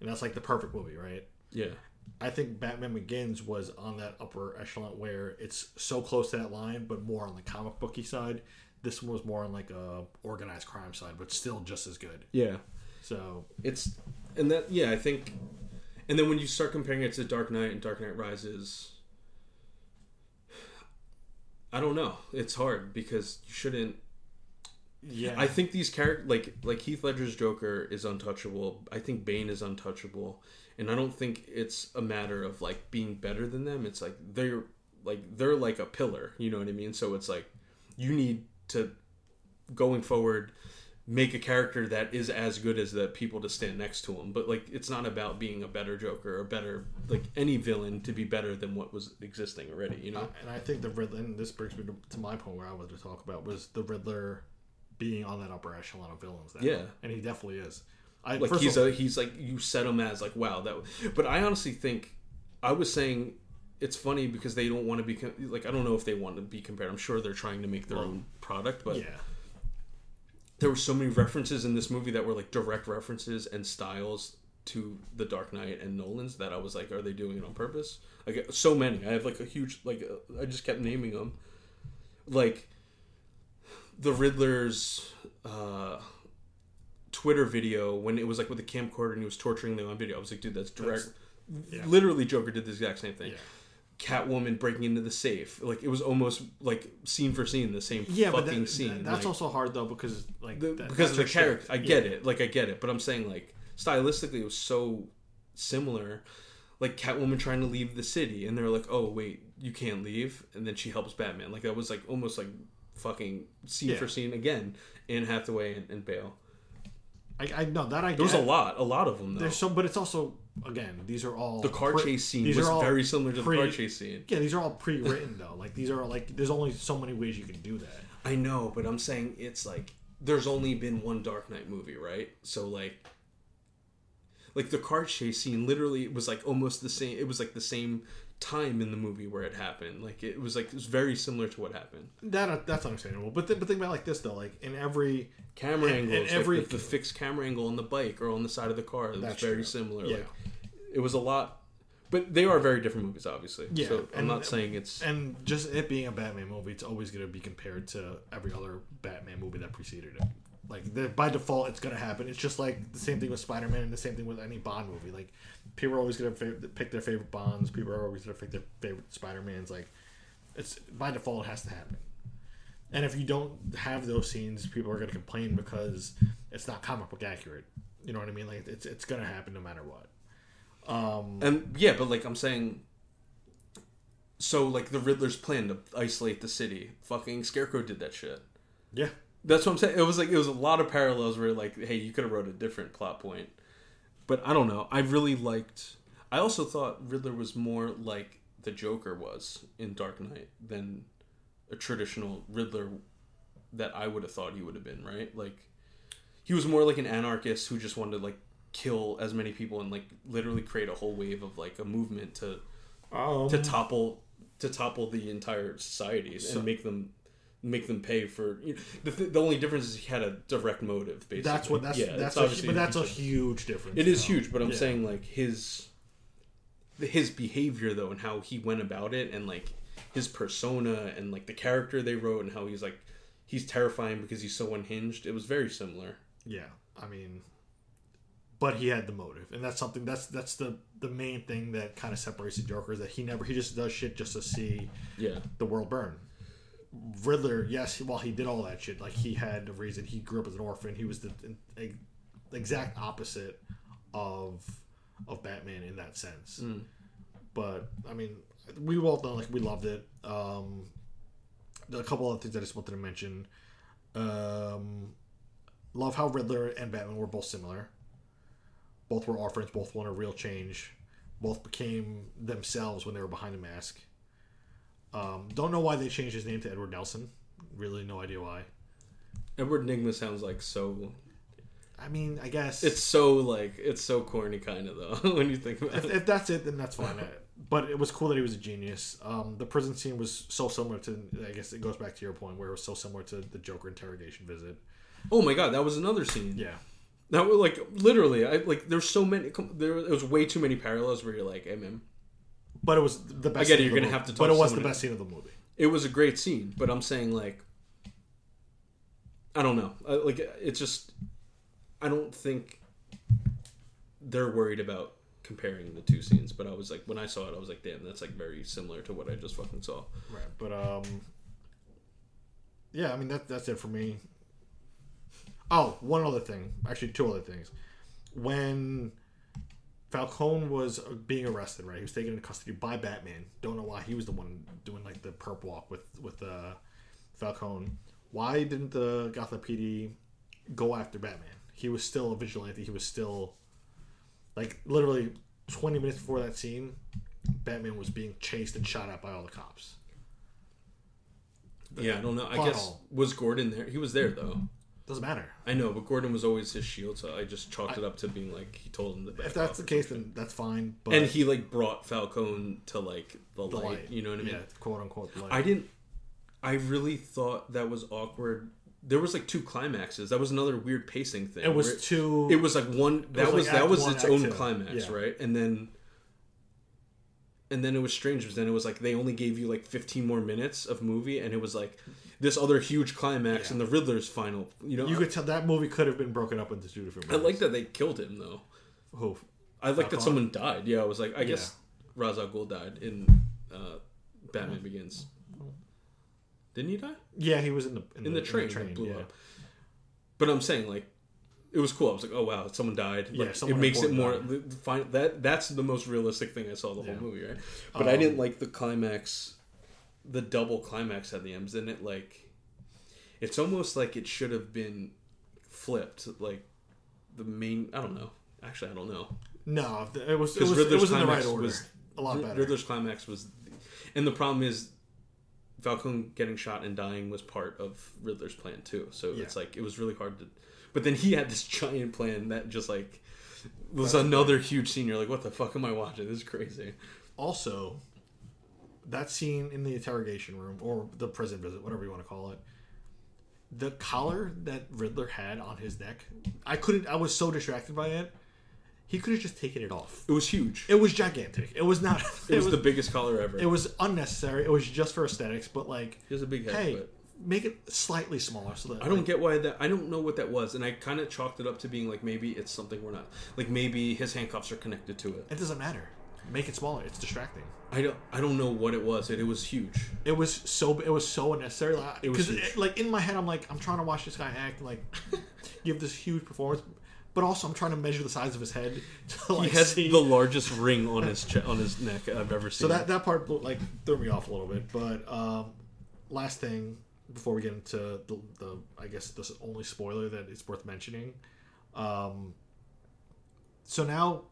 and that's like the perfect movie, right? yeah. I think Batman Begins was on that upper echelon where it's so close to that line, but more on the comic booky side. This one was more on like a organized crime side, but still just as good. Yeah. So it's and that yeah i think and then when you start comparing it to dark knight and dark knight rises i don't know. It's hard because you shouldn't yeah, i think these characters like like heath ledger's joker is untouchable. I think bane is untouchable. And i don't think it's a matter of like being better than them. It's like they're like they're like a pillar you know what i mean? So it's like you need to going forward make a character that is as good as the people to stand next to him but like it's not about being a better joker or better like any villain to be better than what was existing already you know and I think the Riddler. And this brings me to, to my point where I wanted to talk about was the Riddler being on that upper echelon of villains. Now. Yeah. and he definitely is. I like he's all, a he's like you set him as like wow that but i honestly think i was saying it's funny because they don't want to be like i don't know if they want to be compared i'm sure they're trying to make their own product but yeah, there were so many references in this movie that were like direct references and styles to the Dark Knight and Nolan's that I was like, are they doing it on purpose? Like so many. I have like a huge like uh, I just kept naming them. Like the Riddler's uh, Twitter video when it was like with the camcorder and he was torturing them on video. I was like, dude, that's direct. yeah. Literally, Joker did the exact same thing. Yeah. Catwoman breaking into the safe. Like it was almost like scene for scene the same Yeah, fucking but that, scene. that's like, also hard though because like the- that- because of the character. shtick. I get Yeah. it. Like I get it, but I'm saying like stylistically it was so similar. Like Catwoman trying to leave the city, and they're like, "Oh wait, you can't leave," and then she helps Batman. Like that was like almost like fucking scene Yeah. for scene again. Anne Hathaway and, and Bale. I, I know that I There was get. a lot, a lot of them though. There's so, but it's also again these are all the car pre- chase scene these was are all very similar to pre- the car chase scene. Yeah, these are all pre-written though. Like these are like there's only so many ways you can do that. I know, but I'm saying it's like there's only been one Dark Knight movie, right? So like like the car chase scene literally was like almost the same it was like the same time in the movie where it happened. Like it was like it was very similar to what happened. That uh, that's understandable. But th- but think about it like this though. Like in every Camera angles, every- like the, the fixed camera angle on the bike or on the side of the car, it was That's very true. similar. Yeah. Like it was a lot but they are very different movies obviously. Yeah, So I'm and- not saying it's and just it being a Batman movie, it's always going to be compared to every other Batman movie that preceded it. Like the, by default, it's going to happen. It's just like the same thing with Spider Man and the same thing with any Bond movie. Like people are always going to fav- pick their favorite Bonds. People are always going to pick their favorite Spider Mans. Like it's by default, it has to happen. And if you don't have those scenes, people are going to complain because it's not comic book accurate. You know what I mean? Like it's it's going to happen no matter what. Um, And yeah, but like I'm saying, so like the Riddler's plan to isolate the city, fucking Scarecrow did that shit. yeah, That's what I'm saying. It was like it was a lot of parallels where like, hey, you could have wrote a different plot point. But I don't know. I really liked. I also thought Riddler was more like the Joker was in Dark Knight than a traditional Riddler that I would have thought he would have been. Right? Like he was more like an anarchist who just wanted to like kill as many people and like literally create a whole wave of like a movement to um, to topple to topple the entire society So- and make them make them pay for you know, the, th- the only difference is he had a direct motive basically That's what that's yeah that's a, but that's a huge- difference. it is huge but i'm Yeah. saying like his his behavior though and how he went about it and like his persona and like the character they wrote and how he's like he's terrifying because he's so unhinged it was very similar Yeah, I mean, but he had the motive, and that's something that's that's the the main thing that kind of separates the Joker is that he never he just does shit just to see yeah the world burn. Riddler, yes, while he did all that shit, like he had a reason. He grew up as an orphan. He was the, the exact opposite of of Batman in that sense. But I mean, we all know like we loved it. Um, a couple other things I just wanted to mention. Um, love how Riddler and Batman were both similar. Both were orphans. Both wanted real change. Both became themselves when they were behind a mask. Um, don't know why they changed his name to Edward Nashton. Really, no idea why. edward nygma sounds like so I mean, I guess it's so like it's so corny kind of though [LAUGHS] when you think about if, it if that's it, then that's fine. But it was cool that he was a genius. Um, the prison scene was so similar to. I guess it goes back to your point where it was so similar to the Joker interrogation visit. oh my god that was another scene Yeah, That was like literally, I like. There's so many. There was way too many parallels where you're like, "Hey man, but it was the best. I get scene it, you're gonna movie. have to Talk But it was the best scene of the movie. it was a great scene." But I'm saying like, I don't know. I, like it's just, I don't think they're worried about comparing the two scenes. But I was like, when I saw it, I was like, "Damn, that's like very similar to what I just fucking saw." Right, but um, yeah, I mean that that's it for me. Oh, one other thing, actually, two other things. When Falcone was being arrested, right, he was taken into custody by Batman. Don't know why he was the one doing like the perp walk with with uh, Falcone. Why didn't the Gotham PD go after Batman? He was still a vigilante. He was still like literally twenty minutes before that scene. Batman was being chased and shot at by all the cops. Yeah, I don't know. I guess hole. was Gordon there? He was there though. Doesn't matter. I know, but Gordon was always his shield, so I just chalked it up to being like he told him to If that's the case, something. then that's fine. But and he like brought Falcone to like the, the light, light, You know what I mean? Yeah, quote unquote light. I didn't. I really thought that was awkward. There was like two climaxes. That was another weird pacing thing. it was too. It was like one. That was was, like that was one, its own two. climax, Yeah. right? And then. And then it was strange because then it was like they only gave you like 15 more minutes of movie, and it was like this other huge climax Yeah. and the Riddler's final. You know, you could tell that movie could have been broken up into two different. I like that they killed him though. Who? I like that someone died. Yeah, I was like, I guess Yeah. Ra's al Ghul died in uh, Batman Begins. Didn't he die Yeah, he was in the in the train? that blew yeah. up. But I'm saying like. It was cool. I was like, "Oh wow, someone died." Yeah, Like, it makes it more. the- Fine, that that's the most realistic thing I saw the whole Yeah. movie, right? But I Um, didn't like the climax, the double climax at the end. Isn't it like? It's almost like it should have been flipped. Like the main. I don't know. Actually, I don't know. No, it was it Because was, it Riddler's was in the right order. was a lot better. Riddler's climax was, and the problem is, Falcone getting shot and dying was part of Riddler's plan too. So Yeah. it's like it was really hard to. But then he had this [LAUGHS] giant plan that just like was another huge scene. You're like, what the fuck am I watching? This is crazy. also, that scene in the interrogation room or the prison visit, whatever you want to call it, the collar that Riddler had on his neck, I couldn't. I was so distracted by it. He could have just taken it off. It was huge. It was gigantic. It was not. [LAUGHS] It was the biggest collar ever. It was unnecessary. It was just for aesthetics. But like, He has a big head. hey, but make it slightly smaller so that I don't like, get why that. I don't know what that was, and I kind of chalked it up to being like maybe it's something we're not. Like maybe his handcuffs are connected to it. It doesn't matter. Make it smaller. It's distracting. I don't. I don't know what it was. It, it was huge. It was so it was so unnecessary. Like, It was huge. like in my head, I'm like, I'm trying to watch this guy act like [LAUGHS] give this huge performance, but also I'm trying to measure the size of his head [LAUGHS] to like he has see. the largest ring on his che- on his neck I've ever seen. so that that part like threw me off a little bit. But um, last thing before we get into the, the I guess the only spoiler that is worth mentioning. Um, so now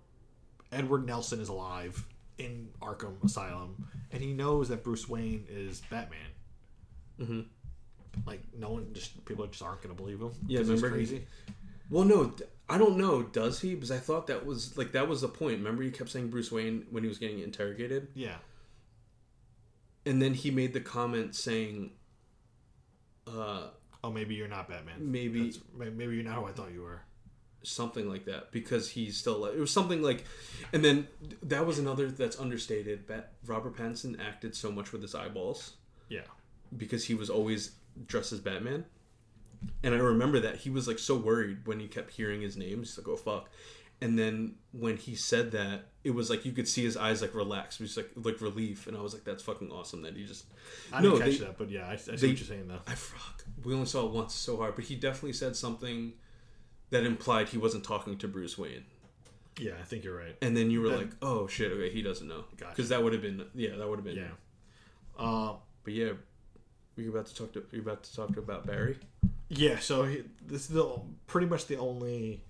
Edward Nashton is alive in Arkham Asylum, and he knows that Bruce Wayne is Batman. hmm Like no one, just people just aren't going to believe him. Yeah, remember he- Well, no, I don't know. Does he? Because I thought that was like that was the point. Remember, you kept saying Bruce Wayne when he was getting interrogated, Yeah, and then he made the comment saying, uh, oh maybe you're not Batman. Maybe- That's- maybe you're not who I thought you were. Something like that because he's still it was something like and then that was another that's understated. Robert pattinson acted so much with his eyeballs. Yeah, because he was always dressed as batman. And i remember that he was like so worried when he kept hearing his name. He's like oh fuck. And then when he said that it was like you could see his eyes like relax. Was like like relief. And i was like that's fucking awesome that he just I didn't No, catch they- that, but yeah, I, I see they- what you're saying though. I fuck. We only saw it once, so hard. But he definitely said something that implied he wasn't talking to Bruce Wayne. Yeah, I think you're right. And then you were Then- like, "Oh shit, okay, he doesn't know." Gotcha. Because that would have been, yeah, that would have been. Yeah. Uh, But yeah, were you about to talk to? You about to talk to about Barry? yeah. So he, this is the pretty much the only,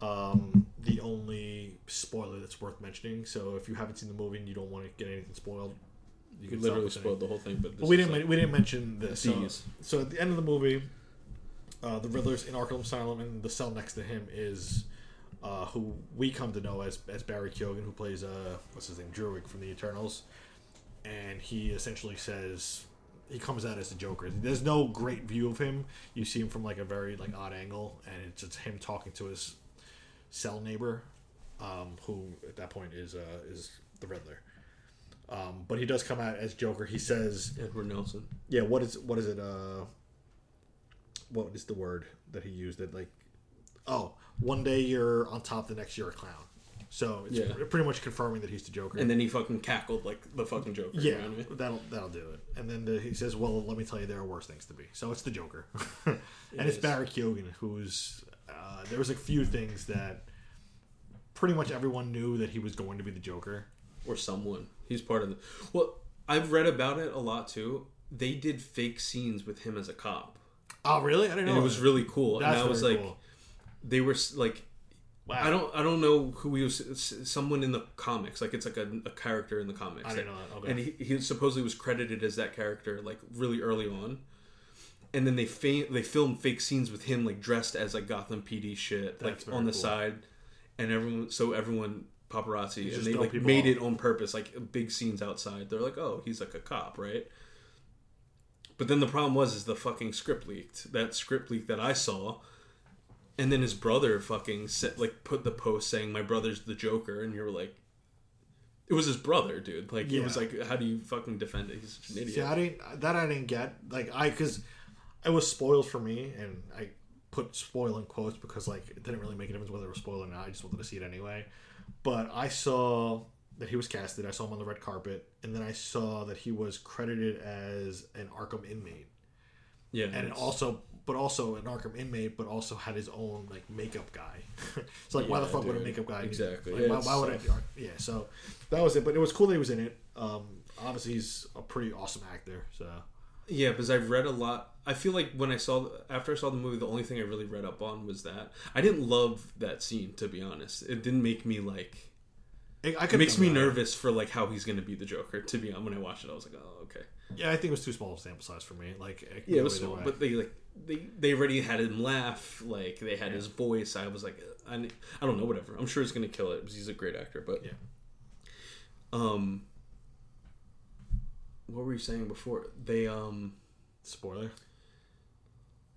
um, the only spoiler that's worth mentioning. So if you haven't seen the movie and you don't want to get anything spoiled, you can literally spoil the whole thing. But, But we didn't like- we didn't mention this. So, so at the end of the movie, uh, the Riddler's in Arkham Asylum, and the cell next to him is uh, who we come to know as as Barry Keoghan, who plays uh, what's his name, Druig from the Eternals, and he essentially says he comes out as the Joker. There's no great view of him. You see him from like a very like odd angle, and it's just him talking to his cell neighbor, um, who at that point is uh, is the Riddler. Um, but he does come out as Joker. He says Edward Nashton. yeah what is what is it uh what is the word that he used that like oh one day you're on top the next you're a clown so it's Yeah. pretty much confirming that he's the joker And then he fucking cackled like the fucking Joker. yeah You know what I mean? that'll that'll do it and then the, he says well let me tell you there are worse things to be so it's the joker [LAUGHS] and it's barry keoghan who's uh, there was a few things that pretty much everyone knew that he was going to be the joker Or someone. He's part of the. Well, I've read about it a lot too. They did fake scenes with him as a cop, oh really i didn't know and it was really cool. That's and I was like, cool. they were like wow I don't I don't know who he was. Someone in the comics, like it's like a, a character in the comics. I didn't know that. Okay. And he, he supposedly was credited as that character like really early on. And then they fa- they filmed fake scenes with him like dressed as like Gotham PD shit, like That's very on the cool. side, and everyone so everyone paparazzi and they like made off. it on purpose, like big scenes outside. They're like, oh, he's like a cop, right? But then the problem was is the fucking script leaked. That script leak that I saw, and then his brother fucking set, like put the post saying my brother's the Joker, and you were like, it was his brother, dude. Like it was like, how do you fucking defend it? He's an idiot. See, I didn't that I didn't get like I because it was spoiled for me, and I put spoil in quotes because like it didn't really make a difference whether it was spoiled or not. I just wanted to see it anyway. But I saw that he was casted. I saw him on the red carpet, and then I saw that he was credited as an Arkham inmate, Yeah, and also, but also an Arkham inmate, but also had his own like makeup guy. [LAUGHS] so like, why the Yeah, fuck would a makeup guy? Exactly. Like, Yeah, why, why would I? Yeah. So that was it. But it was cool that he was in it. Um, obviously, he's a pretty awesome actor. So Yeah, because I've read a lot. I feel like when I saw after I saw the movie, the only thing I really read up on was that I didn't love that scene. To be honest, it didn't make me like. I, I It makes me nervous for like how he's going to be the Joker. To be honest, when I watched it, I was like, oh, okay. Yeah, I think it was too small of a sample size for me. Like, it Yeah, it was small, way. but they like they they already had him laugh. Like they had his voice. I was like, I, I don't know, whatever. I'm sure he's going to kill it because he's a great actor. But Yeah. um, what were you saying before? They um. spoiler.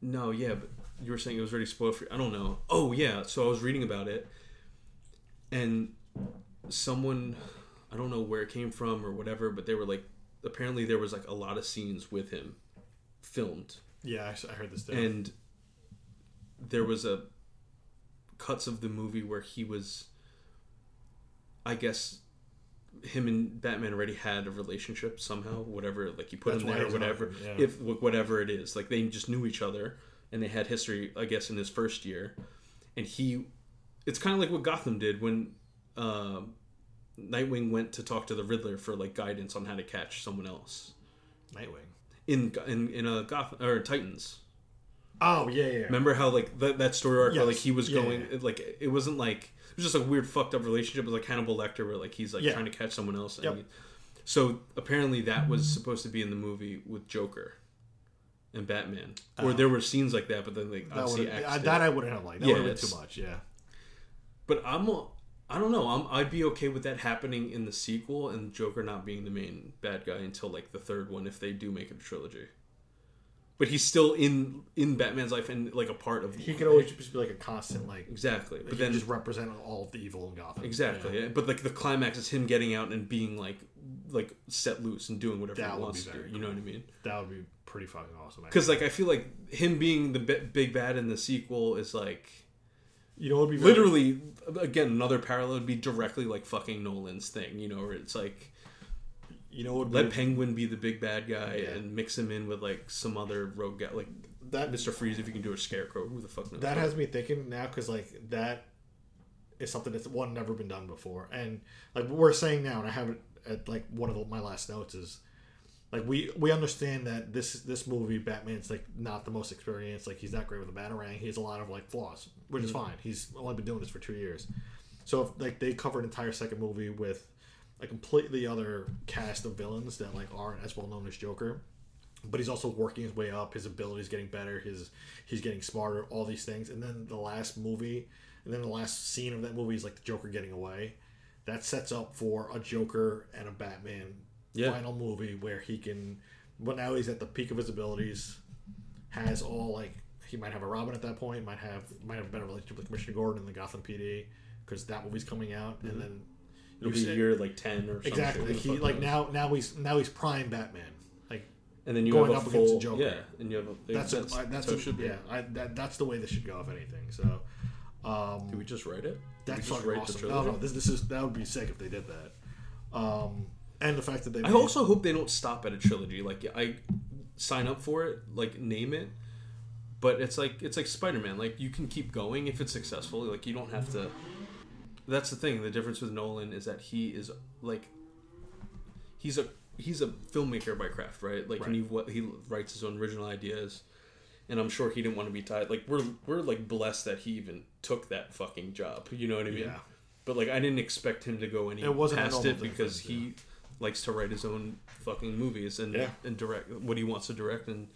No, yeah, but you were saying it was already spoiled for. I don't know. Oh yeah, so I was reading about it, and someone, I don't know where it came from or whatever, but they were like, apparently there was like a lot of scenes with him filmed, Yeah, I heard this. Too. and there was a cuts of the movie where he was, I guess, him and Batman already had a relationship somehow, whatever. Like you put That's him there, or whatever. Yeah. If whatever it is, like they just knew each other and they had history, I guess, in his first year, and he, it's kind of like what Gotham did when. Uh, Nightwing went to talk to the Riddler for like guidance on how to catch someone else Nightwing. in in in a Gotham or Titans. Oh yeah, yeah. Remember how like that that story arc where like he was Yeah, going yeah. it, like it wasn't like it was just a weird fucked up relationship with like Hannibal Lecter where like he's like Yeah. trying to catch someone else. Yep. he- so apparently that was supposed to be in the movie with Joker and Batman, or Oh. there were scenes like that, but then like That, obviously I, that I wouldn't have liked. That Yeah, would have been too much. Yeah. But I'm I don't know. I'm I'd be okay with that happening in the sequel and Joker not being the main bad guy until like the third one if they do make it a trilogy. But he's still in in Batman's life and like a part of He could always just be like a constant like. exactly. But But then just represent all of the evil in Gotham. Exactly. Yeah. yeah. But like the climax is him getting out and being like like set loose and doing whatever That he would wants to do. very You know what I mean? That would be pretty fucking awesome. Because like I feel like him being the bi- big bad in the sequel is like you know, it would be very- literally again another parallel would be directly like fucking Nolan's thing. You know, where it's like You know, let be Penguin be the big bad guy Yeah. and mix him in with like some other rogue guy, like that. Mister Freeze. If you can do a scarecrow, who the fuck knows? That has me thinking now because like that is something that's one never been done before, and like we're saying now, and I have it at like one of the, my last notes is like we we understand that this this movie Batman's like not the most experienced, like he's not great with a batarang. He has a lot of like flaws, which is mm-hmm. fine. He's only been doing this for two years, so if like they cover an entire second movie with a completely other cast of villains that like aren't as well known as Joker but he's also working his way up. His abilities getting better. His he's getting smarter. All these things, and then the last movie, and then the last scene of that movie is like the Joker getting away. That sets up for a Joker and a Batman Yeah. final movie where he can. But now he's at the peak of his abilities. Has all like he might have a Robin at that point. Might have might have a better relationship with Commissioner Gordon and the Gotham PD because that movie's coming out, and then It'll be say- year like ten or something. exactly he like now now he's now he's prime Batman. Like and then you going have a up against a Joker. yeah, and you have a that's that's, a, that's how a, should be. yeah. I, that, that's the way this should go, if anything. So, um, Did we just write it? Did that's fucking awesome. No, no, this this is that would be sick if they did that. Um, and the fact that they I also hope they don't stop at a trilogy. Like I sign up for it, like name it, but it's like it's like Spider Man. Like you can keep going if it's successful. Like you don't have to. That's the thing. The difference with Nolan is that he is like he's a he's a filmmaker by craft, right? Like and he what he writes his own original ideas. And I'm sure he didn't want to be tied. Like we're we're like blessed that he even took that fucking job. You know what I mean? Yeah. But like I didn't expect him to go any It wasn't past it because he likes to write his own fucking movies and Yeah. and direct what he wants to direct and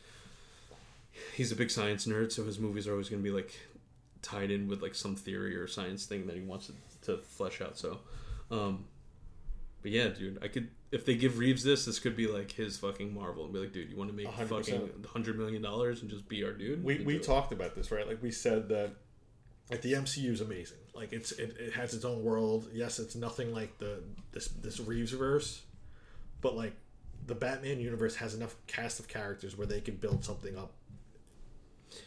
he's a big science nerd so his movies are always going to be like tied in with like some theory or science thing that he wants to, to flesh out so um but yeah dude i could if they give reeves this this could be like his fucking marvel and be like dude you want to make 100%. fucking 100 million dollars and just be our dude we we it. talked about this right like we said that like the MCU is amazing. Like it's it, it has its own world. Yes, it's nothing like the this this Reeves verse, but like the Batman universe has enough cast of characters where they can build something up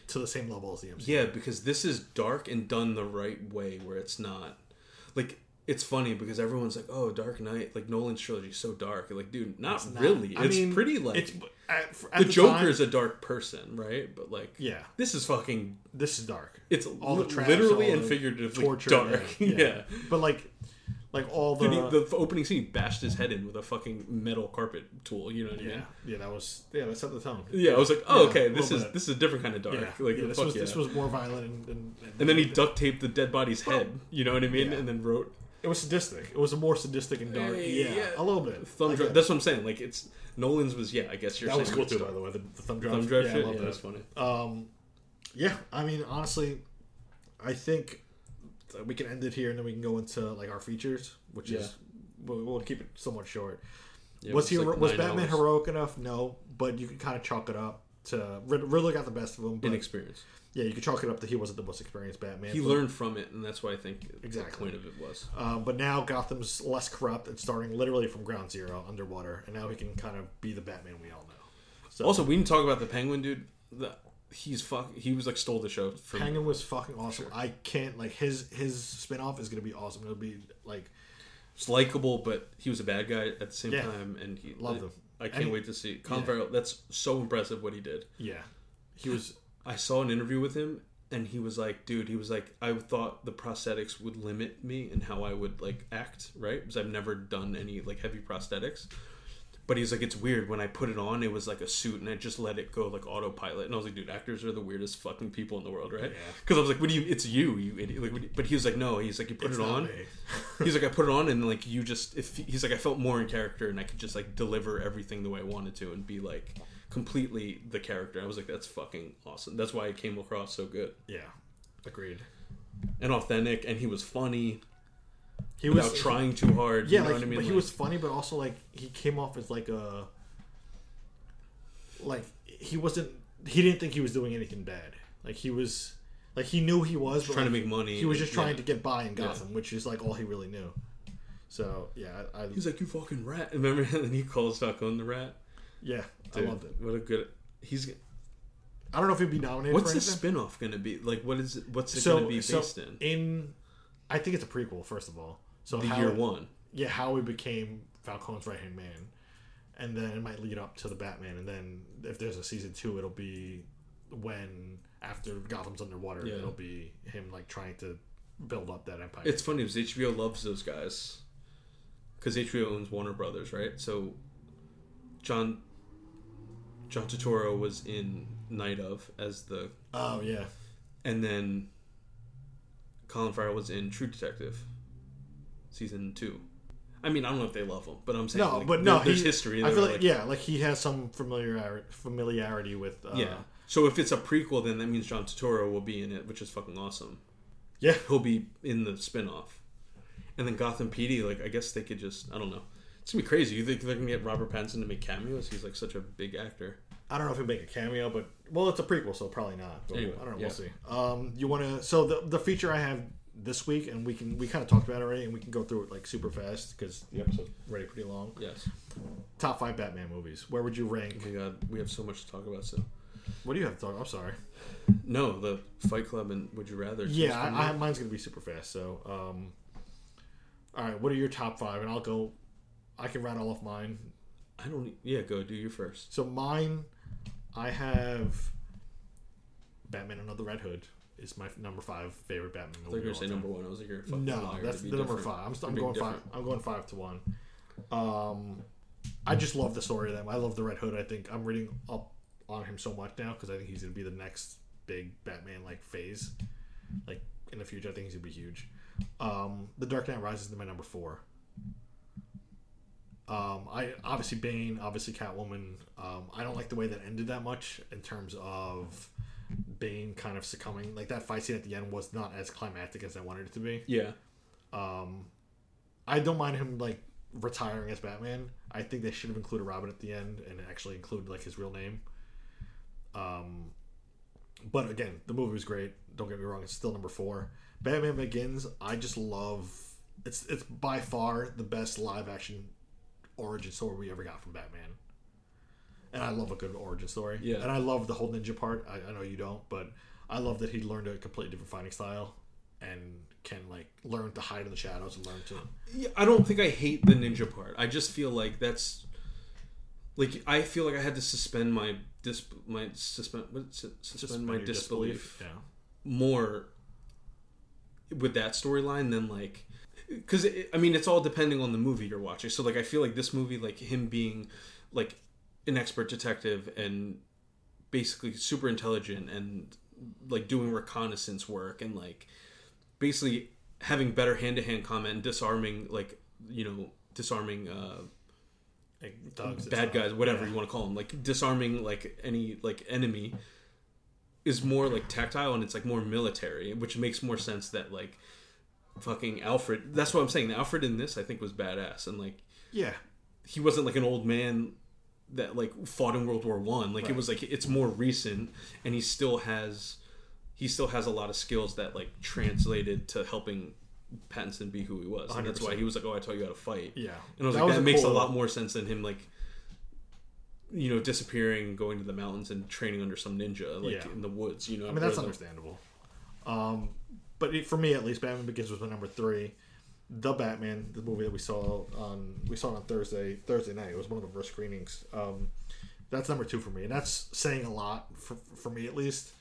to the same level as the MCU. Yeah, because this is dark and done the right way, where it's not like it's funny because everyone's like, "Oh, Dark Knight, like Nolan's trilogy, is so dark." Like, dude, not It's not- really. I it's mean, pretty like it's at, at the, the time- is a dark person, right? But like, Yeah. this is fucking. This is dark. It's all the trash, literally all and figuratively torture. dark. [LAUGHS] Yeah, Yeah. But like, like all the, Dude, he- the opening scene he bashed his head in with a fucking metal carpet tool. You know what I mean? yeah, that was yeah, that set the tone. Yeah, I was like, oh, Yeah, okay, this is bit. this is a different kind of dark. Yeah, Like, yeah, this was yeah. this was more violent and, and, and then he duct taped the dead body's head. You know what I mean? Yeah. And then wrote it was sadistic. It was a more sadistic and dark. Yeah, a little bit. thumb drive. That's what I'm saying. Like it's Nolan's was yeah. I guess you're That was cool too, by the way. The, the thumb drive. Thumb drive yeah, I love Yeah, that. that's funny. Um, yeah, I mean, honestly, I think we can end it here, and then we can go into like our features, which Yeah. is we'll, we'll keep it somewhat short. Yeah, was he like was Batman hours. heroic enough? No, but you can kind of chalk it up to Riddler got the best of him. But Inexperience. yeah, you can chalk it up that he wasn't the most experienced Batman. He learned from it, and that's why I think Exactly. the point of it was. um, but now Gotham's less corrupt and starting literally from ground zero, underwater, and now he can kind of be the Batman we all know. So Also, we didn't talk about the Penguin dude. The, he's fuck. He was like stole the show from. Penguin was fucking awesome. I can't like his his spin-off is gonna be awesome. It'll be like It's likable, but he was a bad guy at the same Yeah. time, and he Loved him. I can't And- wait to see Colin yeah. Farrell. That's so impressive what he did. yeah, he was I saw an interview with him, and he was like, "Dude, he was like, I thought the prosthetics would limit me and how I would like act, right? Because I've never done any like heavy prosthetics." But he's like, it's weird when I put it on. It was like a suit, and I just let it go like autopilot. And I was like, dude, actors are the weirdest fucking people in the world, right? Yeah. Because I was like, what do you? It's you, you idiot. Like, you- but he was like, no. He's like, you put It's it on. [LAUGHS] he's like, I put it on, and like you just, if he's like, I felt more in character, and I could just like deliver everything the way I wanted to, and be like completely the character. I was like, that's fucking awesome. That's why it came across so good yeah, agreed. and authentic, and he was funny He without was trying too hard. Yeah, you know like what I mean? but he Like, was funny, but also like he came off as like a like he wasn't. He didn't think he was doing anything bad. Like he was. Like he knew he was but trying to make money. He was just trying Yeah. to get by in Gotham, which is like all he really knew. So yeah, I, I He's like, you fucking rat. Remember? [LAUGHS] And he calls Falcone the rat. yeah, Dude, I loved it. What a good. He's. I don't know if he'd be nominated. What's for the anything. spin-off gonna be? Like, what is it? What's it so, gonna be so based in? in I think it's a prequel first of all. So The how year one. yeah, how he became Falcone's right hand man, and then it might lead up to the Batman, and then if there's a season two, it'll be when after Gotham's underwater, Yeah. it'll be him like trying to build up that empire. It's funny because HBO loves those guys because HBO owns Warner Brothers, right? So John John Turturro was in Night of as the, oh yeah, and then Colin Farrell was in True Detective season two. I mean, I don't know if they love him, but I'm saying no, like, but no, there- there's he- history. I feel like, like yeah, like he has some familiarity familiarity with uh, yeah. So if it's a prequel, then that means John Turturro will be in it, which is fucking awesome. yeah. he'll be in the spin-off. And then Gotham PD, like I guess they could just I don't know. It's gonna be crazy. You think they're gonna get Robert Pattinson to make cameos? He's like such a big actor. I don't know if he'll make a cameo, but well, it's a prequel, so probably not. But Anyway, I don't know. yeah. We'll see. Um, you want to? So the the feature I have this week, and we can we kind of talked about it already, and we can go through it like super fast because the episode's already pretty long. Yes. Top five Batman movies. Where would you rank? Oh my god, we have so much to talk about. So What do you have to talk? I'm sorry. no, the Fight Club and Would You Rather. Yeah, I, I, mine's gonna be super fast. So, um, all right. What are your top five? And I'll go. I can rattle off mine. I don't. Yeah, go do your first. So mine, I have Batman Under the Red Hood is my number five favorite Batman I thought movie. you were say number one. I was like, you're fucking No, liar. that's the number five. I'm, st- I'm going five. I'm going five to one. Um, I just love the story of them. I love the Red Hood. I think I'm reading up on him so much now because I think he's gonna be the next big Batman like phase. Like in the future, I think he's gonna be huge. Um, the Dark Knight Rises is my number four. Um, I obviously Bane, obviously Catwoman. Um, I don't like the way that ended that much in terms of Bane kind of succumbing. Like that fight scene at the end was not as climactic as I wanted it to be. Yeah. Um, I don't mind him like retiring as Batman. I think they should have included Robin at the end and actually include like his real name. Um, but again, the movie was great. Don't get me wrong; it's still number four. Batman Begins. I just love. It's it's by far the best live action origin story we ever got from Batman. And I love a good origin story. Yeah. And I love the whole ninja part. I, I know you don't, but I love that he learned a completely different fighting style and can like learn to hide in the shadows and learn to. Yeah, I don't think I hate the ninja part. I just feel like that's like I feel like I had to suspend my dis my suspend what, sus- suspend, my your disbelief, Yeah. more with that storyline than like because I mean it's all depending on the movie you're watching. So like I feel like this movie, like him being like an expert detective and basically super intelligent and like doing reconnaissance work and like basically having better hand to hand combat and disarming like you know disarming uh Like and bad guys whatever Yeah. you want to call them like disarming like any like enemy is more like tactile and it's like more military which makes more sense that like fucking alfred that's what i'm saying alfred in this i think was badass and like Yeah. he wasn't like an old man that like fought in World War One. Like it was like it's more recent, and he still has he still has a lot of skills that like translated to helping Pattinson be who he was, and that's why he was like, "Oh, I taught you how to fight." Yeah. and I was That like, was that a makes cool a lot more sense than him like you know disappearing, going to the mountains, and training under some ninja like Yeah. in the woods. You know, I mean, that's understandable. Um, but it, for me, at least, Batman Begins was my number three. The Batman, the movie that we saw on we saw it on Thursday Thursday night. It was one of the first screenings. Um, that's number two for me, and that's saying a lot for, for me at least,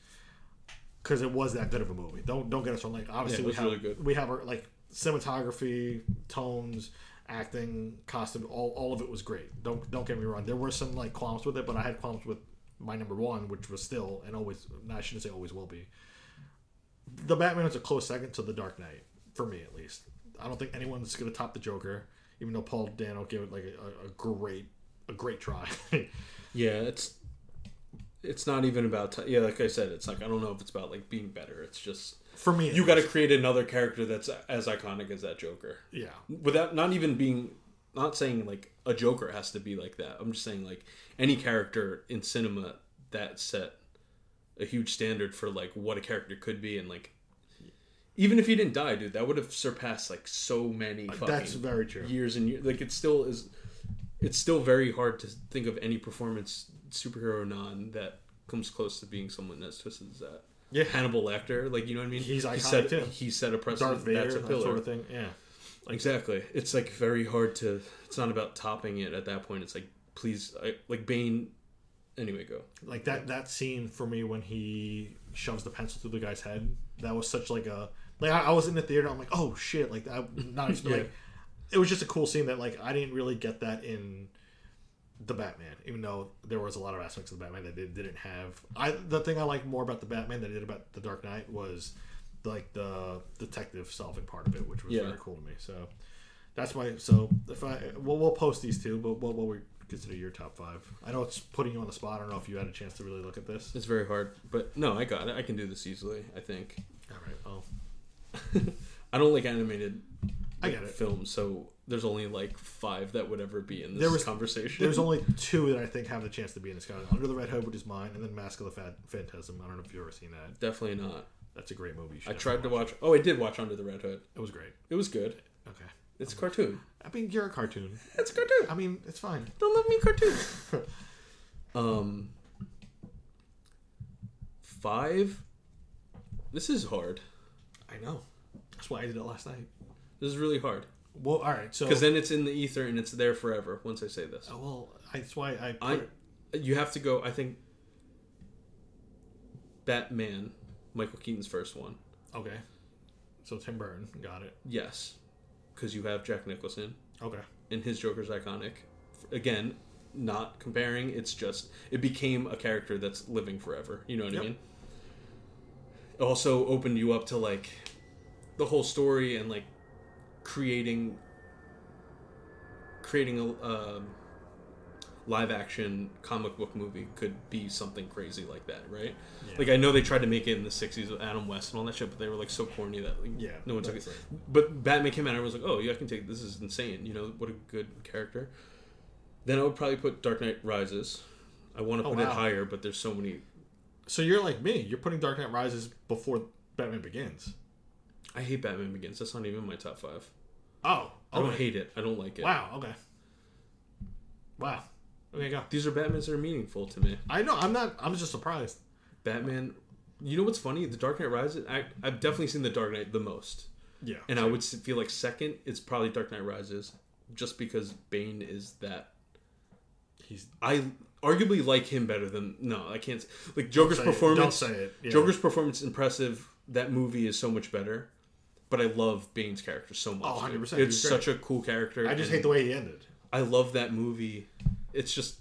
because it was that good of a movie. Don't don't get us wrong. Like obviously Yeah, it we have really good. we have our like cinematography, tones, acting, costume. All, all of it was great. Don't don't get me wrong. There were some like qualms with it, but I had qualms with my number one, which was still and always. I shouldn't say always will be. The Batman is a close second to the Dark Knight for me, at least. I don't think anyone's going to top the Joker, even though Paul Dano gave it like a, a great a great try. [LAUGHS] Yeah, it's it's not even about t- yeah. Like I said, it's like I don't know if it's about like being better. It's just for me, you got to create another character that's as iconic as that Joker. yeah. without not even being not saying like a joker has to be like that i'm just saying like any character in cinema that set a huge standard for like what a character could be and like even if he didn't die dude that would have surpassed like so many fucking That's very true. years and years like it still is it's still very hard to think of any performance superhero or non that comes close to being someone as twisted as that Yeah. hannibal lecter like you know what i mean He's he iconic, set, too. he set a precedent Darth Vader, that's a pillar. that sort of thing. Yeah. exactly it's like very hard to it's not about topping it at that point it's like please I, like bane anyway go like that that scene for me when he shoves the pencil through the guy's head that was such like a like i, I was in the theater i'm like oh shit like that not [LAUGHS] like it was just a cool scene that like i didn't really get that in the batman even though there was a lot of aspects of the batman that they didn't have. I the thing i like more about the batman than i did about the dark knight was like the detective solving part of it which was Yeah. very cool to me. So that's my so if i we'll, we'll post these two but what, what we consider your top five? I know it's putting you on the spot i don't know if you had a chance to really look at this. It's very hard but no i got it i can do this easily i think. All right well [LAUGHS] i don't like animated I get it. films so there's only like five that would ever be in this There was- conversation. there's only two that i think have the chance to be in. This category under the red hood which is mine and then mask of the Phan- phantasm. I don't know if you've ever seen that. Definitely not. That's a great movie. I tried to watch oh i did watch under the red hood. It was great. It was good. Okay. It's a cartoon. I mean you're a cartoon. It's a cartoon. I mean it's fine. Don't love me cartoon. [LAUGHS] um five? This is hard i know. That's why i did it last night. This is really hard. Well all right so because then it's in the ether and it's there forever once i say this. Oh, well I, that's why i, i it- you have to go i think batman michael keaton's first one. Okay. So tim burton got it. Yes. Because you have jack nicholson. Okay. And his joker's iconic. Again not comparing it's just it became a character that's living forever. You know what Yep. i mean also opened you up to like the whole story and like creating creating a um, live action comic book movie could be something crazy like that right? Yeah. like i know they tried to make it in the 60s with adam west and all that shit but they were like so corny that like, Yeah, no one took it. that's but batman came out and i was like oh yeah i can take this is insane you know what a good character. Then i would probably put dark knight rises. I want to Oh, put it higher but there's so many so you're like me you're putting dark knight rises before batman begins i hate batman begins that's not even my top five. oh i don't okay. hate it i don't like it wow okay wow okay go these are batmans that are meaningful to me i know i'm not i'm just surprised batman You know what's funny? The Dark Knight Rises. I, I've definitely seen The Dark Knight the most, Yeah, and I would feel like second. It's probably Dark Knight Rises, just because Bane is that. he's I arguably like him better than no. I can't like Joker's it. performance. Don't say it. Yeah. Joker's performance is impressive. That movie is so much better, but I love Bane's character so much. Oh, 100%, It's such a cool character. I just hate the way he ended. I love that movie. It's just,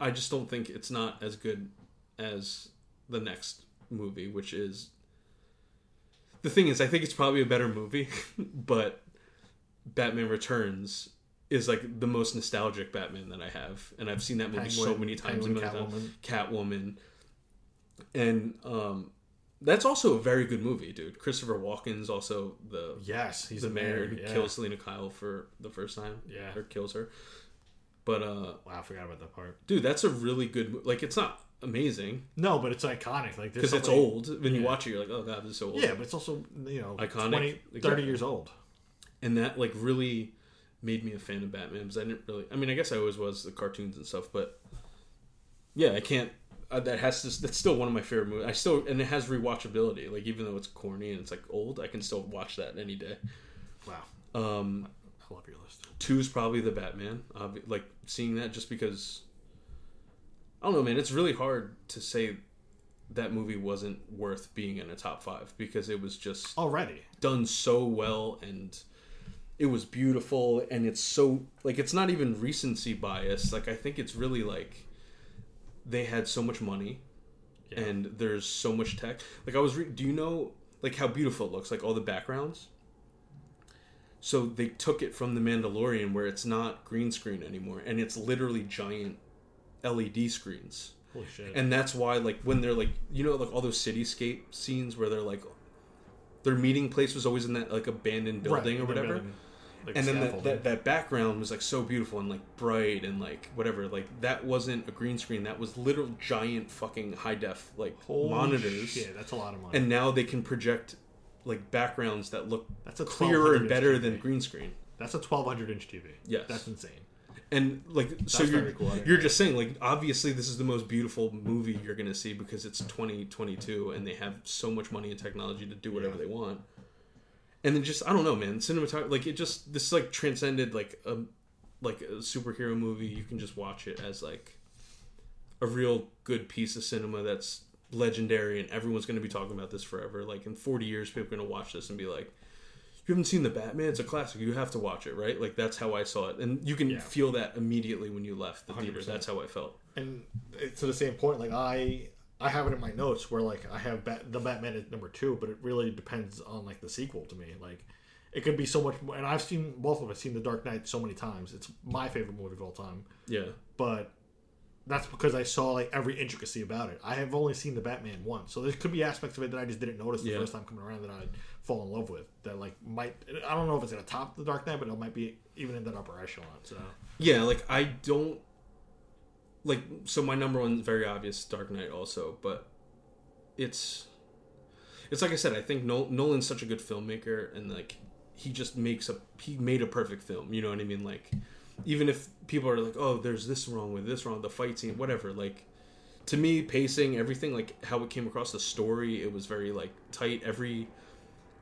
I just don't think it's not as good as the next movie, which is. The thing is, I think it's probably a better movie, [LAUGHS] but Batman Returns is like the most nostalgic Batman that I have, and I've seen that movie so many times. Penguin. Catwoman. Catwoman, and um, that's also a very good movie, dude. Christopher Walken's also the Yes, he's the mayor mayor. who yeah. kills Selina Kyle for the first time. Yeah. or kills her. But uh, Wow, I forgot about that part. dude, that's a really good. Like, it's not amazing No, but it's iconic. Like because it's old. When you watch it, you're like, oh god, this is so old. Yeah, but it's also you know Iconic. 20, 30 Exactly. years old. and that like really made me a fan of Batman because I didn't really. I mean, I guess I always was the cartoons and stuff, but yeah, I can't. Uh, that has to. That's still one of my favorite movies. I still and it has rewatchability. Like even though it's corny and it's like old, I can still watch that any day. Wow, Um, I love your list. Two is probably the Batman. Obvi- like seeing that just because I don't know, man. It's really hard to say that movie wasn't worth being in a top five because it was just Already, done so well and it was beautiful and it's so like it's not even recency bias. Like I think it's really like they had so much money Yeah. and there's so much tech. Like I was, re- do you know like how beautiful it looks? Like all the backgrounds. So they took it from the Mandalorian, where it's not green screen anymore, and it's literally giant LED screens. holy shit. And that's why, like, when they're like, you know, like all those cityscape scenes where they're like, their meeting place was always in that like abandoned Right, building or whatever building, like, and then that, that, that background was like so beautiful and like bright and like whatever like that wasn't a green screen that was literal giant fucking high def like Holy monitors Yeah, that's a lot of money. and now they can project like backgrounds that look That's a clearer and better than green screen that's a twelve hundred inch TV. Yes. that's insane. and like so you're, cool, you're just saying like obviously this is the most beautiful movie you're gonna see because it's 2022 and they have so much money and technology to do whatever Yeah. they want and then just i don't know man. Cinematography like it just this like transcended like a like a superhero movie. You can just watch it as like a real good piece of cinema that's legendary and everyone's going to be talking about this forever. Like in 40 years people are going to watch this and be like you haven't seen the batman? It's a classic. You have to watch it right? Like that's how i saw it. And you can Yeah. feel that immediately when you left the theater. 100%. that's how i felt. And uh, to the same point, like I, I have it in my notes where like I have Bat- the Batman at number two, but it really depends on like the sequel to me. Like it could be so much more. And I've seen both of us seen The Dark Knight so many times. It's my favorite movie of all time. yeah But that's because I saw like every intricacy about it. I have only seen the Batman once, so there could be aspects of it that I just didn't notice the Yeah. first time coming around that I'd fall in love with. That like might I don't know if it's gonna top the Dark Knight, but it might be even in that upper echelon. So Yeah, like I don't like so my number one very obvious Dark Knight also, but it's it's like I said, I think Nolan's such a good filmmaker and like he just makes a he made a perfect film, you know what I mean? Like even if people are like, "Oh, there's this wrong with this wrong, the fight scene, whatever." Like to me, pacing, everything like how it came across the story, it was very like tight. Every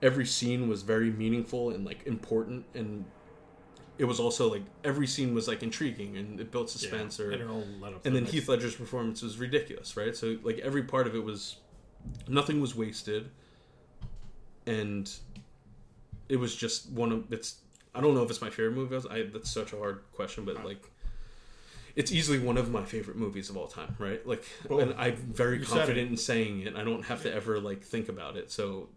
every scene was very meaningful and like important and it was also like every scene was like intriguing and it built suspense or and it all led up. and then Heath Ledger's performance was ridiculous, right? So like every part of it was nothing was wasted and it was just one of it's I don't know if it's my favorite movie. I that's such a hard question, but like it's easily one of my favorite movies of all time, right? Like Well, and I'm very confident in saying it. I don't have to ever like think about it. So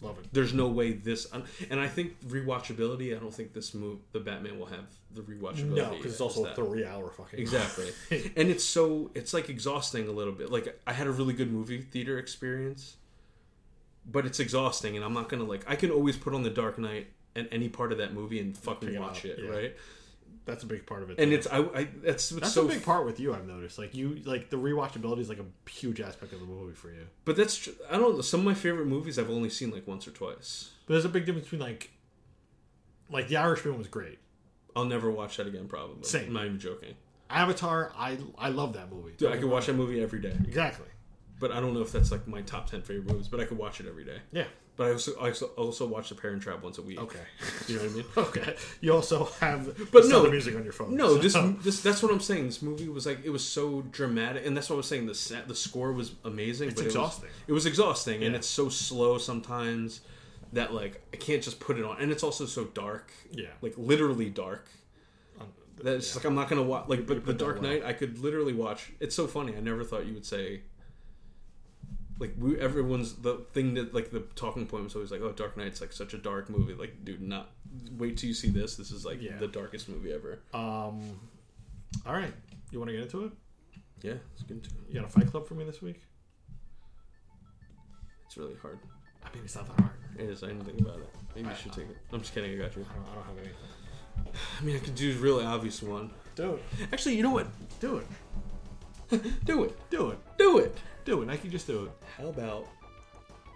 love it. there's no way this and I think rewatchability, I don't think this move the Batman will have the rewatchability. No, because it's also a three-hour fucking Exactly. [LAUGHS] and it's so it's like exhausting a little bit. Like I had a really good movie theater experience, but it's exhausting and I'm not going to like I can always put on The Dark Knight and any part of that movie and fucking watch up, it, yeah. right? That's a big part of it. And it's I, I that's that's so a big part with you. I've noticed. Like you, like the rewatchability is like a huge aspect of the movie for you. but that's tr- I don't know some of my favorite movies I've only seen like once or twice. But there's a big difference between like, like The Irishman was great. I'll never watch that again probably. Same. I'm not even joking. Avatar, I I love that movie. Dude, I could watch that movie every day. exactly. But I don't know if that's like my top ten favorite movies. But I could watch it every day. Yeah. But I also I also, also watch The Parent Trap once a week. Okay. [LAUGHS] you know what I mean? [LAUGHS] Okay. You also have But no, music on your phone. No, this so- this that's what I'm saying. This movie was like it was so dramatic, and that's what I was saying. The set, the score was amazing. It's but it was- exhausting. It was, exhausting, and it's so slow sometimes that like I can't just put it on, and it's also so dark. Yeah. like literally dark. That's like I'm not gonna watch. Like, but The Dark. Knight, I could literally watch. It's so funny. I never thought you would say. Like we, everyone's the thing that like the talking point was always like, oh, Dark Knight's like such a dark movie. Like, dude, not wait till you see this. This is like Yeah. the darkest movie ever. Um. All right. You want to get into it? Yeah, it's good too. You got a Fight Club for me this week? It's really hard. I mean, it's not that hard. It is. I didn't think about it. Maybe you should take it. I'm just kidding. I got you. I don't, I don't have anything. [SIGHS] I mean, I could do a really obvious one. Do it. Actually, you know what? Do it. [LAUGHS] Do it. Do it. Do it. Do it. Nike, just do it. How about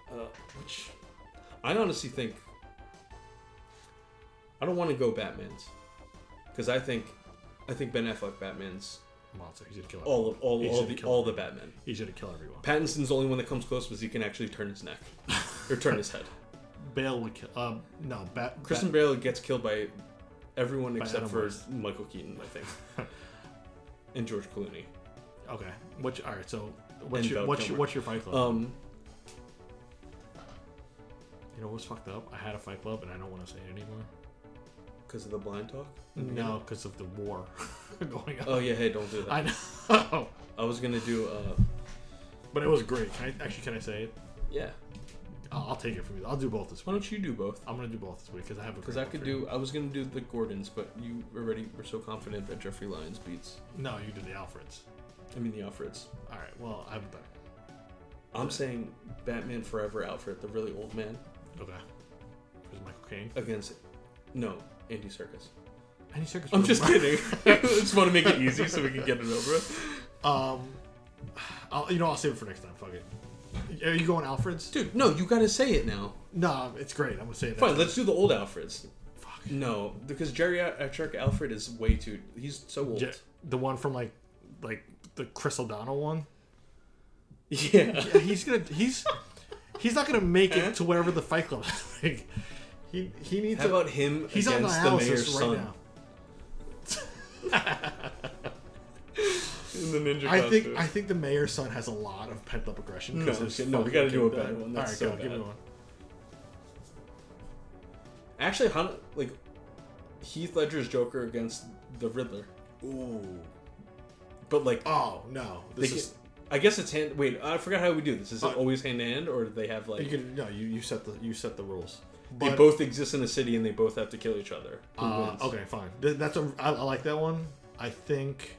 uh, which? I honestly think I don't want to go Batman's because I think I think Ben Affleck Batman's Monster. He should kill all of all, He all should the kill all the Batman. He should kill everyone. Pattinson's the only one that comes close because he can actually turn his neck or turn his head. [LAUGHS] Bale would kill. Um, no, Bat. Christian Bat, Bale gets killed by everyone By except Adam for West. Michael Keaton, I think, [LAUGHS] and George Clooney. Okay. What's all right? So what's your Val what's your, what's your Fight Club? Um, you know what's fucked up? I had a Fight Club and I don't want to say it anymore. because of the blind talk. No, because of the war [LAUGHS] going on. Oh yeah, hey, don't do that. I know. [LAUGHS] I was gonna do. uh but it was great. Can I actually can I say it? Yeah. I'll, I'll take it from you. I'll do both this Why week. don't you do both? I'm gonna do both this week because I have a. Because I could do. I was gonna do the Gordons, but you already were so confident that Jeffrey Lyons beats. No, you did the Alfreds. I mean the Alfreds. All right. Well, I have a better. I'm saying Batman Forever Alfred, the really old man, Okay. There's Michael Caine. against no Andy Serkis. Andy circus? I'm just kidding. [LAUGHS] [LAUGHS] I just want to make it easy so we can get it over. with. Um, I'll, you know, I'll save it for next time. Fuck it. Are you going Alfred's? Dude, no, you gotta say it now. No, it's great. I'm gonna say it. Fine, let's do the old Alfreds. Fuck. No, because geriatric Alfred is way too. He's so old. Yeah, the one from like, like the Chris O'Donnell one. Yeah. [LAUGHS] Yeah, he's gonna. He's he's not gonna make it to wherever the Fight Club. is. [LAUGHS] like, he he needs. How to, about him he's on the mayor's right son now. in the ninja I think I think the mayor's son has a lot of pent up aggression. No, 'cause I'm his kidding. No, we gotta do a died. one. That's All so right, go. Give me one. Actually, how like Heath Ledger's Joker against the Riddler, Ooh. But like Oh no. they This get, is. I guess it's hand. Wait, I forgot how we do this. Is it Uh, always hand to hand, or do they have like You can no. You, you set the you set the rules. they But- both exist in a city and they both have to kill each other? Uh, okay, fine. That's a. I, I like that one. I think.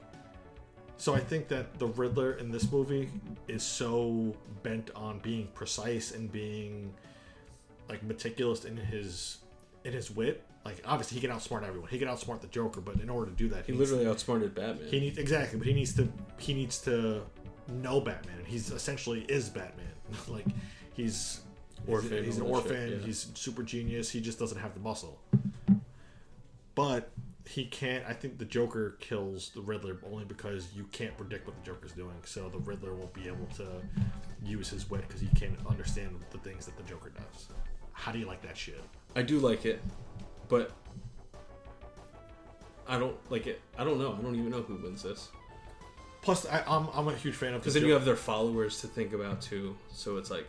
So I think that the Riddler in this movie is so bent on being precise and being like meticulous in his in his wit. Like obviously he can outsmart everyone. He can outsmart the Joker, but in order to do that, He needs- literally outsmarted Batman. he needs exactly, but he needs to he needs to know Batman. and He's essentially is Batman. [LAUGHS] like he's Orphan, He's, an all that shit, orphan. yeah. He's super genius. He just doesn't have the muscle. But he can't. I think the Joker kills the Riddler only because you can't predict what the Joker's doing. So the Riddler won't be able to use his wit because he can't understand the things that the Joker does. How do you like that shit? I do like it, but I don't like it. I don't know. I don't even know who wins this Plus, I, I'm I'm a huge fan of because the then you have their followers to think about too. So it's like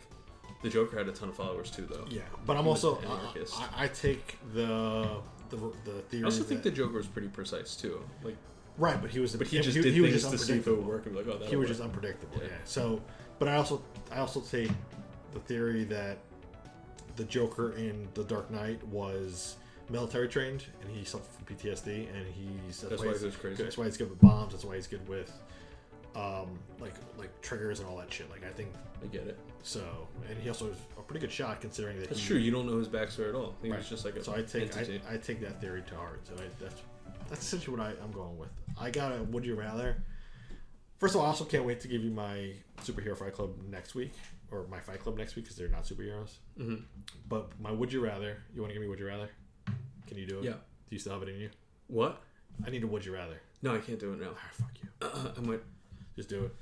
the Joker had a ton of followers too, though. Yeah, but I'm He was also an I, anarchist. I, I take the the the theory. I also think the Joker was pretty precise too. Like, right, but he was but he just he, did things just to see if it would unpredictable. work. And be like, oh, that he was just unpredictable. Yeah. Yeah. So, but I also I also take the theory that the Joker in The Dark Knight was military trained and he suffered from PTSD and he's That's why he's crazy. That's why he's good with bombs. That's why he's good with um like like triggers and all that shit. Like I think I get it. so. And he also is a pretty good shot considering that That's he, true. You don't know his backstory at all. He Right. was just like a so I take. I, I take that theory to heart. So I, that's that's essentially what I, I'm going with. I got a Would you rather? First of all, I also can't wait to give you my superhero fight club next week, or my fight club next week because they're not superheroes. Mhm. But my Would you rather? You want to give me Would you rather? Can you do it? Yeah. Do you still have it in you? What? I need a Would you rather. No, I can't do it now. Ah, fuck you. I might. Just do it.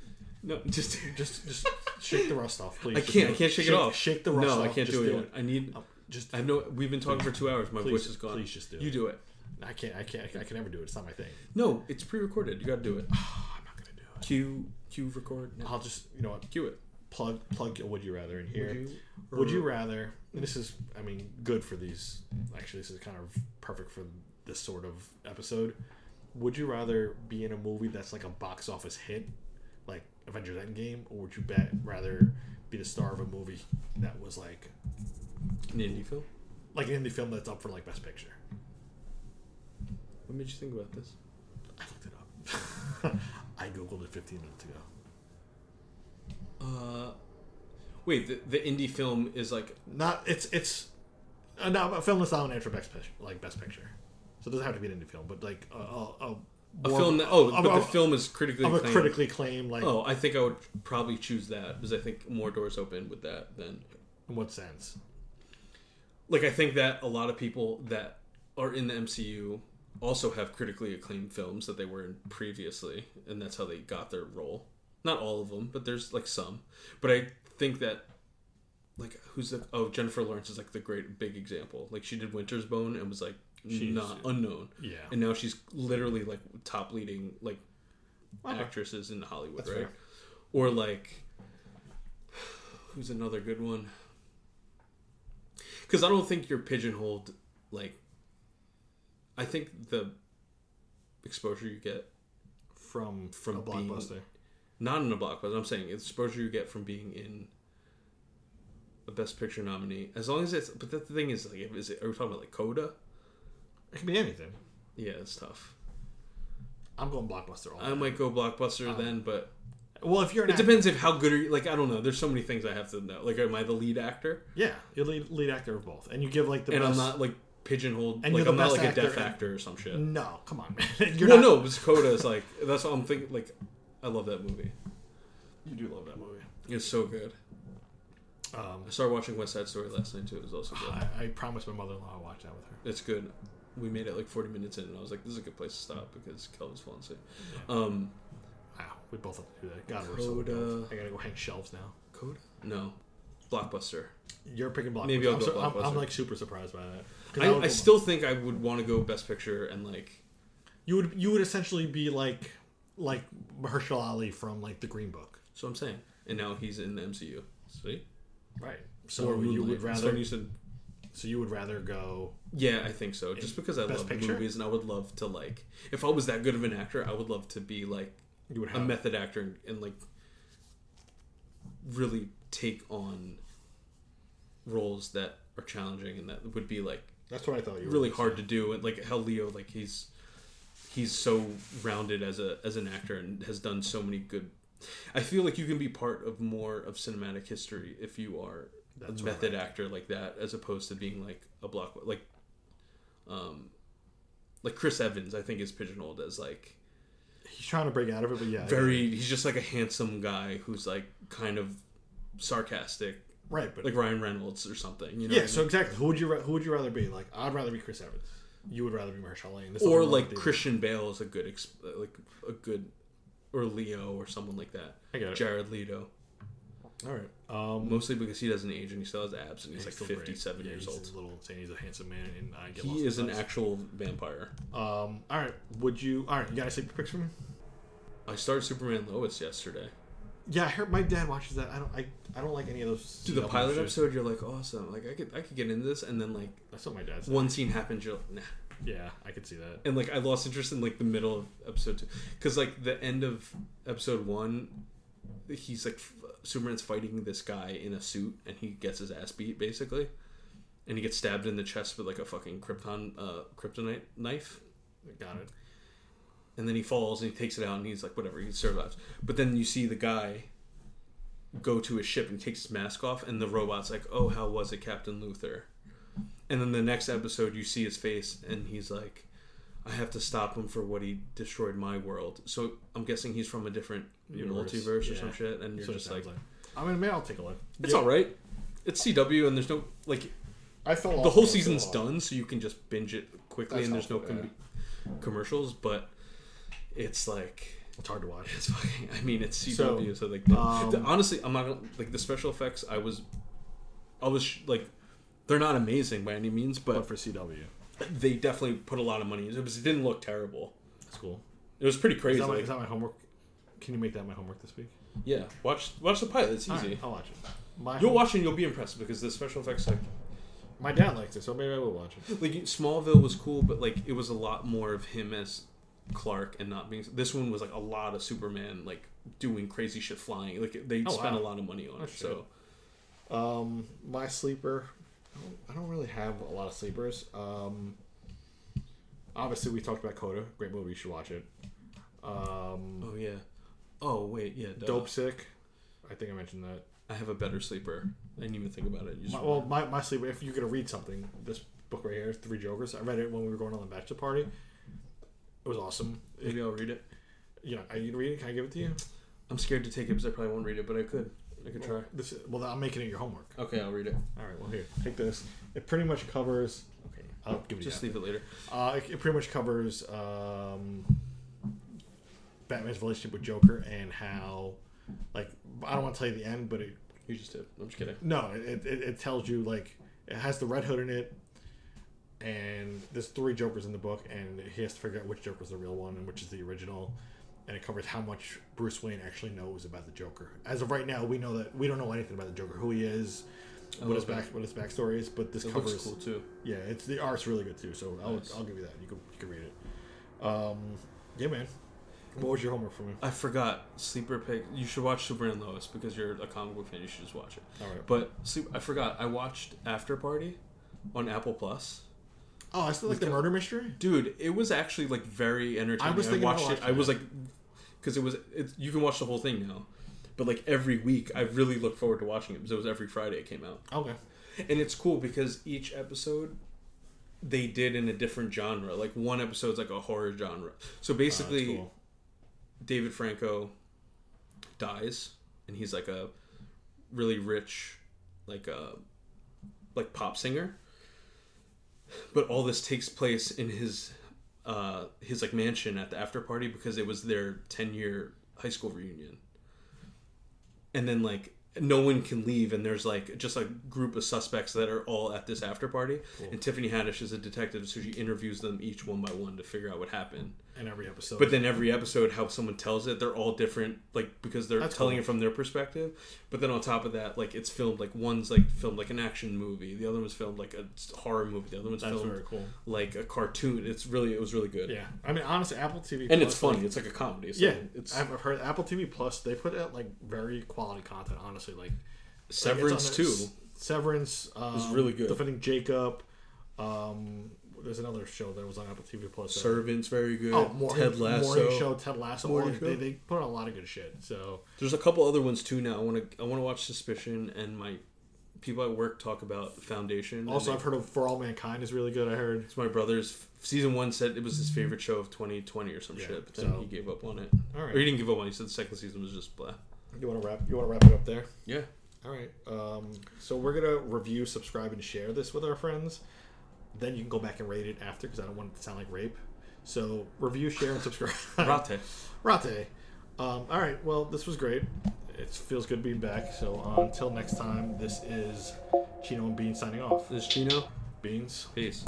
No, [LAUGHS] just Just just shake the rust off, please. I Just can't. I can't shake, it off. Shake the rust No, off. No, I can't Just do it. yet. I need. Um, just I have no. We've been talking for two hours. My Please- voice is gone. please just do You it. You do it. I can't. I can't. I can never do it. It's not my thing. No, it's pre-recorded. You got to do it. [SIGHS] I'm not gonna do it. Cue. Cue. Record. Now. I'll just you know what Cue it. Plug plug a would you rather in here. Would you- Would you rather? And this is, I mean, good for these. Actually, this is kind of perfect for this sort of episode. Would you rather be in a movie that's like a box office hit, like Avengers Endgame, or would you bet rather be the star of a movie that was like An indie film. like an indie film that's up for like Best Picture? What made you think about this? I looked it up. [LAUGHS] I googled it 15 minutes ago. Uh, wait. The, the indie film is like Not it's it's uh, no, a film that's nominated for Best Picture, like Best Picture. So it doesn't have to be an indie film, but like a, a, a, a more- film that. Oh, but the film is critically of a acclaimed. critically acclaimed like Oh, I think I would probably choose that because I think more doors open with that than in what sense? like I think that a lot of people that are in the MCU also have critically acclaimed films that they were in previously, and that's how they got their role. Not all of them, but there's like some. But I think that like who's the oh Jennifer Lawrence is like the great big example. Like she did Winter's Bone and was like She's- not unknown, Yeah. and now she's literally like top leading like Okay. actresses in Hollywood, That's right? fair. Or like who's another good one? Because I don't think you're pigeonholed. Like, I think the exposure you get From From a being- blockbuster. Not in a blockbuster. I'm saying it's exposure you get from being in a Best Picture nominee. As long as it's, but the thing is, like, is it? Are we talking about like Coda? It can be anything. Yeah, it's tough. I'm going blockbuster. All I might go blockbuster um, then, but Well, if you're an it act- depends if how good are you. Like, I don't know. There's so many things I have to know. Like, am I the lead actor? Yeah, you're lead, lead actor of both, and you give like the and best. I'm not like pigeonholed. And like you're the I'm not best like a actor deaf actor or some shit. No, come on, man. [LAUGHS] You're well, not, no, because Coda is like that's what I'm thinking. Like, I love that movie. You do love that movie. It's so good. Um, I started watching West Side Story last night too. It was also good. I, I promised my mother-in-law I'd watch that with her. It's good. We made it like 40 minutes in, and I was like, "This is a good place to stop" because Kelvin's falling asleep. Um, Wow, we both have to do that. God, we're so Coda. I gotta go hang shelves now. Coda? No, Blockbuster. You're picking blockbuster. Maybe I'll I'm, go so- I'm, I'm like super surprised by that. I, would I still think I would want to go Best Picture and like you would you would essentially be like like Mahershala Ali from like the Green Book, so I'm saying. And now he's in the MCU. See? right? So Or you would rather you said so you would rather go Yeah, I think so. Just because I love Picture? movies and I would love to like if I was that good of an actor, I would love to be like you would have. a method actor and, and like really take on roles that are challenging and that would be like That's what I thought you really gonna hard say. to do and like how Leo like he's he's so rounded as a as an actor and has done so many good I feel like you can be part of more of cinematic history if you are That's a method I- actor like that as opposed to being like a block like um like Chris Evans I think is pigeonholed as like He's trying to break out of it, but yeah, very he's just like a handsome guy who's like kind of sarcastic right. But like Ryan Reynolds or something you know yeah, what I so mean? exactly. Who would you who would you rather be? Like I'd rather be Chris Evans. You would rather be Mahershala Lane. there's or like. Christian Bale is a good ex- like a good or Leo or someone like that I get it. Jared Leto All right. Um, mostly because he doesn't age and he still has abs and he's, like 57 Yeah, years he's old He's A little insane. He's a handsome man, and I get lost he is an actual vampire Um. All right. Would you? All right. You got a sleeper picks for me? I started Superman Lois yesterday Yeah, I heard my dad watches that. I don't. I, I don't like any of those. Dude, the pilot shows. episode, you're like, awesome. Like, I could, I could get into this, and then like That's what my dad one scene happens, you're like, nah. Yeah, I could see that. And like, I lost interest in like the middle of episode two, because like the end of episode one, he's like, Superman's fighting this guy in a suit, and he gets his ass beat basically, and he gets stabbed in the chest with like a fucking krypton, uh, kryptonite knife, Got it. And then he falls and he takes it out, and he's like, whatever, he survives. But then you see the guy go to his ship and takes his mask off, and the robot's like, "Oh, how was it, Captain Luthor?" And then the next episode, you see his face, and he's like, "I have to stop him for what he destroyed my world." So I'm guessing he's from a different Universe, multiverse or some shit, and you're That's just like, sounds I mean, maybe I'll take a look. "It's Yeah. all right." It's CW, and there's no like I off. the whole season's done, so you can just binge it quickly, That's and there's no com- commercials. But it's like It's hard to watch. It's fucking. I mean, it's CW, So, so, like, the- um, the- honestly, I'm not gonna like the special effects. I was, I was like, they're not amazing by any means, But but for CW, they definitely put a lot of money. into it. It didn't look terrible. it's cool. It was pretty Is crazy. that, my, like- is that my homework? Can you make that my homework this week? yeah, watch watch the pilot. It's easy. right, I'll watch it. My You'll home- watch it and you'll be impressed because the special effects like My dad likes it, so maybe I will watch it. like Smallville was cool, but like it was a lot more of him as Clark and not being. This one was like a lot of Superman like doing crazy shit flying. Like they Oh, spent wow. a lot of money on it. So Um, my sleeper. I don't, I don't really have a lot of sleepers. Um, obviously, we talked about Coda. Great movie. You should watch it. Um, oh yeah. Oh wait, yeah. duh. Dopesick. I think I mentioned that. I have a better sleeper. I didn't even think about it. My, well, my, my sleeper. If you're gonna read something, this book right here, Three Jokers. I read it when we were going on the bachelor party. It was awesome. maybe I'll read it. You know, are you gonna read it? Can I give it to you? I'm scared to take it because I probably won't read it, but I could. I could try. This. Well, I'm making it your homework. Okay, I'll read it. All right. Well, here, take this. It pretty much covers. Okay, I'll give it. Just to you leave it later. Uh, it, it pretty much covers um, Batman's relationship with Joker and how, like, I don't want to tell you the end, but it You just did. I'm just kidding. no, it, it, it tells you like it has the Red Hood in it, and there's three Jokers in the book, and he has to figure out which Joker's the real one and which is the original, and it covers how much Bruce Wayne actually knows about the Joker. As of right now, we know that we don't know anything about the Joker, who he is, what his back what his backstory is, but this It covers looks cool too. yeah, it's the art's really good too. So I'll, Nice. I'll give you that. You can you can read it. Um, yeah, man. What was your homework for me? I forgot sleeper pick. You should watch Superman and Lois because you're a comic book fan. You should just watch it. All right. But sleep. I forgot. I watched After Party on Apple Plus. Oh, I still like the murder mystery. Dude, it was actually like very entertaining. I was thinking about watched it. I was like, because it was. It, you can watch the whole thing now, but like every week, I really look forward to watching it because it was every Friday it came out, Okay. and it's cool because each episode they did in a different genre. Like one episode's like a horror genre. So Oh, basically, that's cool. David Franco dies, and he's like a really rich, like a like pop singer. But all this takes place in his uh his like mansion at the after party because it was their 10 year high school reunion. And then like no one can leave and there's like just a group of suspects that are all at this after party and Tiffany Haddish is a detective so she interviews them each one by one to figure out what happened. In every episode. But then every episode, how someone tells it, they're all different, like because they're That's telling cool. it from their perspective. But then on top of that, like it's filmed like one's like filmed like an action movie, the other one's filmed like a horror movie, the other one's that's filmed cool. like a cartoon. It's really it was really good, Yeah, I mean, honestly, Apple TV and it's funny. like- It's like a comedy. So yeah, it's I've heard Apple TV Plus. They put out like very quality content. Honestly, like Severance like, too. Severance um, was really good. Defending Jacob. Um, there's another show that was on Apple TV Plus. Servants very good. Oh, morning, Ted Lasso. morning show. Ted Lasso. Morning all- They, show. they put on a lot of good shit. So There's a couple other ones too. Now I want to I want to watch Suspicion and my people at work talk about Foundation. also, they- I've heard of For All Mankind is really good. I heard. it's my brother's season one said it was his favorite show of 2020 or some Yeah, shit, but then so- he gave up on it. All right. Or he didn't give up on. it. He said the second season was just blah. You want to wrap? You want to wrap it up there? Yeah. All right. Um, so we're gonna review, subscribe, and share this with our friends. Then you can go back and rate it after because I don't want it to sound like rape. So review, share, and subscribe. [LAUGHS] Rate. Rate. Um, all right. Well, this was great. It feels good being back. So until next time, this is Chino and Beans signing off. This is Chino. Beans. Peace.